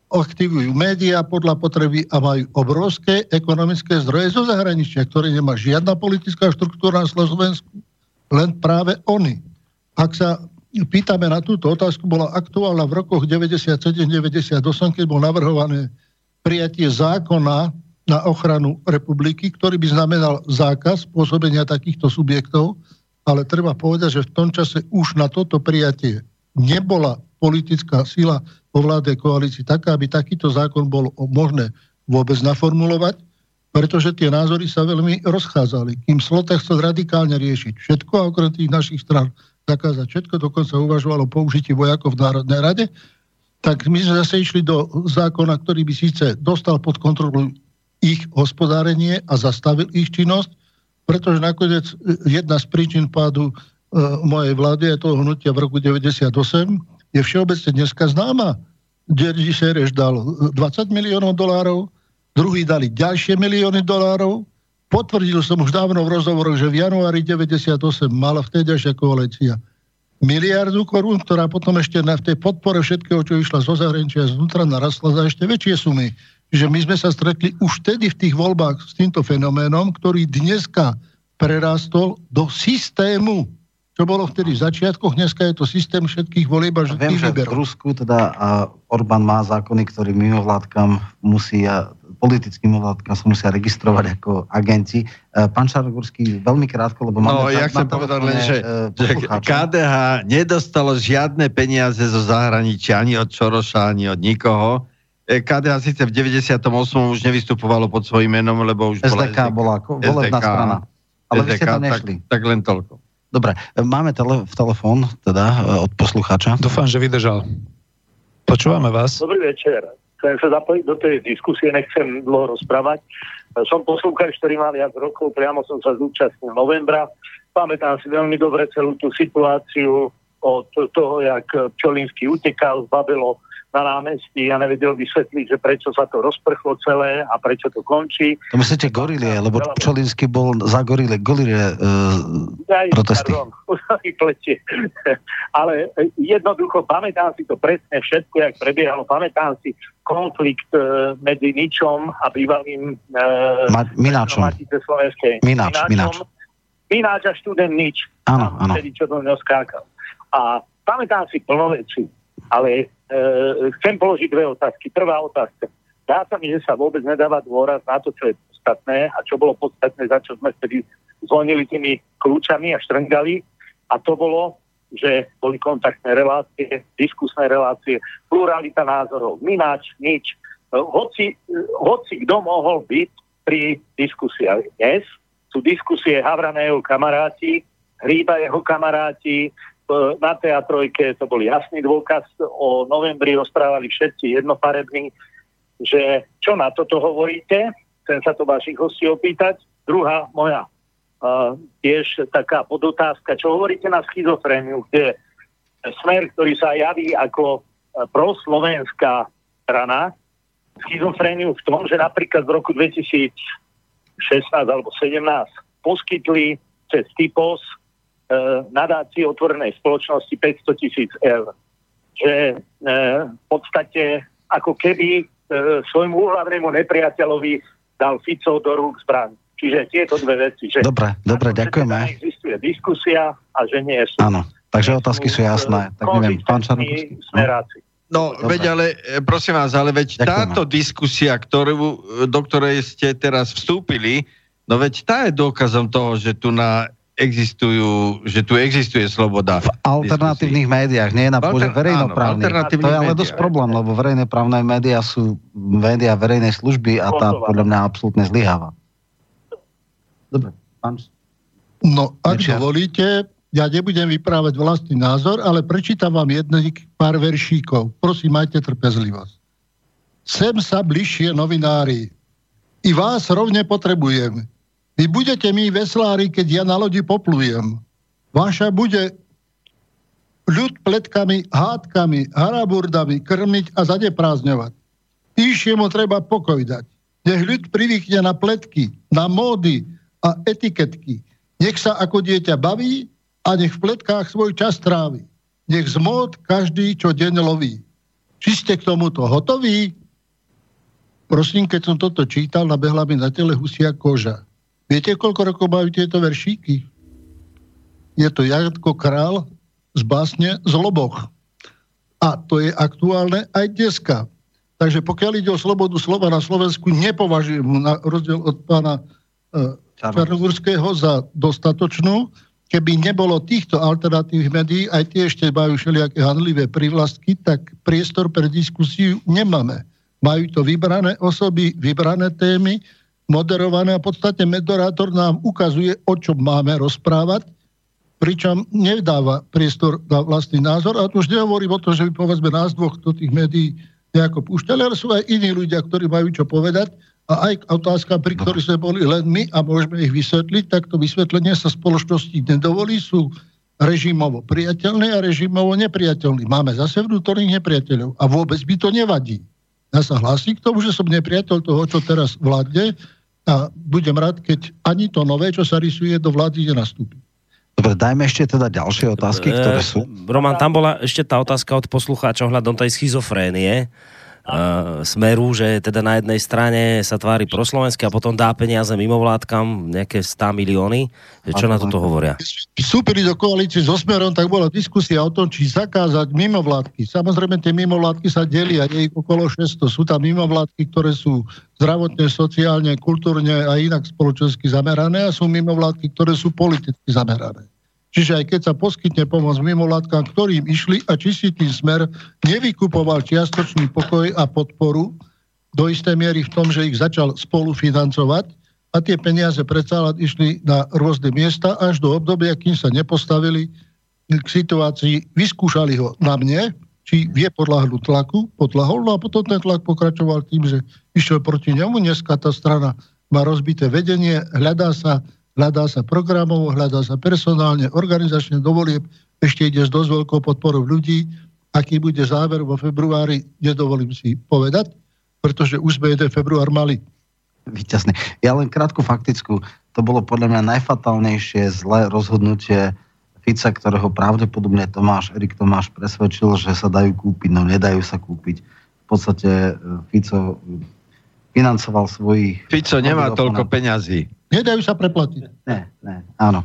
aktivujú médiá podľa potreby a majú obrovské ekonomické zdroje zo zahraničia, ktoré nemá žiadna politická štruktúra na Slovensku, len práve oni. Ak sa pýtame na túto otázku, bola aktuálna v rokoch 97-98, keď bol navrhované prijatie zákona na ochranu republiky, ktorý by znamenal zákaz pôsobenia takýchto subjektov, ale treba povedať, že v tom čase už na toto prijatie nebola politická sila vo vláde koalícii taká, aby takýto zákon bol možné vôbec naformulovať, pretože tie názory sa veľmi rozchádzali. Kým Slota chcel radikálne riešiť všetko a okrem tých našich stran zakázať všetko, dokonca uvažovalo použití vojakov v Národnej rade, tak my sme zase išli do zákona, ktorý by síce dostal pod kontrolu ich hospodárenie a zastavil ich činnosť, pretože nakoniec jedna z príčin pádu e, mojej vlády a toho hnutia v roku 98 je všeobecne dneska známa. Jerry Sereš dal 20 miliónov dolárov, druhý dali ďalšie milióny dolárov. Potvrdil som už dávno v rozhovoroch, že v januári 98 mala vtedajšia koalícia miliardu korún, ktorá potom ešte na v tej podpore všetkého, čo išla zo zahraničia znútra, narastla za ešte väčšie sumy že my sme sa stretli už vtedy v tých voľbách s týmto fenoménom, ktorý dneska prerástol do systému, čo bolo vtedy v začiatkoch, dneska je to systém všetkých volieb a všetkých Viem, že v Rusku teda a Orbán má zákony, ktorý mimovládkam musí a politickým mimovládkam sa musia registrovať ako agenti. E, pán Šarogurský, veľmi krátko, lebo máme... No, ja chcem povedať len, že, e, že KDH nedostalo žiadne peniaze zo zahraničia, ani od Čoroša, ani od nikoho e, KDH síce v 98. už nevystupovalo pod svojím menom, lebo už SDK bola, bola volebná strana. Ale SDK, vy ste tam nešli. Tak, tak len toľko. Dobre, máme tele, v telefón teda od poslucháča. Dúfam, že vydržal. Počúvame vás. Dobrý večer. Chcem sa zapojiť do tej diskusie, nechcem dlho rozprávať. Som poslúchač, ktorý má viac rokov, priamo som sa zúčastnil novembra. Pamätám si veľmi dobre celú tú situáciu od toho, jak Čolinsky utekal, zbavilo na námestí a nevedel vysvetliť, že prečo sa to rozprchlo celé a prečo to končí. To myslíte gorilie, lebo Čolinsky bol za gorilie, gorilie uh, protesty. Pardon, Ale jednoducho pamätám si to presne všetko, jak prebiehalo. Pamätám si konflikt uh, medzi Ničom a bývalým uh, Ma- Mináčom. Mináč, Mináč. Mináč a študent Nič. Áno, áno. Vtedy, čo do skákal. A pamätám si plno veci, ale e, chcem položiť dve otázky. Prvá otázka. Dá sa mi, že sa vôbec nedáva dôraz na to, čo je podstatné a čo bolo podstatné, za čo sme vtedy zvonili tými kľúčami a štrngali. A to bolo, že boli kontaktné relácie, diskusné relácie, pluralita názorov, mináč, nič. E, hoci, hoci kto mohol byť pri diskusiách dnes, sú diskusie Havraného kamaráti, Hríba jeho kamaráti, na teatrojke to bol jasný dôkaz, o novembri rozprávali všetci jednofarební, že čo na toto hovoríte, chcem sa to vašich hostí opýtať. Druhá moja uh, tiež taká podotázka, čo hovoríte na schizofréniu, kde smer, ktorý sa javí ako proslovenská strana, schizofréniu v tom, že napríklad v roku 2016 alebo 17 poskytli cez typos E, nadácii otvorenej spoločnosti 500 tisíc eur. Že e, v podstate ako keby e, svojmu hlavnému nepriateľovi dal Fico do rúk zbraň. Čiže tieto dve veci. Že dobre, dobre, ďakujeme. Existuje diskusia a že nie sú. Áno, takže otázky sú jasné. Tak neviem, pán Čarnokovský. No, no veď ale, prosím vás, ale veď Ďakujeme. táto diskusia, ktorú, do ktorej ste teraz vstúpili, no veď tá je dôkazom toho, že tu na existujú, že tu existuje sloboda. V alternatívnych diskusí. médiách, nie na pôde verejnoprávnych. to je ale dosť problém, lebo verejnoprávne médiá sú médiá verejnej služby a tá podľa mňa absolútne zlyháva. Dobre, pán... No, ak Nečiar. dovolíte, ja nebudem vyprávať vlastný názor, ale prečítam vám jedných pár veršíkov. Prosím, majte trpezlivosť. Sem sa bližšie novinári. I vás rovne potrebujem vy budete mi veslári, keď ja na lodi poplujem. Vaša bude ľud pletkami, hádkami, haraburdami krmiť a zadeprázdňovať. mu treba pokoj dať. Nech ľud privykne na pletky, na módy a etiketky. Nech sa ako dieťa baví a nech v pletkách svoj čas trávi. Nech z mód každý, čo deň loví. Či ste k tomuto hotoví? Prosím, keď som toto čítal, nabehla mi na tele husia koža. Viete, koľko rokov majú tieto veršíky? Je to Janko Král z básne Zloboch. A to je aktuálne aj dneska. Takže pokiaľ ide o slobodu slova na Slovensku, nepovažujem na rozdiel od pána e, Čarnogurského za dostatočnú. Keby nebolo týchto alternatívnych médií, aj tie ešte majú všelijaké handlivé privlastky, tak priestor pre diskusiu nemáme. Majú to vybrané osoby, vybrané témy, moderované a podstate moderátor nám ukazuje, o čom máme rozprávať, pričom nedáva priestor na vlastný názor. A tu už nehovorím o tom, že by povedzme nás dvoch do tých médií nejako púšťali, ale sú aj iní ľudia, ktorí majú čo povedať. A aj otázka, pri ktorých sme boli len my a môžeme ich vysvetliť, tak to vysvetlenie sa spoločnosti nedovolí, sú režimovo priateľné a režimovo nepriateľné. Máme zase vnútorných nepriateľov a vôbec by to nevadí. Ja sa hlásim k tomu, že som nepriateľ toho, čo teraz vládne, a budem rád, keď ani to nové, čo sa rysuje do vlády, nenastúpi. Dobre, dajme ešte teda ďalšie otázky, ktoré sú. Roman, tam bola ešte tá otázka od poslucháča ohľadom tej schizofrénie uh, smeru, že teda na jednej strane sa tvári proslovenské a potom dá peniaze mimovládkam, nejaké 100 milióny. Čo na toto hovoria? Vstúpili do koalície so Smerom, tak bola diskusia o tom, či zakázať mimovládky. Samozrejme, tie mimovládky sa delia, je ich okolo 600. Sú tam mimovládky, ktoré sú zdravotne, sociálne, kultúrne a inak spoločensky zamerané a sú mimovládky, ktoré sú politicky zamerané. Čiže aj keď sa poskytne pomoc mimovládkam, ktorým išli a či si tým smer nevykupoval čiastočný pokoj a podporu do istej miery v tom, že ich začal spolufinancovať a tie peniaze predsa išli na rôzne miesta až do obdobia, kým sa nepostavili k situácii, vyskúšali ho na mne, či vie podľahnuť tlaku, podľahol, no a potom ten tlak pokračoval tým, že išiel proti nemu. Dneska tá strana má rozbité vedenie, hľadá sa hľadá sa programov, hľadá sa personálne, organizačne dovolieb, ešte ide s dosť veľkou podporou ľudí. Aký bude záver vo februári, nedovolím si povedať, pretože už sme jeden február mali. Výťazný. Ja len krátku faktickú. To bolo podľa mňa najfatálnejšie zlé rozhodnutie Fica, ktorého pravdepodobne Tomáš, Erik Tomáš presvedčil, že sa dajú kúpiť, no nedajú sa kúpiť. V podstate e, Fico financoval svojich... Fico nemá toľko peňazí. Nedajú sa preplatiť. Ne, ne, áno.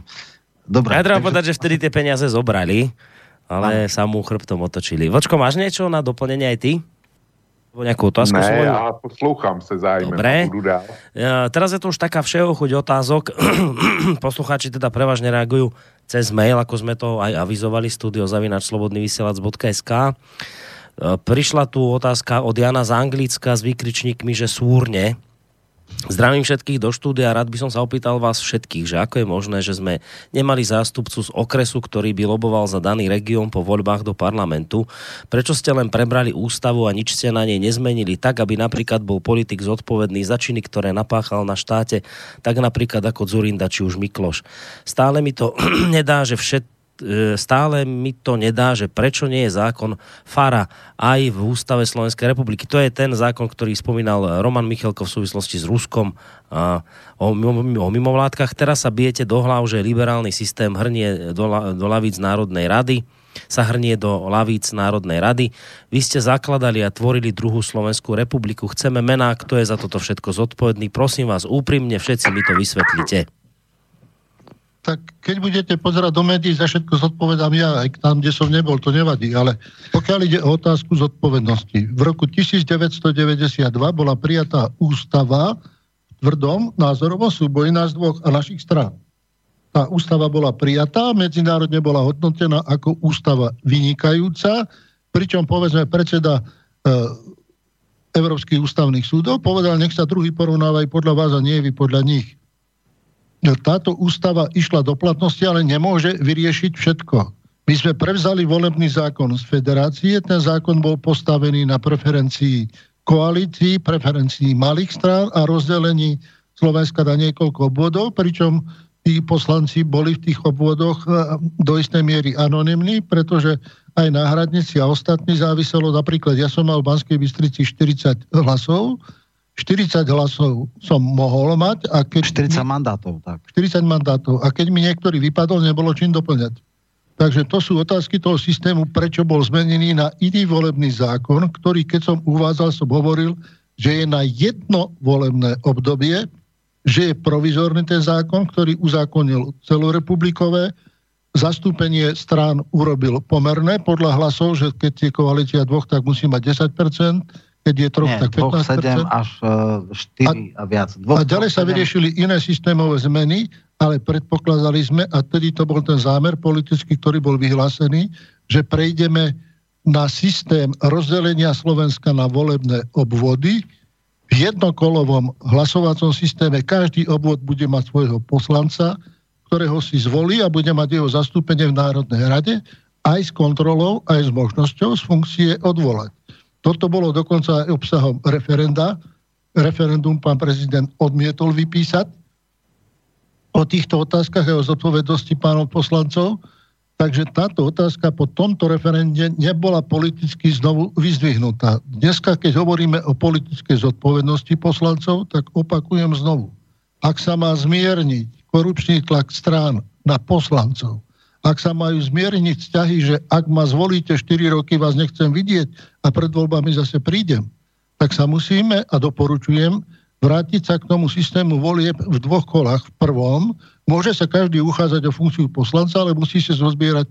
Dobre. Ja treba takže... povedať, že vtedy tie peniaze zobrali, ale sa mu chrbtom otočili. Vočko, máš niečo na doplnenie aj ty? Nebo nejakú otázku ne, svoju? ja poslúcham sa zájmem. Dobre. Ja, teraz je to už taká všeochuť otázok. Poslucháči teda prevažne reagujú cez mail, ako sme to aj avizovali, studiozavinačslobodnyvysielac.sk Prišla tu otázka od Jana z Anglicka s výkričníkmi, že súrne Zdravím všetkých do štúdia. Rád by som sa opýtal vás všetkých, že ako je možné, že sme nemali zástupcu z okresu, ktorý by loboval za daný región po voľbách do parlamentu. Prečo ste len prebrali ústavu a nič ste na nej nezmenili tak, aby napríklad bol politik zodpovedný za činy, ktoré napáchal na štáte, tak napríklad ako Zurinda či už Mikloš. Stále mi to nedá, že všet, stále mi to nedá, že prečo nie je zákon FARA aj v Ústave Slovenskej republiky. To je ten zákon, ktorý spomínal Roman Michalko v súvislosti s Ruskom a o, o mimovládkach. Teraz sa bijete do hlav, že liberálny systém hrnie do, do lavíc Národnej rady sa hrnie do lavíc Národnej rady. Vy ste zakladali a tvorili druhú Slovenskú republiku. Chceme mená, kto je za toto všetko zodpovedný. Prosím vás úprimne, všetci mi to vysvetlite tak keď budete pozerať do médií, za všetko zodpovedám ja, aj tam, kde som nebol, to nevadí, ale pokiaľ ide o otázku zodpovednosti, v roku 1992 bola prijatá ústava tvrdom názorovom súboji nás dvoch a našich strán. Tá ústava bola prijatá, medzinárodne bola hodnotená ako ústava vynikajúca, pričom povedzme predseda e, Európskych ústavných súdov povedal, nech sa druhý porovnávajú podľa vás a nie vy podľa nich táto ústava išla do platnosti, ale nemôže vyriešiť všetko. My sme prevzali volebný zákon z federácie, ten zákon bol postavený na preferencii koalícií, preferencii malých strán a rozdelení Slovenska na niekoľko obvodov, pričom tí poslanci boli v tých obvodoch eh, do istej miery anonimní, pretože aj náhradníci a ostatní záviselo, napríklad ja som mal v Banskej Bystrici 40 hlasov, 40 hlasov som mohol mať. A keď 40 mi, mandátov, tak. 40 mandátov. A keď mi niektorý vypadol, nebolo čím doplňať. Takže to sú otázky toho systému, prečo bol zmenený na iný volebný zákon, ktorý keď som uvádzal, som hovoril, že je na jedno volebné obdobie, že je provizorný ten zákon, ktorý uzákonil celorepublikové, zastúpenie strán urobil pomerné podľa hlasov, že keď je koalícia dvoch, tak musí mať 10%, keď je troch, tak 15%. 7 až 4 e, a, a viac. Dvoch, a ďalej sa vyriešili iné systémové zmeny, ale predpokladali sme, a tedy to bol ten zámer politický, ktorý bol vyhlásený, že prejdeme na systém rozdelenia Slovenska na volebné obvody. V jednokolovom hlasovacom systéme každý obvod bude mať svojho poslanca, ktorého si zvolí a bude mať jeho zastúpenie v Národnej rade, aj s kontrolou, aj s možnosťou z funkcie odvolať. Toto bolo dokonca aj obsahom referenda. Referendum pán prezident odmietol vypísať o týchto otázkach a o zodpovednosti pánov poslancov. Takže táto otázka po tomto referende nebola politicky znovu vyzdvihnutá. Dneska, keď hovoríme o politickej zodpovednosti poslancov, tak opakujem znovu. Ak sa má zmierniť korupčný tlak strán na poslancov, ak sa majú zmierniť vzťahy, že ak ma zvolíte 4 roky, vás nechcem vidieť a pred voľbami zase prídem, tak sa musíme a doporučujem vrátiť sa k tomu systému volieb v dvoch kolách. V prvom môže sa každý uchádzať o funkciu poslanca, ale musí sa zozbierať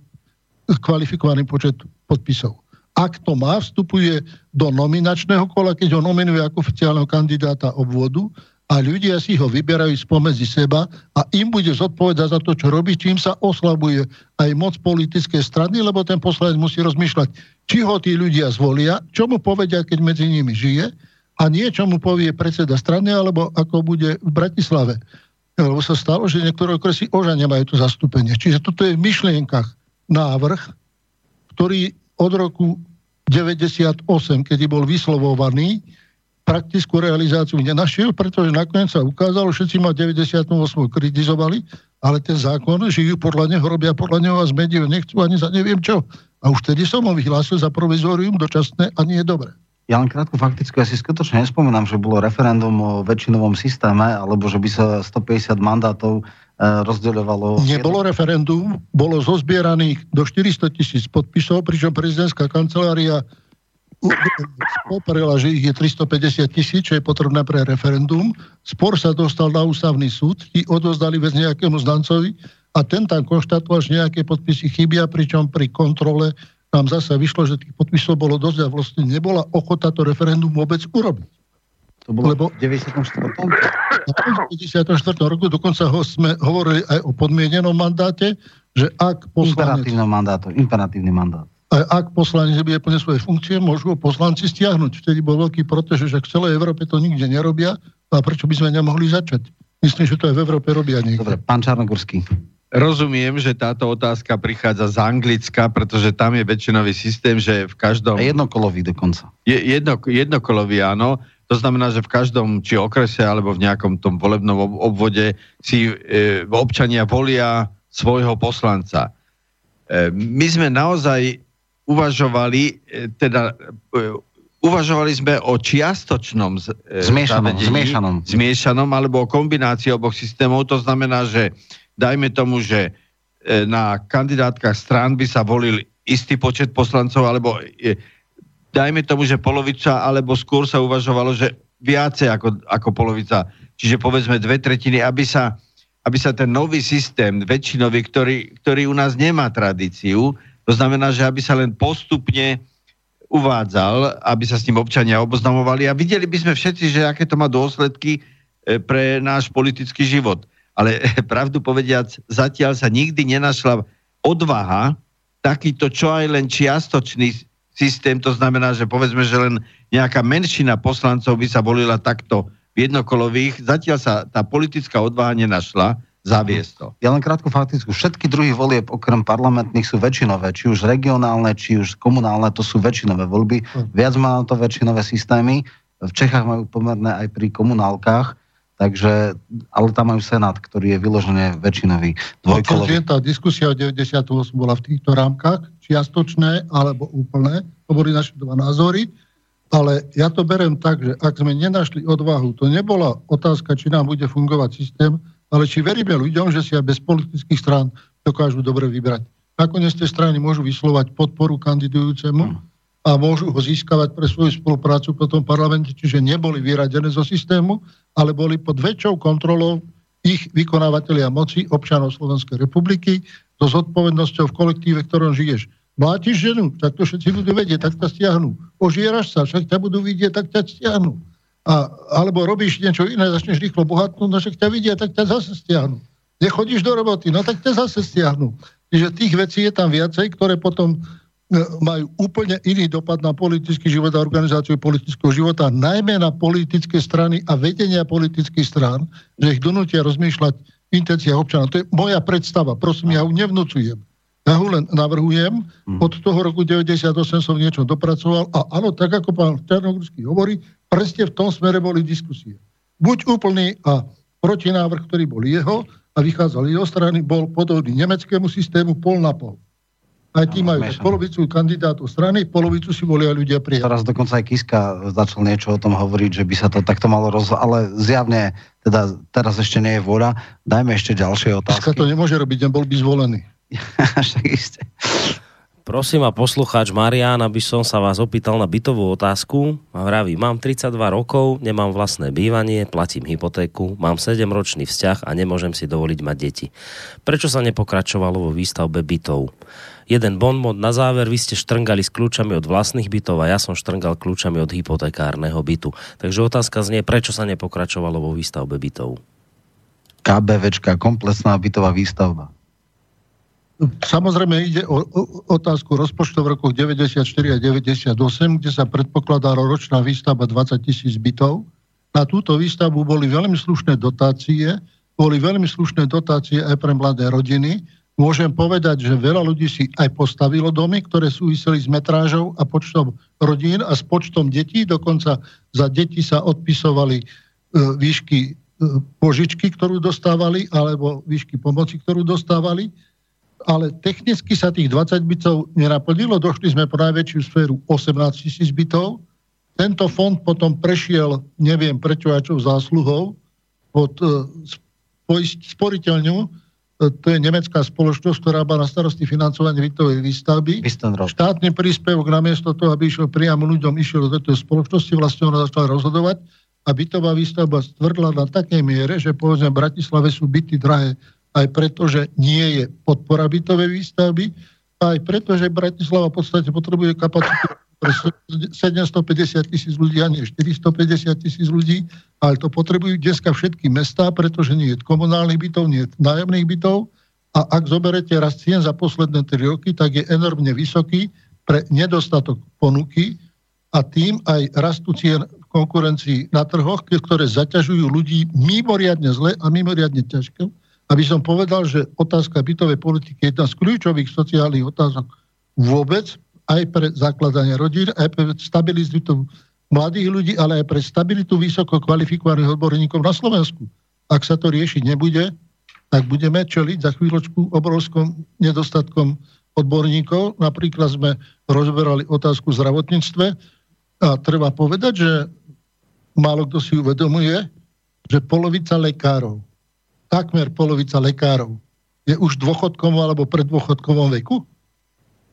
kvalifikovaný počet podpisov. Ak to má, vstupuje do nominačného kola, keď ho nominuje ako oficiálneho kandidáta obvodu a ľudia si ho vyberajú spomedzi seba a im bude zodpovedať za to, čo robí, čím sa oslabuje aj moc politické strany, lebo ten poslanec musí rozmýšľať, či ho tí ľudia zvolia, čo mu povedia, keď medzi nimi žije a nie, čo mu povie predseda strany, alebo ako bude v Bratislave. Lebo sa stalo, že niektoré okresy oža nemajú to zastúpenie. Čiže toto je v myšlienkach návrh, ktorý od roku 98, kedy bol vyslovovaný, praktickú realizáciu nenašiel, pretože nakoniec sa ukázalo, všetci ma 98 kritizovali, ale ten zákon, žijú podľa neho, robia podľa neho a z médií nechcú ani za neviem čo. A už tedy som ho vyhlásil za provizorium dočasné a nie je dobré. Ja len krátku faktickú, ja si skutočne nespomínam, že bolo referendum o väčšinovom systéme, alebo že by sa 150 mandátov e, rozdeľovalo... Nebolo referendum, bolo zozbieraných do 400 tisíc podpisov, pričom prezidentská kancelária poprela, že ich je 350 tisíc, čo je potrebné pre referendum. Spor sa dostal na ústavný súd, ti odozdali bez nejakému znancovi a ten tam konštatoval, že nejaké podpisy chybia, pričom pri kontrole nám zase vyšlo, že tých podpisov bolo dosť a vlastne nebola ochota to referendum vôbec urobiť. To bolo Lebo, v 94. V 94. roku dokonca ho sme hovorili aj o podmienenom mandáte, že ak poslanec... Imperatívny mandát, imperatívny mandát ak poslanec nebude plne svoje funkcie, môžu ho poslanci stiahnuť. Vtedy bol veľký protest, že v celej Európe to nikde nerobia a prečo by sme nemohli začať? Myslím, že to aj v Európe robia niekde. Dobre, pán Čarnogorský. Rozumiem, že táto otázka prichádza z Anglicka, pretože tam je väčšinový systém, že v každom... A jednokolový dokonca. Je, jedno, jednokolový, áno. To znamená, že v každom, či okrese, alebo v nejakom tom volebnom obvode si e, občania volia svojho poslanca. E, my sme naozaj uvažovali, e, teda e, uvažovali sme o čiastočnom e, zmiešanom, zmiešanom. zmiešanom alebo o kombinácii oboch systémov. To znamená, že dajme tomu, že na kandidátkach strán by sa volil istý počet poslancov, alebo dajme tomu, že polovica, alebo skôr sa uvažovalo, že viacej ako, ako polovica, čiže povedzme dve tretiny, aby sa, aby sa ten nový systém väčšinový, ktorý, ktorý u nás nemá tradíciu, to znamená, že aby sa len postupne uvádzal, aby sa s ním občania oboznamovali a videli by sme všetci, že aké to má dôsledky e, pre náš politický život. Ale pravdu povediac, zatiaľ sa nikdy nenašla odvaha takýto čo aj len čiastočný systém, to znamená, že povedzme, že len nejaká menšina poslancov by sa volila takto v jednokolových, zatiaľ sa tá politická odvaha nenašla zaviesť to. Ja len krátku faktickú. Všetky druhy volieb okrem parlamentných sú väčšinové, či už regionálne, či už komunálne, to sú väčšinové voľby. Hm. Viac má to väčšinové systémy. V Čechách majú pomerné aj pri komunálkach, takže, ale tam majú Senát, ktorý je vyložené väčšinový dvojkolový. Tá diskusia o 98 bola v týchto rámkach, čiastočné alebo úplné, to boli naše dva názory, ale ja to berem tak, že ak sme nenašli odvahu, to nebola otázka, či nám bude fungovať systém, ale či veríme ľuďom, že si aj bez politických strán dokážu dobre vybrať. Nakoniec tie strany môžu vyslovať podporu kandidujúcemu a môžu ho získavať pre svoju spoluprácu po tom parlamente, čiže neboli vyradené zo systému, ale boli pod väčšou kontrolou ich vykonávateľia moci občanov Slovenskej republiky so zodpovednosťou v kolektíve, v ktorom žiješ. Mlátiš ženu, tak to všetci budú vedieť, tak ťa stiahnu. Ožieraš sa, však ťa budú vidieť, tak ťa stiahnu a, alebo robíš niečo iné, začneš rýchlo bohatnúť, no však ťa vidia, tak ťa zase stiahnu. Nechodíš do roboty, no tak ťa zase stiahnu. Čiže tých vecí je tam viacej, ktoré potom e, majú úplne iný dopad na politický život a organizáciu politického života, najmä na politické strany a vedenia politických strán, že ich donútia rozmýšľať v intenciách občanov. To je moja predstava, prosím, ja ju nevnúcujem. Ja ho len navrhujem, mhm. od toho roku 98 som niečo dopracoval a áno, tak ako pán Čarnogórsky hovorí, presne v tom smere boli diskusie. Buď úplný a protinávrh, ktorý bol jeho a vychádzal jeho strany, bol podobný nemeckému systému pol na pol. Aj tí majú polovicu kandidátov strany, polovicu si volia ľudia prijať. Teraz dokonca aj Kiska začal niečo o tom hovoriť, že by sa to takto malo roz... Ale zjavne, teda teraz ešte nie je vôľa. Dajme ešte ďalšie otázky. Kiska to nemôže robiť, nebol by zvolený. Však isté. Prosím a poslucháč Marian, aby som sa vás opýtal na bytovú otázku. A vraví, mám 32 rokov, nemám vlastné bývanie, platím hypotéku, mám 7-ročný vzťah a nemôžem si dovoliť mať deti. Prečo sa nepokračovalo vo výstavbe bytov? jeden bonmot na záver, vy ste štrngali s kľúčami od vlastných bytov a ja som štrngal kľúčami od hypotekárneho bytu. Takže otázka znie, prečo sa nepokračovalo vo výstavbe bytov? KBVčka, komplexná bytová výstavba. Samozrejme ide o, otázku rozpočtov v rokoch 94 a 98, kde sa predpokladá ročná výstavba 20 tisíc bytov. Na túto výstavbu boli veľmi slušné dotácie, boli veľmi slušné dotácie aj pre mladé rodiny. Môžem povedať, že veľa ľudí si aj postavilo domy, ktoré súviseli s metrážou a počtom rodín a s počtom detí. Dokonca za deti sa odpisovali e, výšky e, požičky, ktorú dostávali, alebo výšky pomoci, ktorú dostávali ale technicky sa tých 20 bytov nenaplnilo. Došli sme po najväčšiu sféru 18 tisíc bytov. Tento fond potom prešiel, neviem prečo a čo zásluhou, pod uh, sporiteľňu, uh, to je nemecká spoločnosť, ktorá má na starosti financovanie bytovej výstavby. Štátny príspevok namiesto toho, aby išiel priamo ľuďom, išiel do tejto spoločnosti, vlastne ona začala rozhodovať a bytová výstavba stvrdla na takej miere, že povedzme v Bratislave sú byty drahé aj preto, že nie je podpora bytovej výstavby, aj preto, že Bratislava v podstate potrebuje kapacitu pre 750 tisíc ľudí a nie 450 tisíc ľudí, ale to potrebujú dneska všetky mestá, pretože nie je komunálnych bytov, nie je nájomných bytov. A ak zoberete rast cien za posledné 3 roky, tak je enormne vysoký pre nedostatok ponuky a tým aj rastu cien v konkurencii na trhoch, ktoré zaťažujú ľudí mimoriadne zle a mimoriadne ťažké aby som povedal, že otázka bytovej politiky je jedna z kľúčových sociálnych otázok vôbec, aj pre zakladanie rodín, aj pre stabilitu mladých ľudí, ale aj pre stabilitu vysoko kvalifikovaných odborníkov na Slovensku. Ak sa to riešiť nebude, tak budeme čeliť za chvíľočku obrovskom nedostatkom odborníkov. Napríklad sme rozberali otázku v zdravotníctve a treba povedať, že málo kto si uvedomuje, že polovica lekárov takmer polovica lekárov je už v dôchodkovom alebo predôchodkovom veku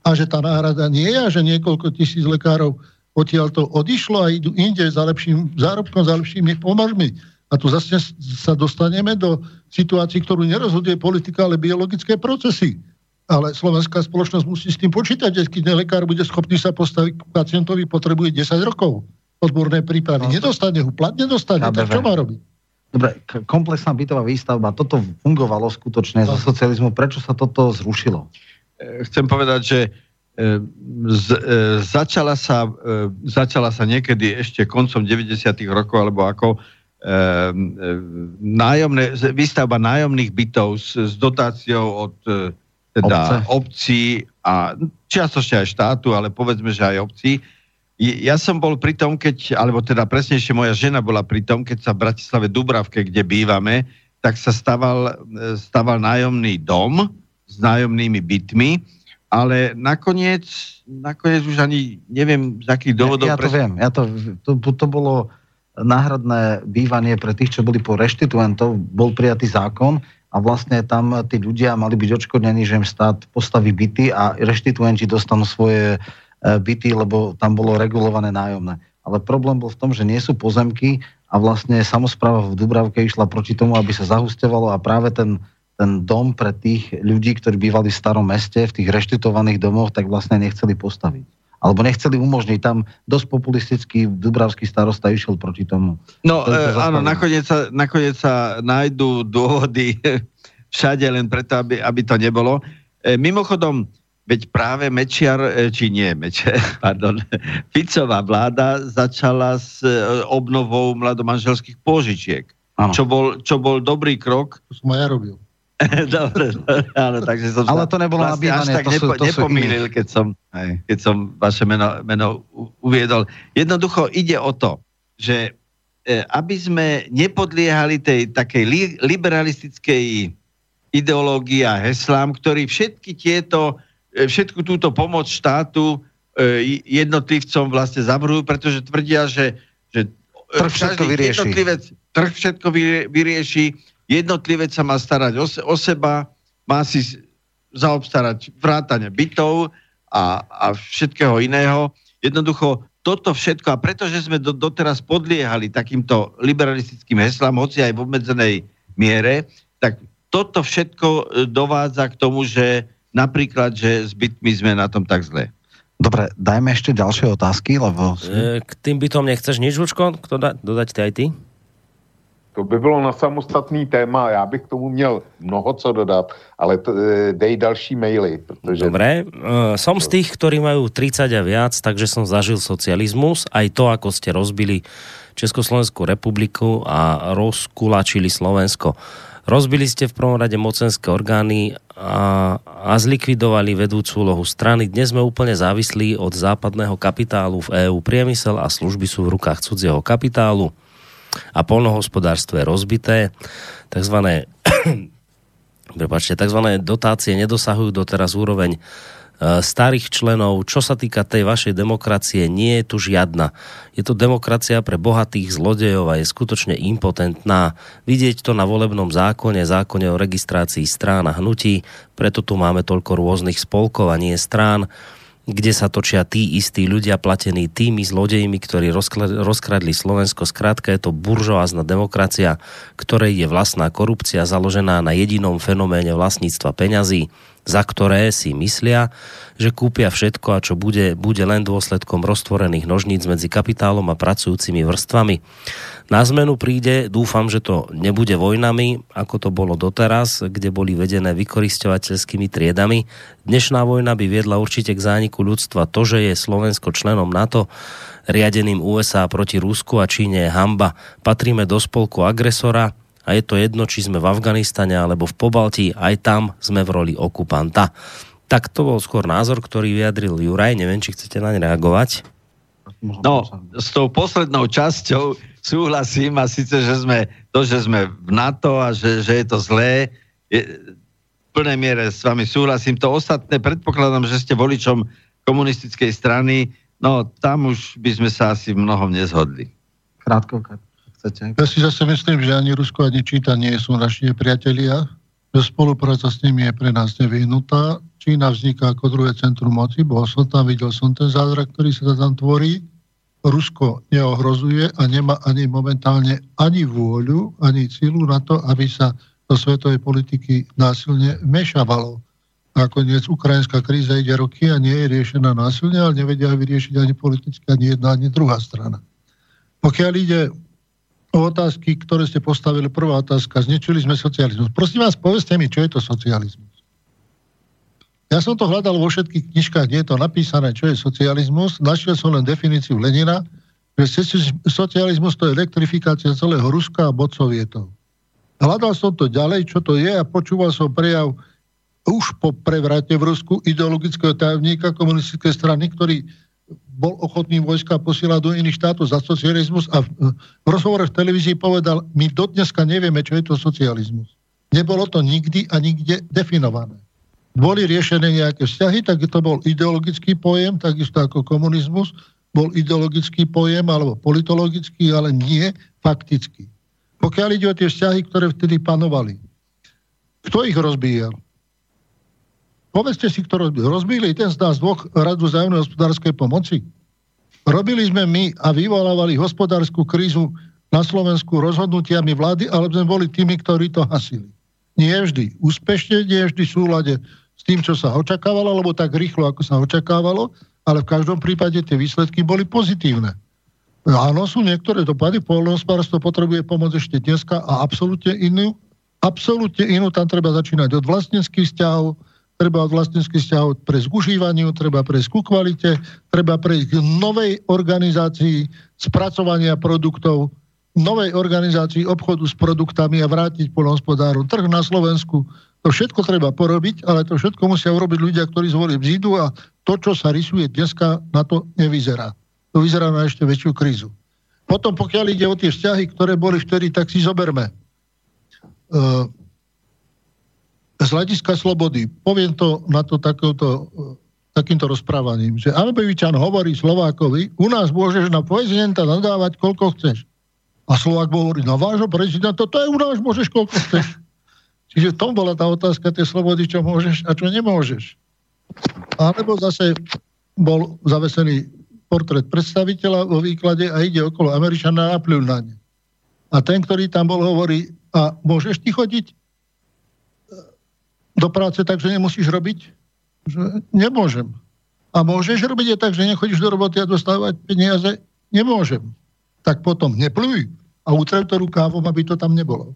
a že tá náhrada nie je a že niekoľko tisíc lekárov odtiaľ to odišlo a idú inde za lepším zárobkom, za lepšími pomažmi. A tu zase sa dostaneme do situácií, ktorú nerozhoduje politika, ale biologické procesy. Ale slovenská spoločnosť musí s tým počítať, že keď lekár bude schopný sa postaviť k pacientovi, potrebuje 10 rokov odborné prípravy. No, nedostane ho plat, nedostane. Tak čo má robiť? Dobre, komplexná bytová výstavba, toto fungovalo skutočne no. za socializmu. Prečo sa toto zrušilo? E, chcem povedať, že e, z, e, začala, sa, začala sa niekedy ešte koncom 90. rokov, alebo ako nájomné, výstavba nájomných bytov s, s dotáciou od teda obcí a čiastočne aj štátu, ale povedzme, že aj obcí ja som bol pri tom, keď, alebo teda presnejšie moja žena bola pri tom, keď sa v Bratislave Dubravke, kde bývame, tak sa staval, staval nájomný dom s nájomnými bytmi, ale nakoniec, nakoniec už ani neviem, z akých dôvodov... Ja, ja to viem, ja to, to, to bolo náhradné bývanie pre tých, čo boli po reštituentov, bol prijatý zákon a vlastne tam tí ľudia mali byť odškodnení, že im stát postaví byty a reštituenti dostanú svoje E, byty, lebo tam bolo regulované nájomné. Ale problém bol v tom, že nie sú pozemky a vlastne samozpráva v Dubravke išla proti tomu, aby sa zahustovalo a práve ten, ten dom pre tých ľudí, ktorí bývali v starom meste, v tých reštitovaných domoch, tak vlastne nechceli postaviť. Alebo nechceli umožniť. Tam dosť populistický dubravský starosta išiel proti tomu. No to e, áno, nakoniec sa, nakoniec sa nájdú dôvody všade len preto, aby, aby to nebolo. E, mimochodom, Veď práve Mečiar, e, či nie Mečiar, pardon, Ficová vláda začala s e, obnovou mladomanželských pôžičiek. Čo bol, čo bol dobrý krok. To som aj ja robil. dobre, áno, takže som Ale to nebolo vlastne nabývanie, tak to nepo, sú, to nepomýlil, keď som, keď som vaše meno, meno uviedol. Jednoducho ide o to, že e, aby sme nepodliehali tej takej li, liberalistickej ideológii a heslám, ktorí všetky tieto všetku túto pomoc štátu e, jednotlivcom vlastne zavrhujú, pretože tvrdia, že, že trh všetko vyrieši. Jednotlivec, trh všetko vyrieši, jednotlivec sa má starať o, o seba, má si zaobstarať vrátane bytov a, a všetkého iného. Jednoducho toto všetko, a pretože sme do, doteraz podliehali takýmto liberalistickým heslám, hoci aj v obmedzenej miere, tak toto všetko e, dovádza k tomu, že napríklad, že s bytmi sme na tom tak zle. Dobre, dajme ešte ďalšie otázky, lebo... E, k tým bytom nechceš nič, Vlčko? Kto da, dodať ty aj ty? To by bylo na samostatný téma, já bych k tomu měl mnoho co dodat, ale to, e, dej další maily. Protože... Dobre, uh, som z tých, ktorí majú 30 a viac, takže som zažil socializmus, aj to, ako ste rozbili Československú republiku a rozkulačili Slovensko. Rozbili ste v prvom rade mocenské orgány a, a zlikvidovali vedúcu úlohu strany. Dnes sme úplne závislí od západného kapitálu v EÚ. Priemysel a služby sú v rukách cudzieho kapitálu a polnohospodárstvo je rozbité. Takzvané, prepáčte, takzvané dotácie nedosahujú doteraz úroveň starých členov. Čo sa týka tej vašej demokracie, nie je tu žiadna. Je to demokracia pre bohatých zlodejov a je skutočne impotentná. Vidieť to na volebnom zákone, zákone o registrácii strán a hnutí, preto tu máme toľko rôznych spolkov a nie strán kde sa točia tí istí ľudia platení tými zlodejmi, ktorí rozkradli Slovensko. Skrátka je to buržoázna demokracia, ktorej je vlastná korupcia založená na jedinom fenoméne vlastníctva peňazí, za ktoré si myslia, že kúpia všetko a čo bude, bude len dôsledkom roztvorených nožníc medzi kapitálom a pracujúcimi vrstvami. Na zmenu príde, dúfam, že to nebude vojnami, ako to bolo doteraz, kde boli vedené vykoristovateľskými triedami. Dnešná vojna by viedla určite k zániku ľudstva. To, že je Slovensko členom NATO, riadeným USA proti Rusku a Číne je hamba. Patríme do spolku agresora, a je to jedno, či sme v Afganistane alebo v Pobalti, aj tam sme v roli okupanta. Tak to bol skôr názor, ktorý vyjadril Juraj, neviem, či chcete naň reagovať. No, s tou poslednou časťou súhlasím a síce, že sme to, že sme v NATO a že, že je to zlé, je, v plnej miere s vami súhlasím. To ostatné, predpokladám, že ste voličom komunistickej strany, no tam už by sme sa asi mnohom nezhodli. Krátko, chcete. Ja si zase myslím, že ani Rusko, ani Číta nie sú naši priatelia, že spolupráca s nimi je pre nás nevyhnutá. Čína vzniká ako druhé centrum moci, bol som tam, videl som ten zázrak, ktorý sa tam tvorí. Rusko neohrozuje a nemá ani momentálne ani vôľu, ani sílu na to, aby sa do svetovej politiky násilne mešavalo. Nakoniec ukrajinská kríza ide roky a nie je riešená násilne, ale nevedia vyriešiť ani politicky ani jedna, ani druhá strana. Pokiaľ ide o otázky, ktoré ste postavili. Prvá otázka, znečili sme socializmus. Prosím vás, povedzte mi, čo je to socializmus. Ja som to hľadal vo všetkých knižkách, kde je to napísané, čo je socializmus. Našiel som len definíciu Lenina, že socializmus to je elektrifikácia celého Ruska a bod. Hľadal som to ďalej, čo to je a počúval som prejav už po prevrate v Rusku ideologického tajomníka komunistickej strany, ktorý bol ochotný vojska posielať do iných štátov za socializmus a v rozhovore v televízii povedal, my dodneska nevieme, čo je to socializmus. Nebolo to nikdy a nikde definované. Boli riešené nejaké vzťahy, tak to bol ideologický pojem, takisto ako komunizmus, bol ideologický pojem alebo politologický, ale nie faktický. Pokiaľ ide o tie vzťahy, ktoré vtedy panovali, kto ich rozbíjal? Povedzte si, kto rozbili. Rozbili ten z nás dvoch radu zájomnej hospodárskej pomoci. Robili sme my a vyvolávali hospodárskú krízu na Slovensku rozhodnutiami vlády, ale sme boli tými, ktorí to hasili. Nie vždy úspešne, nie vždy v súlade s tým, čo sa očakávalo, alebo tak rýchlo, ako sa očakávalo, ale v každom prípade tie výsledky boli pozitívne. Áno, sú niektoré dopady, poľnohospodárstvo potrebuje pomoc ešte dneska a absolútne inú, absolútne inú, tam treba začínať od vlastníckých vzťahov, treba od vlastníckých vzťahov prejsť k užívaniu, treba prejsť ku kvalite, treba prejsť k novej organizácii spracovania produktov, novej organizácii obchodu s produktami a vrátiť polnohospodárom trh na Slovensku. To všetko treba porobiť, ale to všetko musia urobiť ľudia, ktorí zvolí vzídu a to, čo sa rysuje dneska, na to nevyzerá. To vyzerá na ešte väčšiu krízu. Potom, pokiaľ ide o tie vzťahy, ktoré boli vtedy, tak si zoberme. Uh, z hľadiska slobody, poviem to na to takéto, takýmto rozprávaním, že Albevičan hovorí Slovákovi, u nás môžeš na prezidenta nadávať, koľko chceš. A Slovák hovorí, na vášho prezidenta, to je u nás, môžeš koľko chceš. Čiže tom bola tá otázka tej slobody, čo môžeš a čo nemôžeš. Alebo zase bol zavesený portrét predstaviteľa vo výklade a ide okolo Američana a na ne. A ten, ktorý tam bol, hovorí, a môžeš ti chodiť? Do práce, takže nemusíš robiť? Že nemôžem. A môžeš robiť aj tak, že nechodíš do roboty a dostávať peniaze? Nemôžem. Tak potom nepluj a utrev to rukávom, aby to tam nebolo.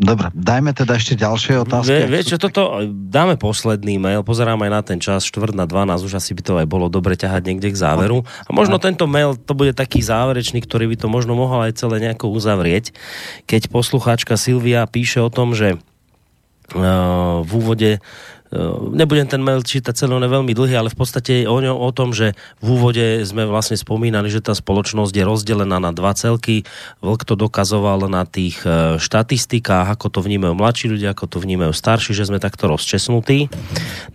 Dobre, dajme teda ešte ďalšie otázky. Vie, vieš čo, toto, dáme posledný mail, pozerám aj na ten čas, štvrt na 12, už asi by to aj bolo dobre ťahať niekde k záveru. A možno tento mail, to bude taký záverečný, ktorý by to možno mohol aj celé nejako uzavrieť, keď poslucháčka Silvia píše o tom, že v úvode nebudem ten mail čítať celý, on je veľmi dlhý, ale v podstate o, ňo, o tom, že v úvode sme vlastne spomínali, že tá spoločnosť je rozdelená na dva celky. Vlk to dokazoval na tých eh, štatistikách, ako to vnímajú mladší ľudia, ako to vnímajú starší, že sme takto rozčesnutí.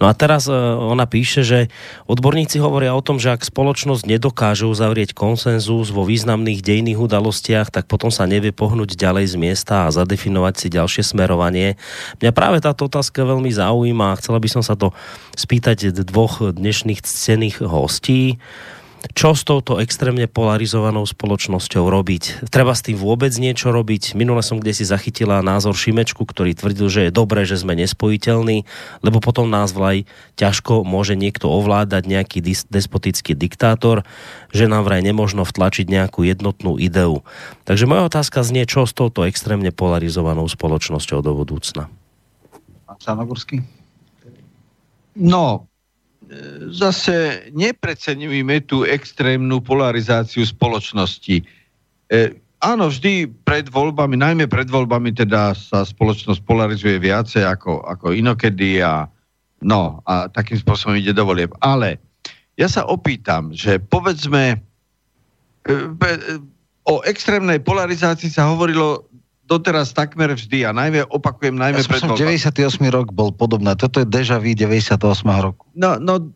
No a teraz eh, ona píše, že odborníci hovoria o tom, že ak spoločnosť nedokáže uzavrieť konsenzus vo významných dejných udalostiach, tak potom sa nevie pohnúť ďalej z miesta a zadefinovať si ďalšie smerovanie. Mňa práve táto otázka veľmi zaujíma chcela by som sa to spýtať dvoch dnešných cených hostí. Čo s touto extrémne polarizovanou spoločnosťou robiť? Treba s tým vôbec niečo robiť? Minule som kde si zachytila názor Šimečku, ktorý tvrdil, že je dobré, že sme nespojiteľní, lebo potom nás vlaj ťažko môže niekto ovládať, nejaký despotický diktátor, že nám vraj nemožno vtlačiť nejakú jednotnú ideu. Takže moja otázka znie, čo s touto extrémne polarizovanou spoločnosťou do budúcna? Pán No, e, zase nepreceňujeme tú extrémnu polarizáciu spoločnosti. E, áno, vždy pred voľbami, najmä pred voľbami teda sa spoločnosť polarizuje viacej ako, ako inokedy a no, a takým spôsobom ide do volieb. Ale ja sa opýtam, že povedzme, e, e, o extrémnej polarizácii sa hovorilo doteraz takmer vždy a najmä opakujem najmä ja pred 98 rok bol podobné. Toto je deja vu 98 roku. No, no,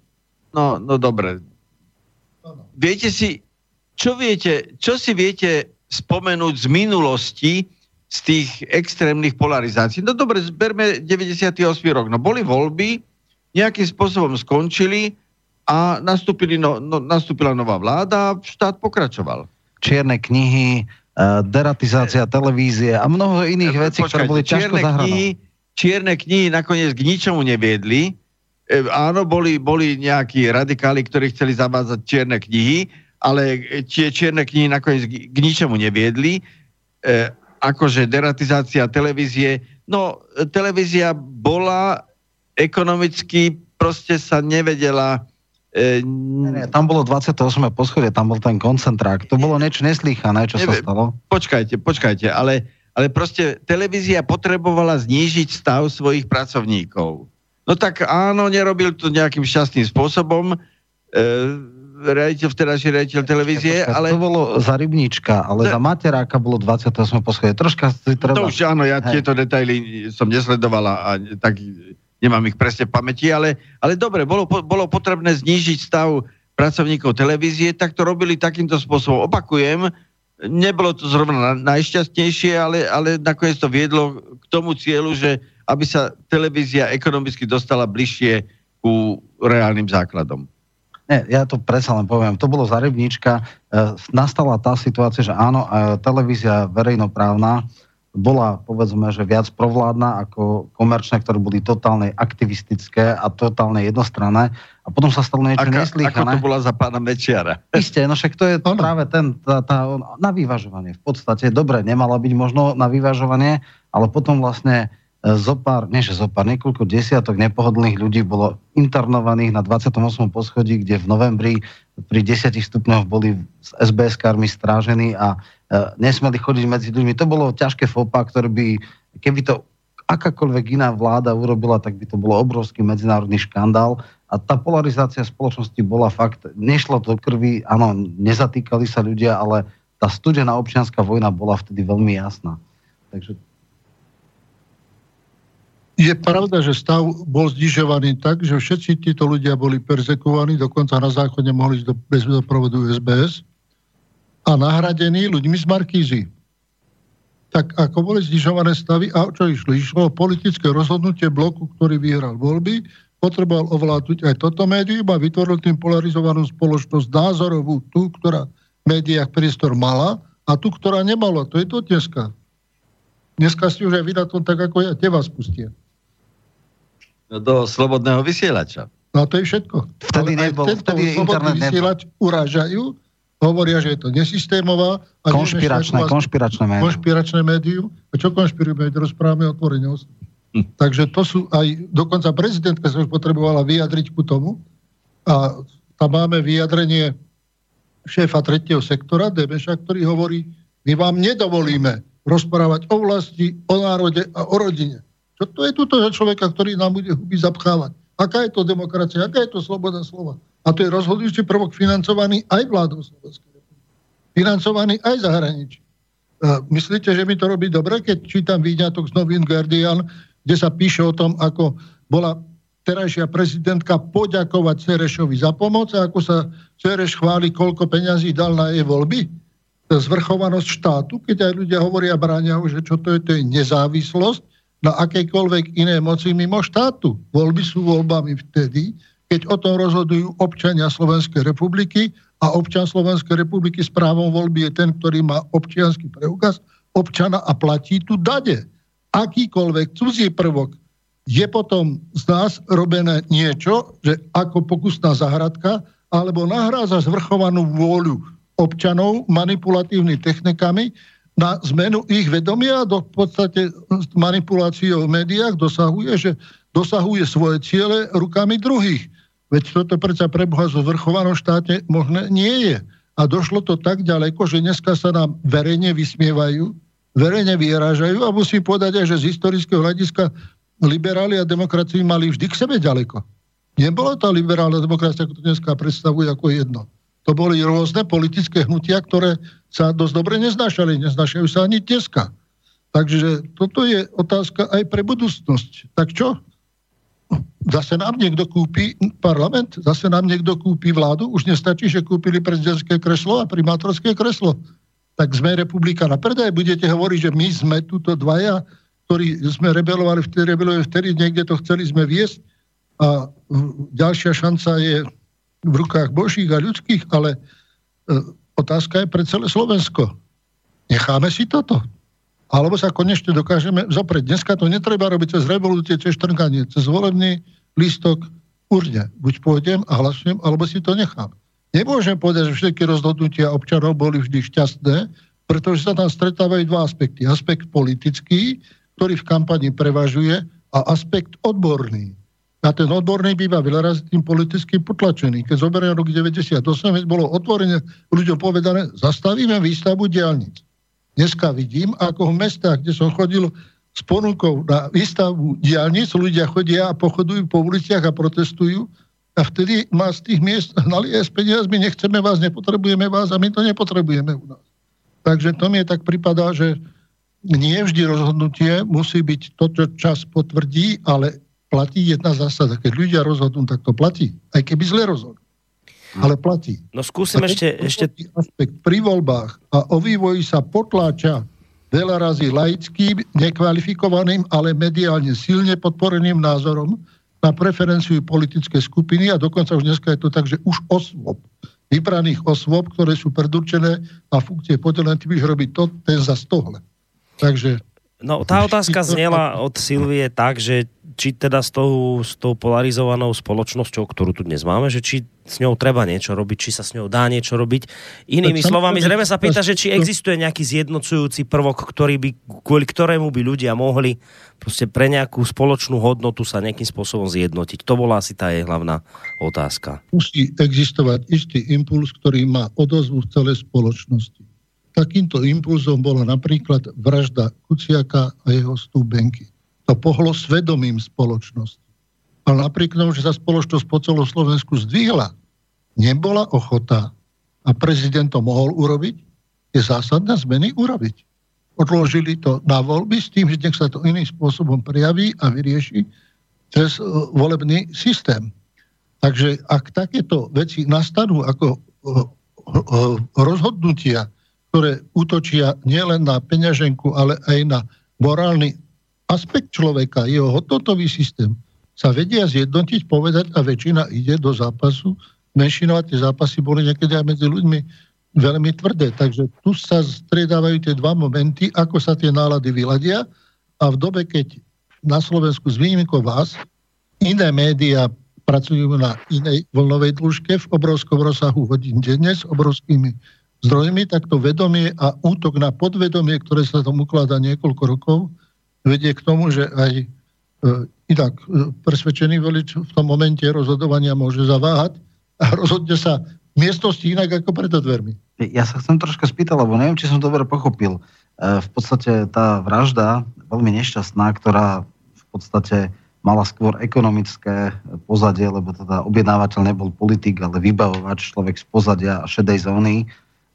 no, no dobre. Viete si, čo viete, čo si viete spomenúť z minulosti z tých extrémnych polarizácií? No dobre, zberme 98 rok. No boli voľby, nejakým spôsobom skončili a nastúpili no, no, nastúpila nová vláda a štát pokračoval. Čierne knihy, deratizácia televízie a mnoho iných ja, vecí, ktoré boli ťažko knihy, Čierne knihy nakoniec k ničomu neviedli. E, áno, boli, boli nejakí radikáli, ktorí chceli zavádzať čierne knihy, ale tie čierne knihy nakoniec k, k ničomu neviedli. E, akože deratizácia televízie. No, televízia bola ekonomicky, proste sa nevedela E, nie, nie, tam bolo 28. poschodie, tam bol ten koncentrák. To bolo niečo neslýchané, čo neviem, sa stalo. Počkajte, počkajte, ale, ale proste televízia potrebovala znížiť stav svojich pracovníkov. No tak áno, nerobil to nejakým šťastným spôsobom. E, riaditeľ, vtedajší riaditeľ televízie, počkaj, ale... To bolo za rybníčka, ale ne... za materáka bolo 28. poschodie. Troška si treba... To už áno, ja Hej. tieto detaily som nesledovala a tak nemám ich presne v pamäti, ale, ale dobre, bolo, bolo potrebné znížiť stav pracovníkov televízie, tak to robili takýmto spôsobom. Opakujem, nebolo to zrovna najšťastnejšie, ale, ale nakoniec to viedlo k tomu cieľu, že aby sa televízia ekonomicky dostala bližšie ku reálnym základom. Nie, ja to predsa len poviem. To bolo za rybníčka. E, nastala tá situácia, že áno, e, televízia verejnoprávna bola, povedzme, že viac provládna ako komerčné, ktoré boli totálne aktivistické a totálne jednostranné. A potom sa stalo niečo Aka, neslýchané. Ako to bola za pána Mečiara. Isté, no však to je ano. práve ten, tá, tá, na vyvažovanie. V podstate, dobre, nemala byť možno na vyvažovanie, ale potom vlastne e, zopár, nie že zopár, niekoľko desiatok nepohodlných ľudí bolo internovaných na 28. poschodí, kde v novembri pri 10 stupňoch boli s SBS-kármi strážení a Eh, nesmeli chodiť medzi ľuďmi. To bolo ťažké fopa, ktoré by, keby to akákoľvek iná vláda urobila, tak by to bolo obrovský medzinárodný škandál. A tá polarizácia spoločnosti bola fakt, nešlo do krvi, áno, nezatýkali sa ľudia, ale tá studená občianská vojna bola vtedy veľmi jasná. Takže je pravda, že stav bol zdižovaný tak, že všetci títo ľudia boli perzekovaní, dokonca na záchode mohli ísť do, bez doprovodu SBS a nahradení ľuďmi z Markízy. Tak ako boli znižované stavy a čo išlo? Išlo o politické rozhodnutie bloku, ktorý vyhral voľby, potreboval ovládnuť aj toto médium a vytvoril tým polarizovanú spoločnosť názorovú, tú, ktorá v médiách priestor mala a tú, ktorá nemala. To je to dneska. Dneska si už aj vy na tom tak, ako ja, te vás pustia. Do slobodného vysielača. No to je všetko. Vtedy Ale nebol, tento vtedy slobodný internet nebol. vysielač urážajú, hovoria, že je to nesystémová. A Konšpiračné, vás- konšpiračné médium. Konšpiračné médium. A čo konšpirujeme? Rozprávame otvorene o sebe. Takže to sú aj, dokonca prezidentka sa už potrebovala vyjadriť ku tomu. A tam máme vyjadrenie šéfa tretieho sektora, Debeša, ktorý hovorí, my vám nedovolíme rozprávať o vlasti, o národe a o rodine. To je tuto človeka, ktorý nám bude huby zapchávať? Aká je to demokracia? Aká je to sloboda slova? A to je rozhodujúci prvok financovaný aj vládou Slovenskej. Financovaný aj zahraničí. Uh, Myslíte, že mi to robí dobre, keď čítam výňatok z novín Guardian, kde sa píše o tom, ako bola terajšia prezidentka poďakovať Cerešovi za pomoc a ako sa Cereš chváli, koľko peňazí dal na jej voľby. Zvrchovanosť štátu, keď aj ľudia hovoria bráňa, že čo to je, to je nezávislosť na akejkoľvek inej moci mimo štátu. Voľby sú voľbami vtedy, keď o tom rozhodujú občania Slovenskej republiky a občan Slovenskej republiky s právom voľby je ten, ktorý má občianský preukaz občana a platí tu dade. Akýkoľvek cudzí prvok je potom z nás robené niečo, že ako pokusná zahradka, alebo nahráza zvrchovanú vôľu občanov manipulatívnymi technikami na zmenu ich vedomia do v podstate manipuláciou v médiách dosahuje, že dosahuje svoje ciele rukami druhých. Veď toto predsa pre Boha zo zvrchovanom štáte možné nie je. A došlo to tak ďaleko, že dneska sa nám verejne vysmievajú, verejne vyrážajú a musím povedať aj, že z historického hľadiska liberáli a demokracii mali vždy k sebe ďaleko. Nebola tá liberálna demokracia, ako to dneska predstavuje ako jedno. To boli rôzne politické hnutia, ktoré sa dosť dobre neznášali. Neznášajú sa ani dneska. Takže toto je otázka aj pre budúcnosť. Tak čo? Zase nám niekto kúpi parlament, zase nám niekto kúpi vládu. Už nestačí, že kúpili prezidentské kreslo a primátorské kreslo. Tak sme republika na predaj. Budete hovoriť, že my sme túto dvaja, ktorí sme rebelovali vtedy, rebelovali vtedy, niekde to chceli sme viesť. A ďalšia šanca je v rukách božích a ľudských, ale e, otázka je pre celé Slovensko. Necháme si toto? Alebo sa konečne dokážeme zoprieť. Dneska to netreba robiť cez revolúcie, cez štrnganie, cez volebný lístok urne. Buď pôjdem a hlasujem, alebo si to nechám. Nemôžem povedať, že všetky rozhodnutia občanov boli vždy šťastné, pretože sa tam stretávajú dva aspekty. Aspekt politický, ktorý v kampani prevažuje, a aspekt odborný. A ten odborný býva veľa razy tým politickým potlačený. Keď zoberiem rok 98, veď bolo otvorene ľuďom povedané, zastavíme výstavbu diálnic. Dneska vidím, ako v mestách, kde som chodil s ponukou na výstavbu diálnic, ľudia chodia a pochodujú po uliciach a protestujú a vtedy má z tých miest hnali s peniazmi, nechceme vás, nepotrebujeme vás a my to nepotrebujeme u nás. Takže to mi tak pripadá, že nie vždy rozhodnutie musí byť to, čo čas potvrdí, ale platí jedna zásada. Keď ľudia rozhodnú, tak to platí. Aj keby zle rozhodnú. Ale platí. No skúsim ešte, ešte aspekt pri voľbách a o vývoji sa potláča veľa razy laickým, nekvalifikovaným, ale mediálne silne podporeným názorom na preferenciu politické skupiny a dokonca už dneska je to tak, že už osôb, vybraných osôb, ktoré sú predurčené na funkcie podelené, ty budeš robiť to, ten za tohle. Takže No, tá otázka znela od Silvie tak, že či teda s tou, s tou polarizovanou spoločnosťou, ktorú tu dnes máme, že či s ňou treba niečo robiť, či sa s ňou dá niečo robiť. Inými Tak slovami, zrejme sa pýta, že či existuje nejaký zjednocujúci prvok, ktorý by, kvôli ktorému by ľudia mohli proste pre nejakú spoločnú hodnotu sa nejakým spôsobom zjednotiť. To bola asi tá jej hlavná otázka. musí existovať istý impuls, ktorý má odozvu v celej spoločnosti. Takýmto impulzom bola napríklad vražda Kuciaka a jeho stúbenky. To pohlo svedomím spoločnosti. Ale napriek tomu, že sa spoločnosť po celom Slovensku zdvihla, nebola ochota a prezident to mohol urobiť, je zásadné zmeny urobiť. Odložili to na voľby s tým, že nech sa to iným spôsobom prejaví a vyrieši cez e, volebný systém. Takže ak takéto veci nastanú ako o, o, rozhodnutia, ktoré útočia nielen na peňaženku, ale aj na morálny aspekt človeka, jeho hodnotový systém, sa vedia zjednotiť, povedať a väčšina ide do zápasu. Menšinová tie zápasy boli niekedy aj medzi ľuďmi veľmi tvrdé. Takže tu sa striedávajú tie dva momenty, ako sa tie nálady vyladia a v dobe, keď na Slovensku s výnimkou vás iné médiá pracujú na inej vlnovej dĺžke v obrovskom rozsahu hodín denne s obrovskými zdrojmi, tak to vedomie a útok na podvedomie, ktoré sa tam ukladá niekoľko rokov, vedie k tomu, že aj e, inak e, presvedčený volič v tom momente rozhodovania môže zaváhať a rozhodne sa v miestnosti inak ako pred dvermi. Ja sa chcem troška spýtať, lebo neviem, či som dobre pochopil. E, v podstate tá vražda, veľmi nešťastná, ktorá v podstate mala skôr ekonomické pozadie, lebo teda objednávateľ nebol politik, ale vybavovač, človek z pozadia a šedej zóny.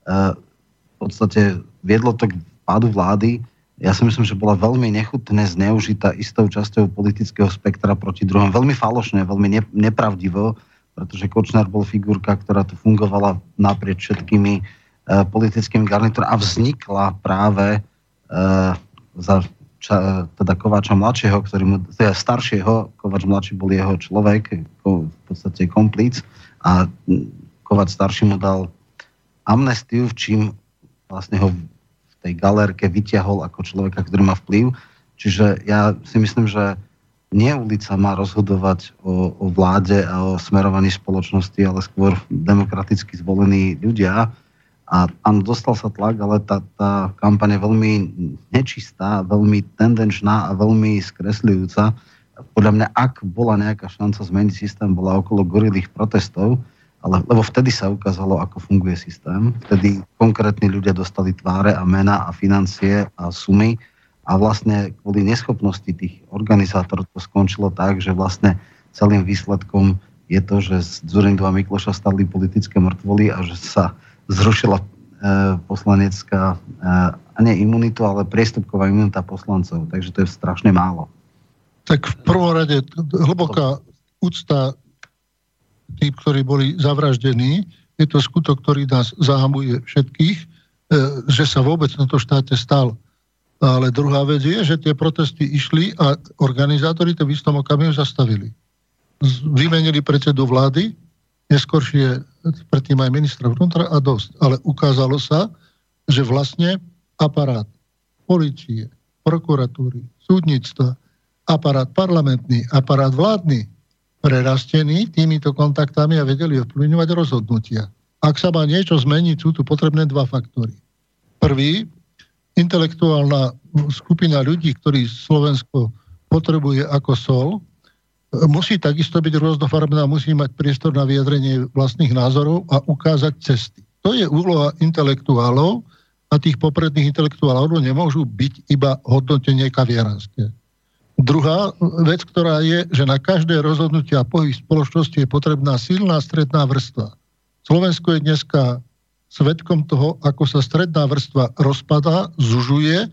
V podstate viedlo to k pádu vlády. Ja si myslím, že bola veľmi nechutne zneužitá istou časťou politického spektra proti druhom. Veľmi falošne, veľmi nepravdivo, pretože Kočner bol figurka, ktorá tu fungovala naprieč všetkými e, politickými garnitúrami a vznikla práve e, za ča, teda Kováča mladšieho, ktorý mu, teda staršieho, Kováč mladší bol jeho človek, v podstate komplic a Kováč starší mu dal amnestiu, v čím vlastne ho tej galérke vyťahol ako človeka, ktorý má vplyv. Čiže ja si myslím, že nie ulica má rozhodovať o, o vláde a o smerovaní spoločnosti, ale skôr demokraticky zvolení ľudia. A áno, dostal sa tlak, ale tá, tá kampaň je veľmi nečistá, veľmi tendenčná a veľmi skresľujúca. Podľa mňa, ak bola nejaká šanca zmeniť systém, bola okolo gorilých protestov, ale, lebo vtedy sa ukázalo, ako funguje systém. Vtedy konkrétni ľudia dostali tváre a mena a financie a sumy a vlastne kvôli neschopnosti tých organizátorov to skončilo tak, že vlastne celým výsledkom je to, že z Zurindu a Mikloša stali politické mŕtvoly a že sa zrušila e, poslanecká, e, a nie imunitu, ale priestupková imunita poslancov. Takže to je strašne málo. Tak v prvom rade hlboká úcta tým, ktorí boli zavraždení, je to skutok, ktorý nás zahamuje všetkých, e, že sa vôbec na to štáte stal. Ale druhá vec je, že tie protesty išli a organizátori to v istom okamihu zastavili. Vymenili predsedu vlády, neskôršie predtým aj ministra vnútra a dosť. Ale ukázalo sa, že vlastne aparát policie, prokuratúry, súdnictva, aparát parlamentný, aparát vládny prerastený týmito kontaktami a vedeli ovplyvňovať rozhodnutia. Ak sa má niečo zmeniť, sú tu potrebné dva faktory. Prvý, intelektuálna skupina ľudí, ktorí Slovensko potrebuje ako sol, musí takisto byť rôznofarebná, musí mať priestor na vyjadrenie vlastných názorov a ukázať cesty. To je úloha intelektuálov a tých popredných intelektuálov nemôžu byť iba hodnotenie kaviaranské. Druhá vec, ktorá je, že na každé rozhodnutie a pohyb spoločnosti je potrebná silná stredná vrstva. Slovensko je dneska svetkom toho, ako sa stredná vrstva rozpadá, zužuje,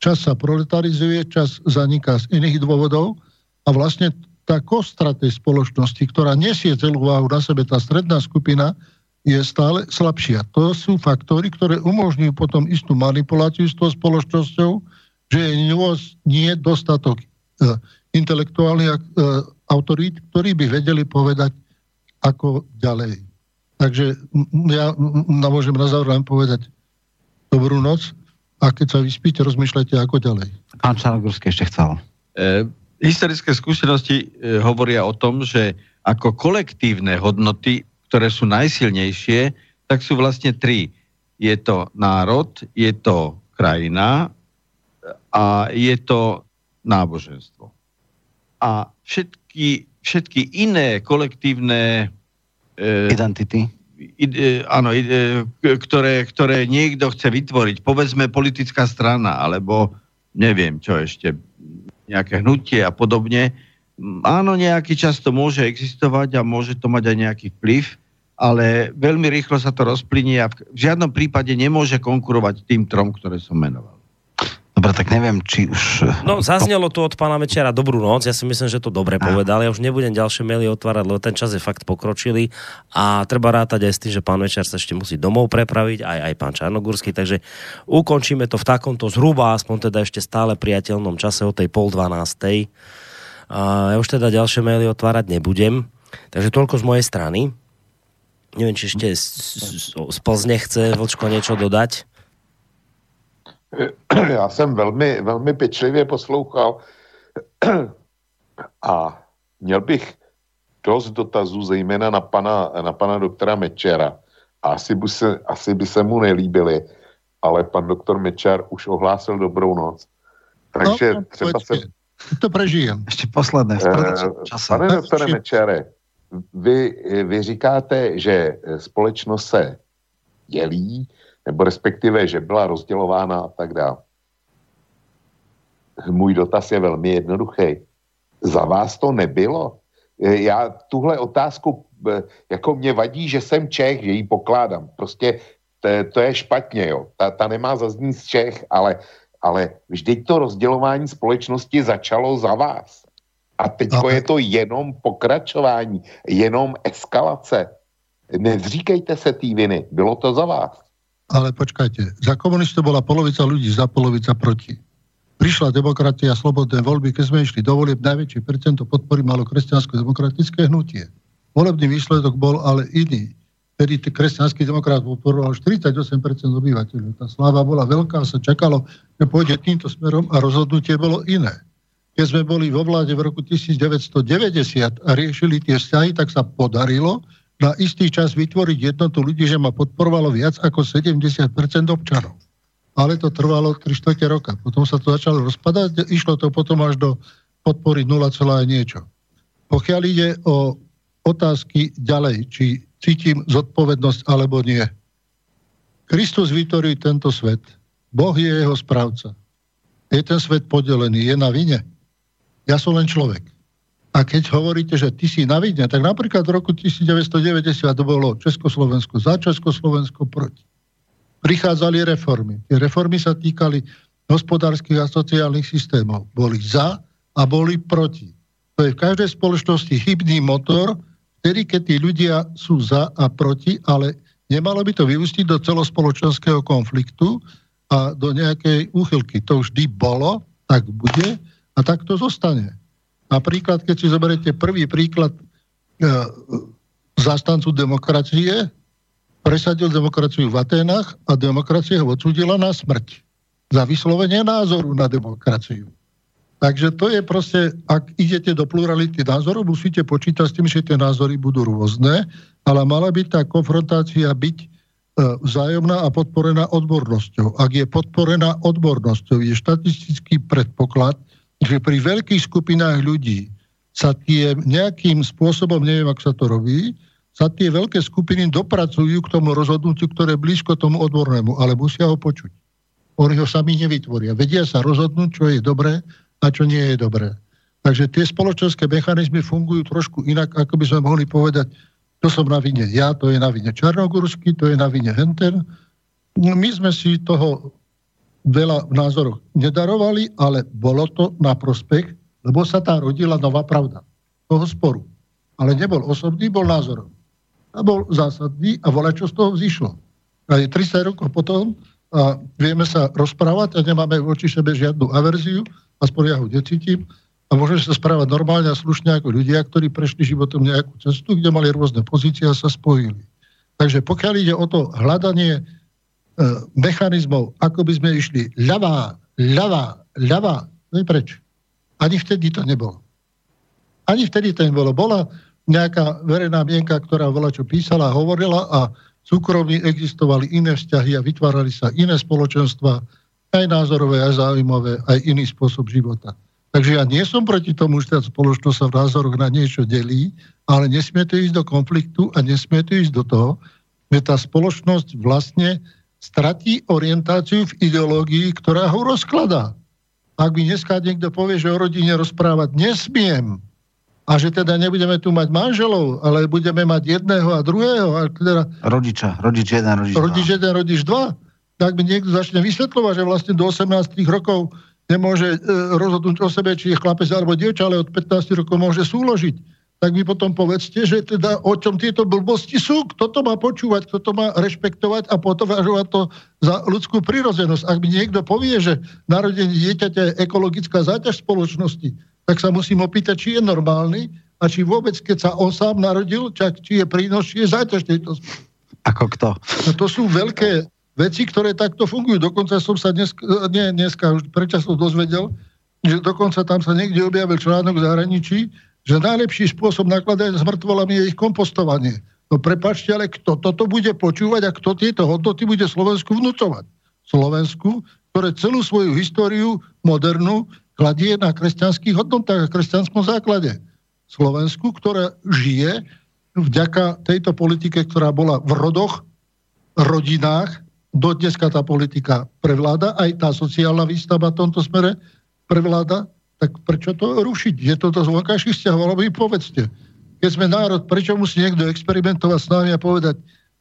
čas sa proletarizuje, čas zaniká z iných dôvodov a vlastne tá kostra tej spoločnosti, ktorá nesie celú váhu na sebe, tá stredná skupina, je stále slabšia. To sú faktory, ktoré umožňujú potom istú manipuláciu s tou spoločnosťou, že je nie dostatok intelektuálnych e, autorít, ktorí by vedeli povedať, ako ďalej. Takže ja môžem na záver len povedať dobrú noc a keď sa vyspíte, rozmýšľajte, ako ďalej. Pán Čarnogórsky ešte chcel. E, historické skúsenosti e, hovoria o tom, že ako kolektívne hodnoty, ktoré sú najsilnejšie, tak sú vlastne tri. Je to národ, je to krajina a je to náboženstvo. A všetky, všetky iné kolektívne e, identity ide, áno, ide, ktoré, ktoré niekto chce vytvoriť, povedzme politická strana, alebo neviem čo ešte, nejaké hnutie a podobne. Áno, nejaký čas to môže existovať a môže to mať aj nejaký vplyv, ale veľmi rýchlo sa to rozplynie a v žiadnom prípade nemôže konkurovať tým trom, ktoré som menoval. Dobre, tak neviem, či už... No, zaznelo tu od pána Mečera dobrú noc, ja si myslím, že to dobre povedal, ja už nebudem ďalšie maily otvárať, lebo ten čas je fakt pokročilý a treba rátať aj s tým, že pán Mečer sa ešte musí domov prepraviť, aj, aj pán Čarnogórsky, takže ukončíme to v takomto zhruba, aspoň teda ešte stále priateľnom čase o tej pol dvanástej. A ja už teda ďalšie maily otvárať nebudem, takže toľko z mojej strany. Neviem, či ešte z, z, z Plzne chce Vlčko niečo dodať. já jsem velmi, velmi pečlivě poslouchal a měl bych dost dotazů, zejména na pana, na pana doktora Mečera. A asi by, se, asi by se mu nelíbily, ale pan doktor Mečer už ohlásil dobrou noc. Takže no, třeba se... To prežijem. Ještě posledné. Uh, pane doktore Mečere, vy, vy říkáte, že společnost se dělí, nebo respektive, že byla rozdělována a tak dále. Můj dotaz je velmi jednoduchý. Za vás to nebylo? Já tuhle otázku, eh, jako mě vadí, že jsem Čech, že ji pokládám. Prostě to, to je špatně, jo. Ta, ta nemá zaznít z Čech, ale, ale vždyť to rozdělování společnosti začalo za vás. A teď je to jenom pokračování, jenom eskalace. Nezříkejte se té viny, bylo to za vás. Ale počkajte, za komunistov bola polovica ľudí, za polovica proti. Prišla demokratia, slobodné voľby, keď sme išli do volieb, najväčšie percento podpory malo kresťansko-demokratické hnutie. Volebný výsledok bol ale iný. Vtedy kresťanský demokrat podporoval 48% obyvateľov. Tá sláva bola veľká, sa čakalo, že pôjde týmto smerom a rozhodnutie bolo iné keď sme boli vo vláde v roku 1990 a riešili tie vzťahy, tak sa podarilo na istý čas vytvoriť jednotu ľudí, že ma podporovalo viac ako 70% občanov. Ale to trvalo 3 čtvrte roka. Potom sa to začalo rozpadať, išlo to potom až do podpory 0, niečo. Pokiaľ ide o otázky ďalej, či cítim zodpovednosť alebo nie. Kristus vytvorí tento svet. Boh je jeho správca. Je ten svet podelený, je na vine. Ja som len človek. A keď hovoríte, že ty si na vidne, tak napríklad v roku 1990 to bolo Československo za Československo proti. Prichádzali reformy. Tie reformy sa týkali hospodárskych a sociálnych systémov. Boli za a boli proti. To je v každej spoločnosti chybný motor, vtedy, keď tí ľudia sú za a proti, ale nemalo by to vyústiť do celospoločenského konfliktu a do nejakej úchylky. To vždy bolo, tak bude a tak to zostane. Napríklad, keď si zoberiete prvý príklad e, zástancu demokracie, presadil demokraciu v Atenách a demokracia ho odsudila na smrť za vyslovenie názoru na demokraciu. Takže to je proste, ak idete do plurality názorov, musíte počítať s tým, že tie názory budú rôzne, ale mala by tá konfrontácia byť e, vzájomná a podporená odbornosťou. Ak je podporená odbornosťou, je štatistický predpoklad, že pri veľkých skupinách ľudí sa tie nejakým spôsobom, neviem, ak sa to robí, sa tie veľké skupiny dopracujú k tomu rozhodnutiu, ktoré je blízko tomu odbornému, ale musia ho počuť. Oni ho sami nevytvoria. Vedia sa rozhodnúť, čo je dobré a čo nie je dobré. Takže tie spoločenské mechanizmy fungujú trošku inak, ako by sme mohli povedať, to som na vine ja, to je na vine Čarnogórsky, to je na vine Henten. My sme si toho veľa v nedarovali, ale bolo to na prospech, lebo sa tá rodila nová pravda toho sporu. Ale nebol osobný, bol názorový. A bol zásadný a voľa čo z toho vzýšlo. A je 30 rokov potom a vieme sa rozprávať a nemáme voči sebe žiadnu averziu, aspoň ja ho necítim, a môžeme sa správať normálne a slušne ako ľudia, ktorí prešli životom nejakú cestu, kde mali rôzne pozície a sa spojili. Takže pokiaľ ide o to hľadanie mechanizmov, ako by sme išli ľavá, ľavá, ľavá, no i preč. Ani vtedy to nebolo. Ani vtedy to nebolo. Bola nejaká verejná mienka, ktorá bola čo písala hovorila a súkromne existovali iné vzťahy a vytvárali sa iné spoločenstva, aj názorové, aj zaujímavé, aj iný spôsob života. Takže ja nie som proti tomu, že tá spoločnosť sa v názoroch na niečo delí, ale nesmie to ísť do konfliktu a nesmie to ísť do toho, že tá spoločnosť vlastne stratí orientáciu v ideológii, ktorá ho rozkladá. Ak mi dneska niekto povie, že o rodine rozprávať nesmiem, a že teda nebudeme tu mať manželov, ale budeme mať jedného a druhého. A teda, Rodiča, rodič jeden, rodič, rodič dva. jeden, rodič dva. Tak mi niekto začne vysvetľovať, že vlastne do 18 rokov nemôže e, rozhodnúť o sebe, či je chlapec alebo dievča, ale od 15 rokov môže súložiť tak mi potom povedzte, že teda o čom tieto blbosti sú, kto to má počúvať, kto to má rešpektovať a považovať to za ľudskú prirozenosť. Ak mi niekto povie, že narodenie dieťaťa je ekologická záťaž spoločnosti, tak sa musím opýtať, či je normálny a či vôbec, keď sa on sám narodil, čak, či je prínos, či je záťaž tejto Ako kto? No to sú veľké veci, ktoré takto fungujú. Dokonca som sa dnes, nie, dneska už prečasom dozvedel, že dokonca tam sa niekde objavil článok v zahraničí, že najlepší spôsob nakladania s mŕtvolami je ich kompostovanie. No prepačte, ale kto toto bude počúvať a kto tieto hodnoty bude Slovensku vnúcovať? Slovensku, ktoré celú svoju históriu modernú kladie na kresťanských hodnotách a kresťanskom základe. Slovensku, ktoré žije vďaka tejto politike, ktorá bola v rodoch, rodinách, do dneska tá politika prevláda, aj tá sociálna výstava v tomto smere prevláda, tak prečo to rušiť? Je to z vonkajších vzťahov, vy povedzte. Keď sme národ, prečo musí niekto experimentovať s nami a povedať,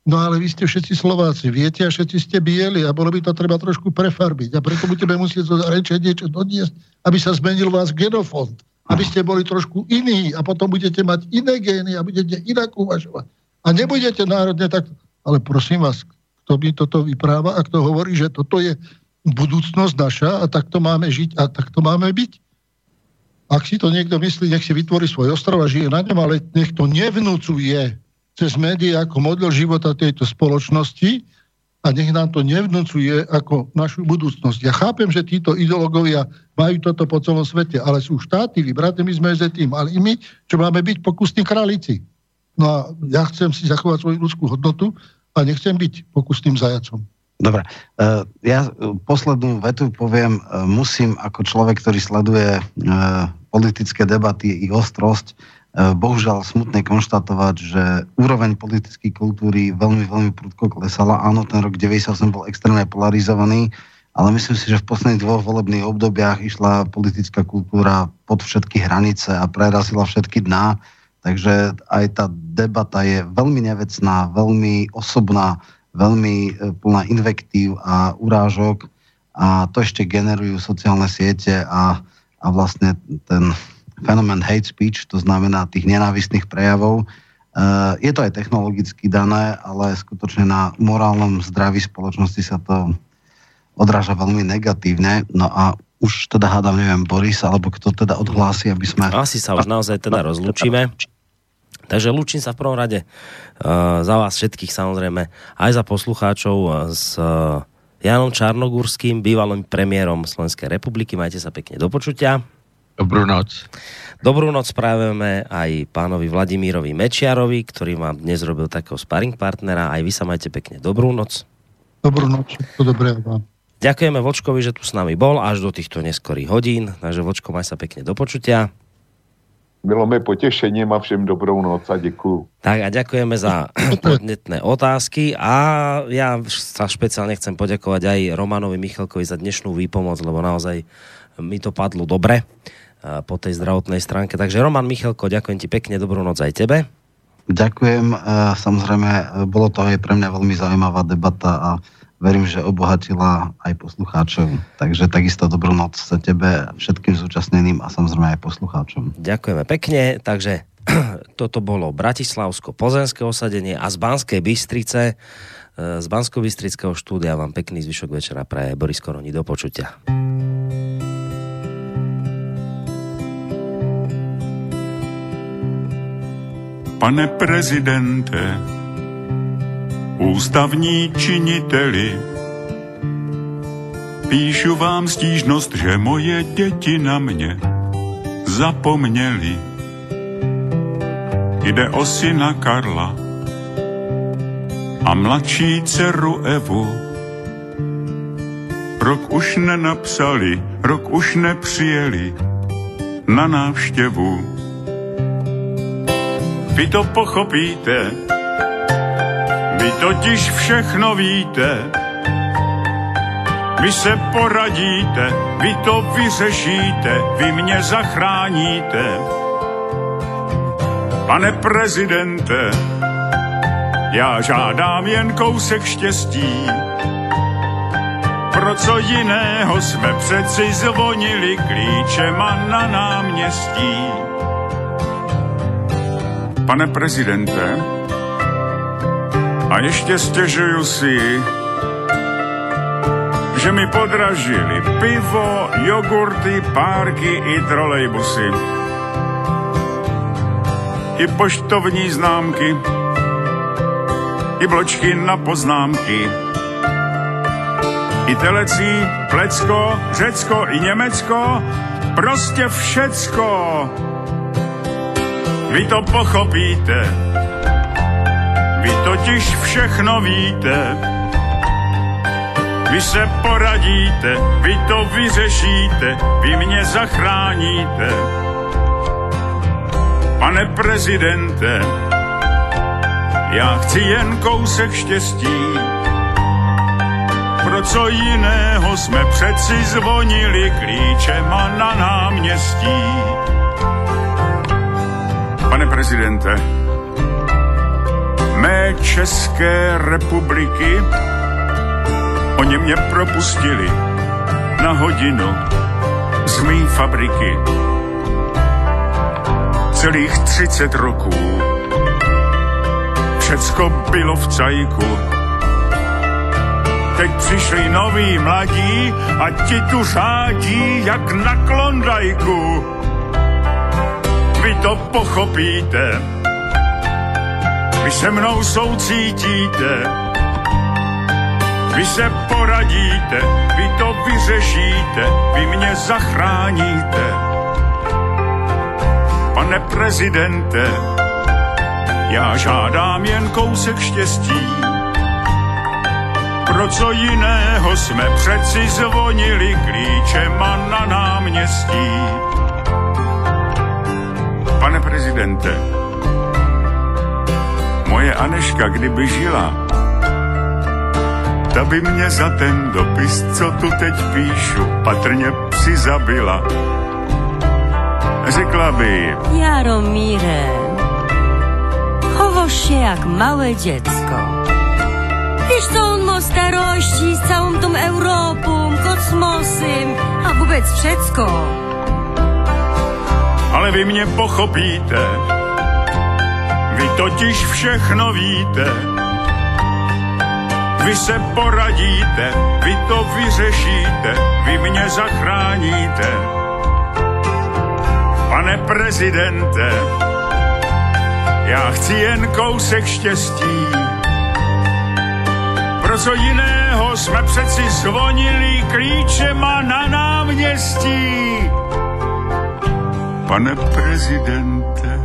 no ale vy ste všetci Slováci, viete, a všetci ste bieli a bolo by to treba trošku prefarbiť a preto budeme musieť to reče niečo doniesť, aby sa zmenil vás genofond, aby ste boli trošku iní a potom budete mať iné gény a budete inak uvažovať. A nebudete národne tak... Ale prosím vás, kto mi toto vypráva a kto hovorí, že toto je budúcnosť naša a takto máme žiť a takto máme byť. Ak si to niekto myslí, nech si vytvorí svoj ostrov a žije na ňom, ale nech to nevnúcuje cez médiá ako model života tejto spoločnosti a nech nám to nevnúcuje ako našu budúcnosť. Ja chápem, že títo ideológovia majú toto po celom svete, ale sú štáty vybraté, my sme za tým, ale i my, čo máme byť pokusní králici. No a ja chcem si zachovať svoju ľudskú hodnotu a nechcem byť pokusným zajacom. Dobre, e, ja poslednú vetu poviem, e, musím ako človek, ktorý sleduje e, politické debaty i ostrosť, bohužiaľ smutne konštatovať, že úroveň politickej kultúry veľmi, veľmi prudko klesala. Áno, ten rok 98 bol extrémne polarizovaný, ale myslím si, že v posledných dvoch volebných obdobiach išla politická kultúra pod všetky hranice a prerazila všetky dná. Takže aj tá debata je veľmi nevecná, veľmi osobná, veľmi e, plná invektív a urážok a to ešte generujú sociálne siete a, a vlastne ten fenomén hate speech, to znamená tých nenávistných prejavov. E, je to aj technologicky dané, ale skutočne na morálnom zdraví spoločnosti sa to odráža veľmi negatívne. No a už teda hádam, neviem, Boris, alebo kto teda odhlási, aby sme... Asi sa už naozaj teda rozlúčime. Takže lúčim sa v prvom rade uh, za vás všetkých samozrejme, aj za poslucháčov s uh, Janom Čarnogurským, bývalým premiérom Slovenskej republiky. Majte sa pekne do počutia. Dobrú noc. Dobrú noc spravujeme aj pánovi Vladimírovi Mečiarovi, ktorý vám dnes robil takého sparring partnera. Aj vy sa majte pekne. Dobrú noc. Dobrú noc. To dobré vám. Ďakujeme Vočkovi, že tu s nami bol až do týchto neskorých hodín. Takže Vočko, maj sa pekne do počutia. Bylo mi potešením a všem dobrou noc a děkuju. Tak a ďakujeme za podnetné otázky a ja sa špeciálne chcem poďakovať aj Romanovi Michalkovi za dnešnú výpomoc, lebo naozaj mi to padlo dobre po tej zdravotnej stránke. Takže Roman Michalko, ďakujem ti pekne, dobrú noc aj tebe. Ďakujem, samozrejme, bolo to aj pre mňa veľmi zaujímavá debata a verím, že obohatila aj poslucháčov. Takže takisto dobrú noc sa tebe, všetkým zúčastneným a samozrejme aj poslucháčom. Ďakujeme pekne, takže toto bolo Bratislavsko-Pozemské osadenie a z Banskej Bystrice, e, z Bansko-Bystrického štúdia vám pekný zvyšok večera praje Boris Koroni. Do počutia. Pane prezidente, ústavní činiteli. Píšu vám stížnost, že moje děti na mě zapomněli. Jde o syna Karla a mladší dceru Evu. Rok už nenapsali, rok už nepřijeli na návštěvu. Vy to pochopíte, vy totiž všechno víte, vy se poradíte, vy to vyřešíte, vy mě zachráníte. Pane prezidente, já žádám jen kousek štěstí. Pro co jiného jsme přeci zvonili klíčema na náměstí. Pane prezidente, a ještě stěžuju si, že mi podražili pivo, jogurty, párky i trolejbusy. I poštovní známky, i bločky na poznámky. I telecí, Plecko, Řecko i Německo, prostě všecko. vy to pochopíte, vy totiž všechno víte, vy se poradíte, vy to vyřešíte, vy mě zachráníte. Pane prezidente, já chci jen kousek štěstí, pro co jiného jsme přeci zvonili klíčema na náměstí. Pane prezidente, mé České republiky, oni mě propustili na hodinu z mý fabriky. Celých 30 roků všecko bylo v cajku. Teď přišli noví mladí a ti tu řádí jak na klondajku. Vy to pochopíte, vy se mnou soucítíte, vy se poradíte, vy to vyřešíte, vy mě zachráníte. Pane prezidente, já žádám jen kousek štěstí. Pro co jiného jsme přeci zvonili klíčema na náměstí. Pane prezidente, moje Aneška, kdyby žila, ta by mě za ten dopis, co tu teď píšu, patrně psi zabila. Řekla by... Jaromíre, chowosz się jak małe dziecko. Wiesz, co on ma starości z całą tą Europą, kosmosem, a vůbec všecko. Ale vy mě pochopíte, vy totiž všechno víte. Vy se poradíte, vy to vyřešíte, vy mě zachráníte. Pane prezidente, já chci jen kousek štěstí. Pro co jiného jsme přeci zvonili klíčema na náměstí. Pane prezidente,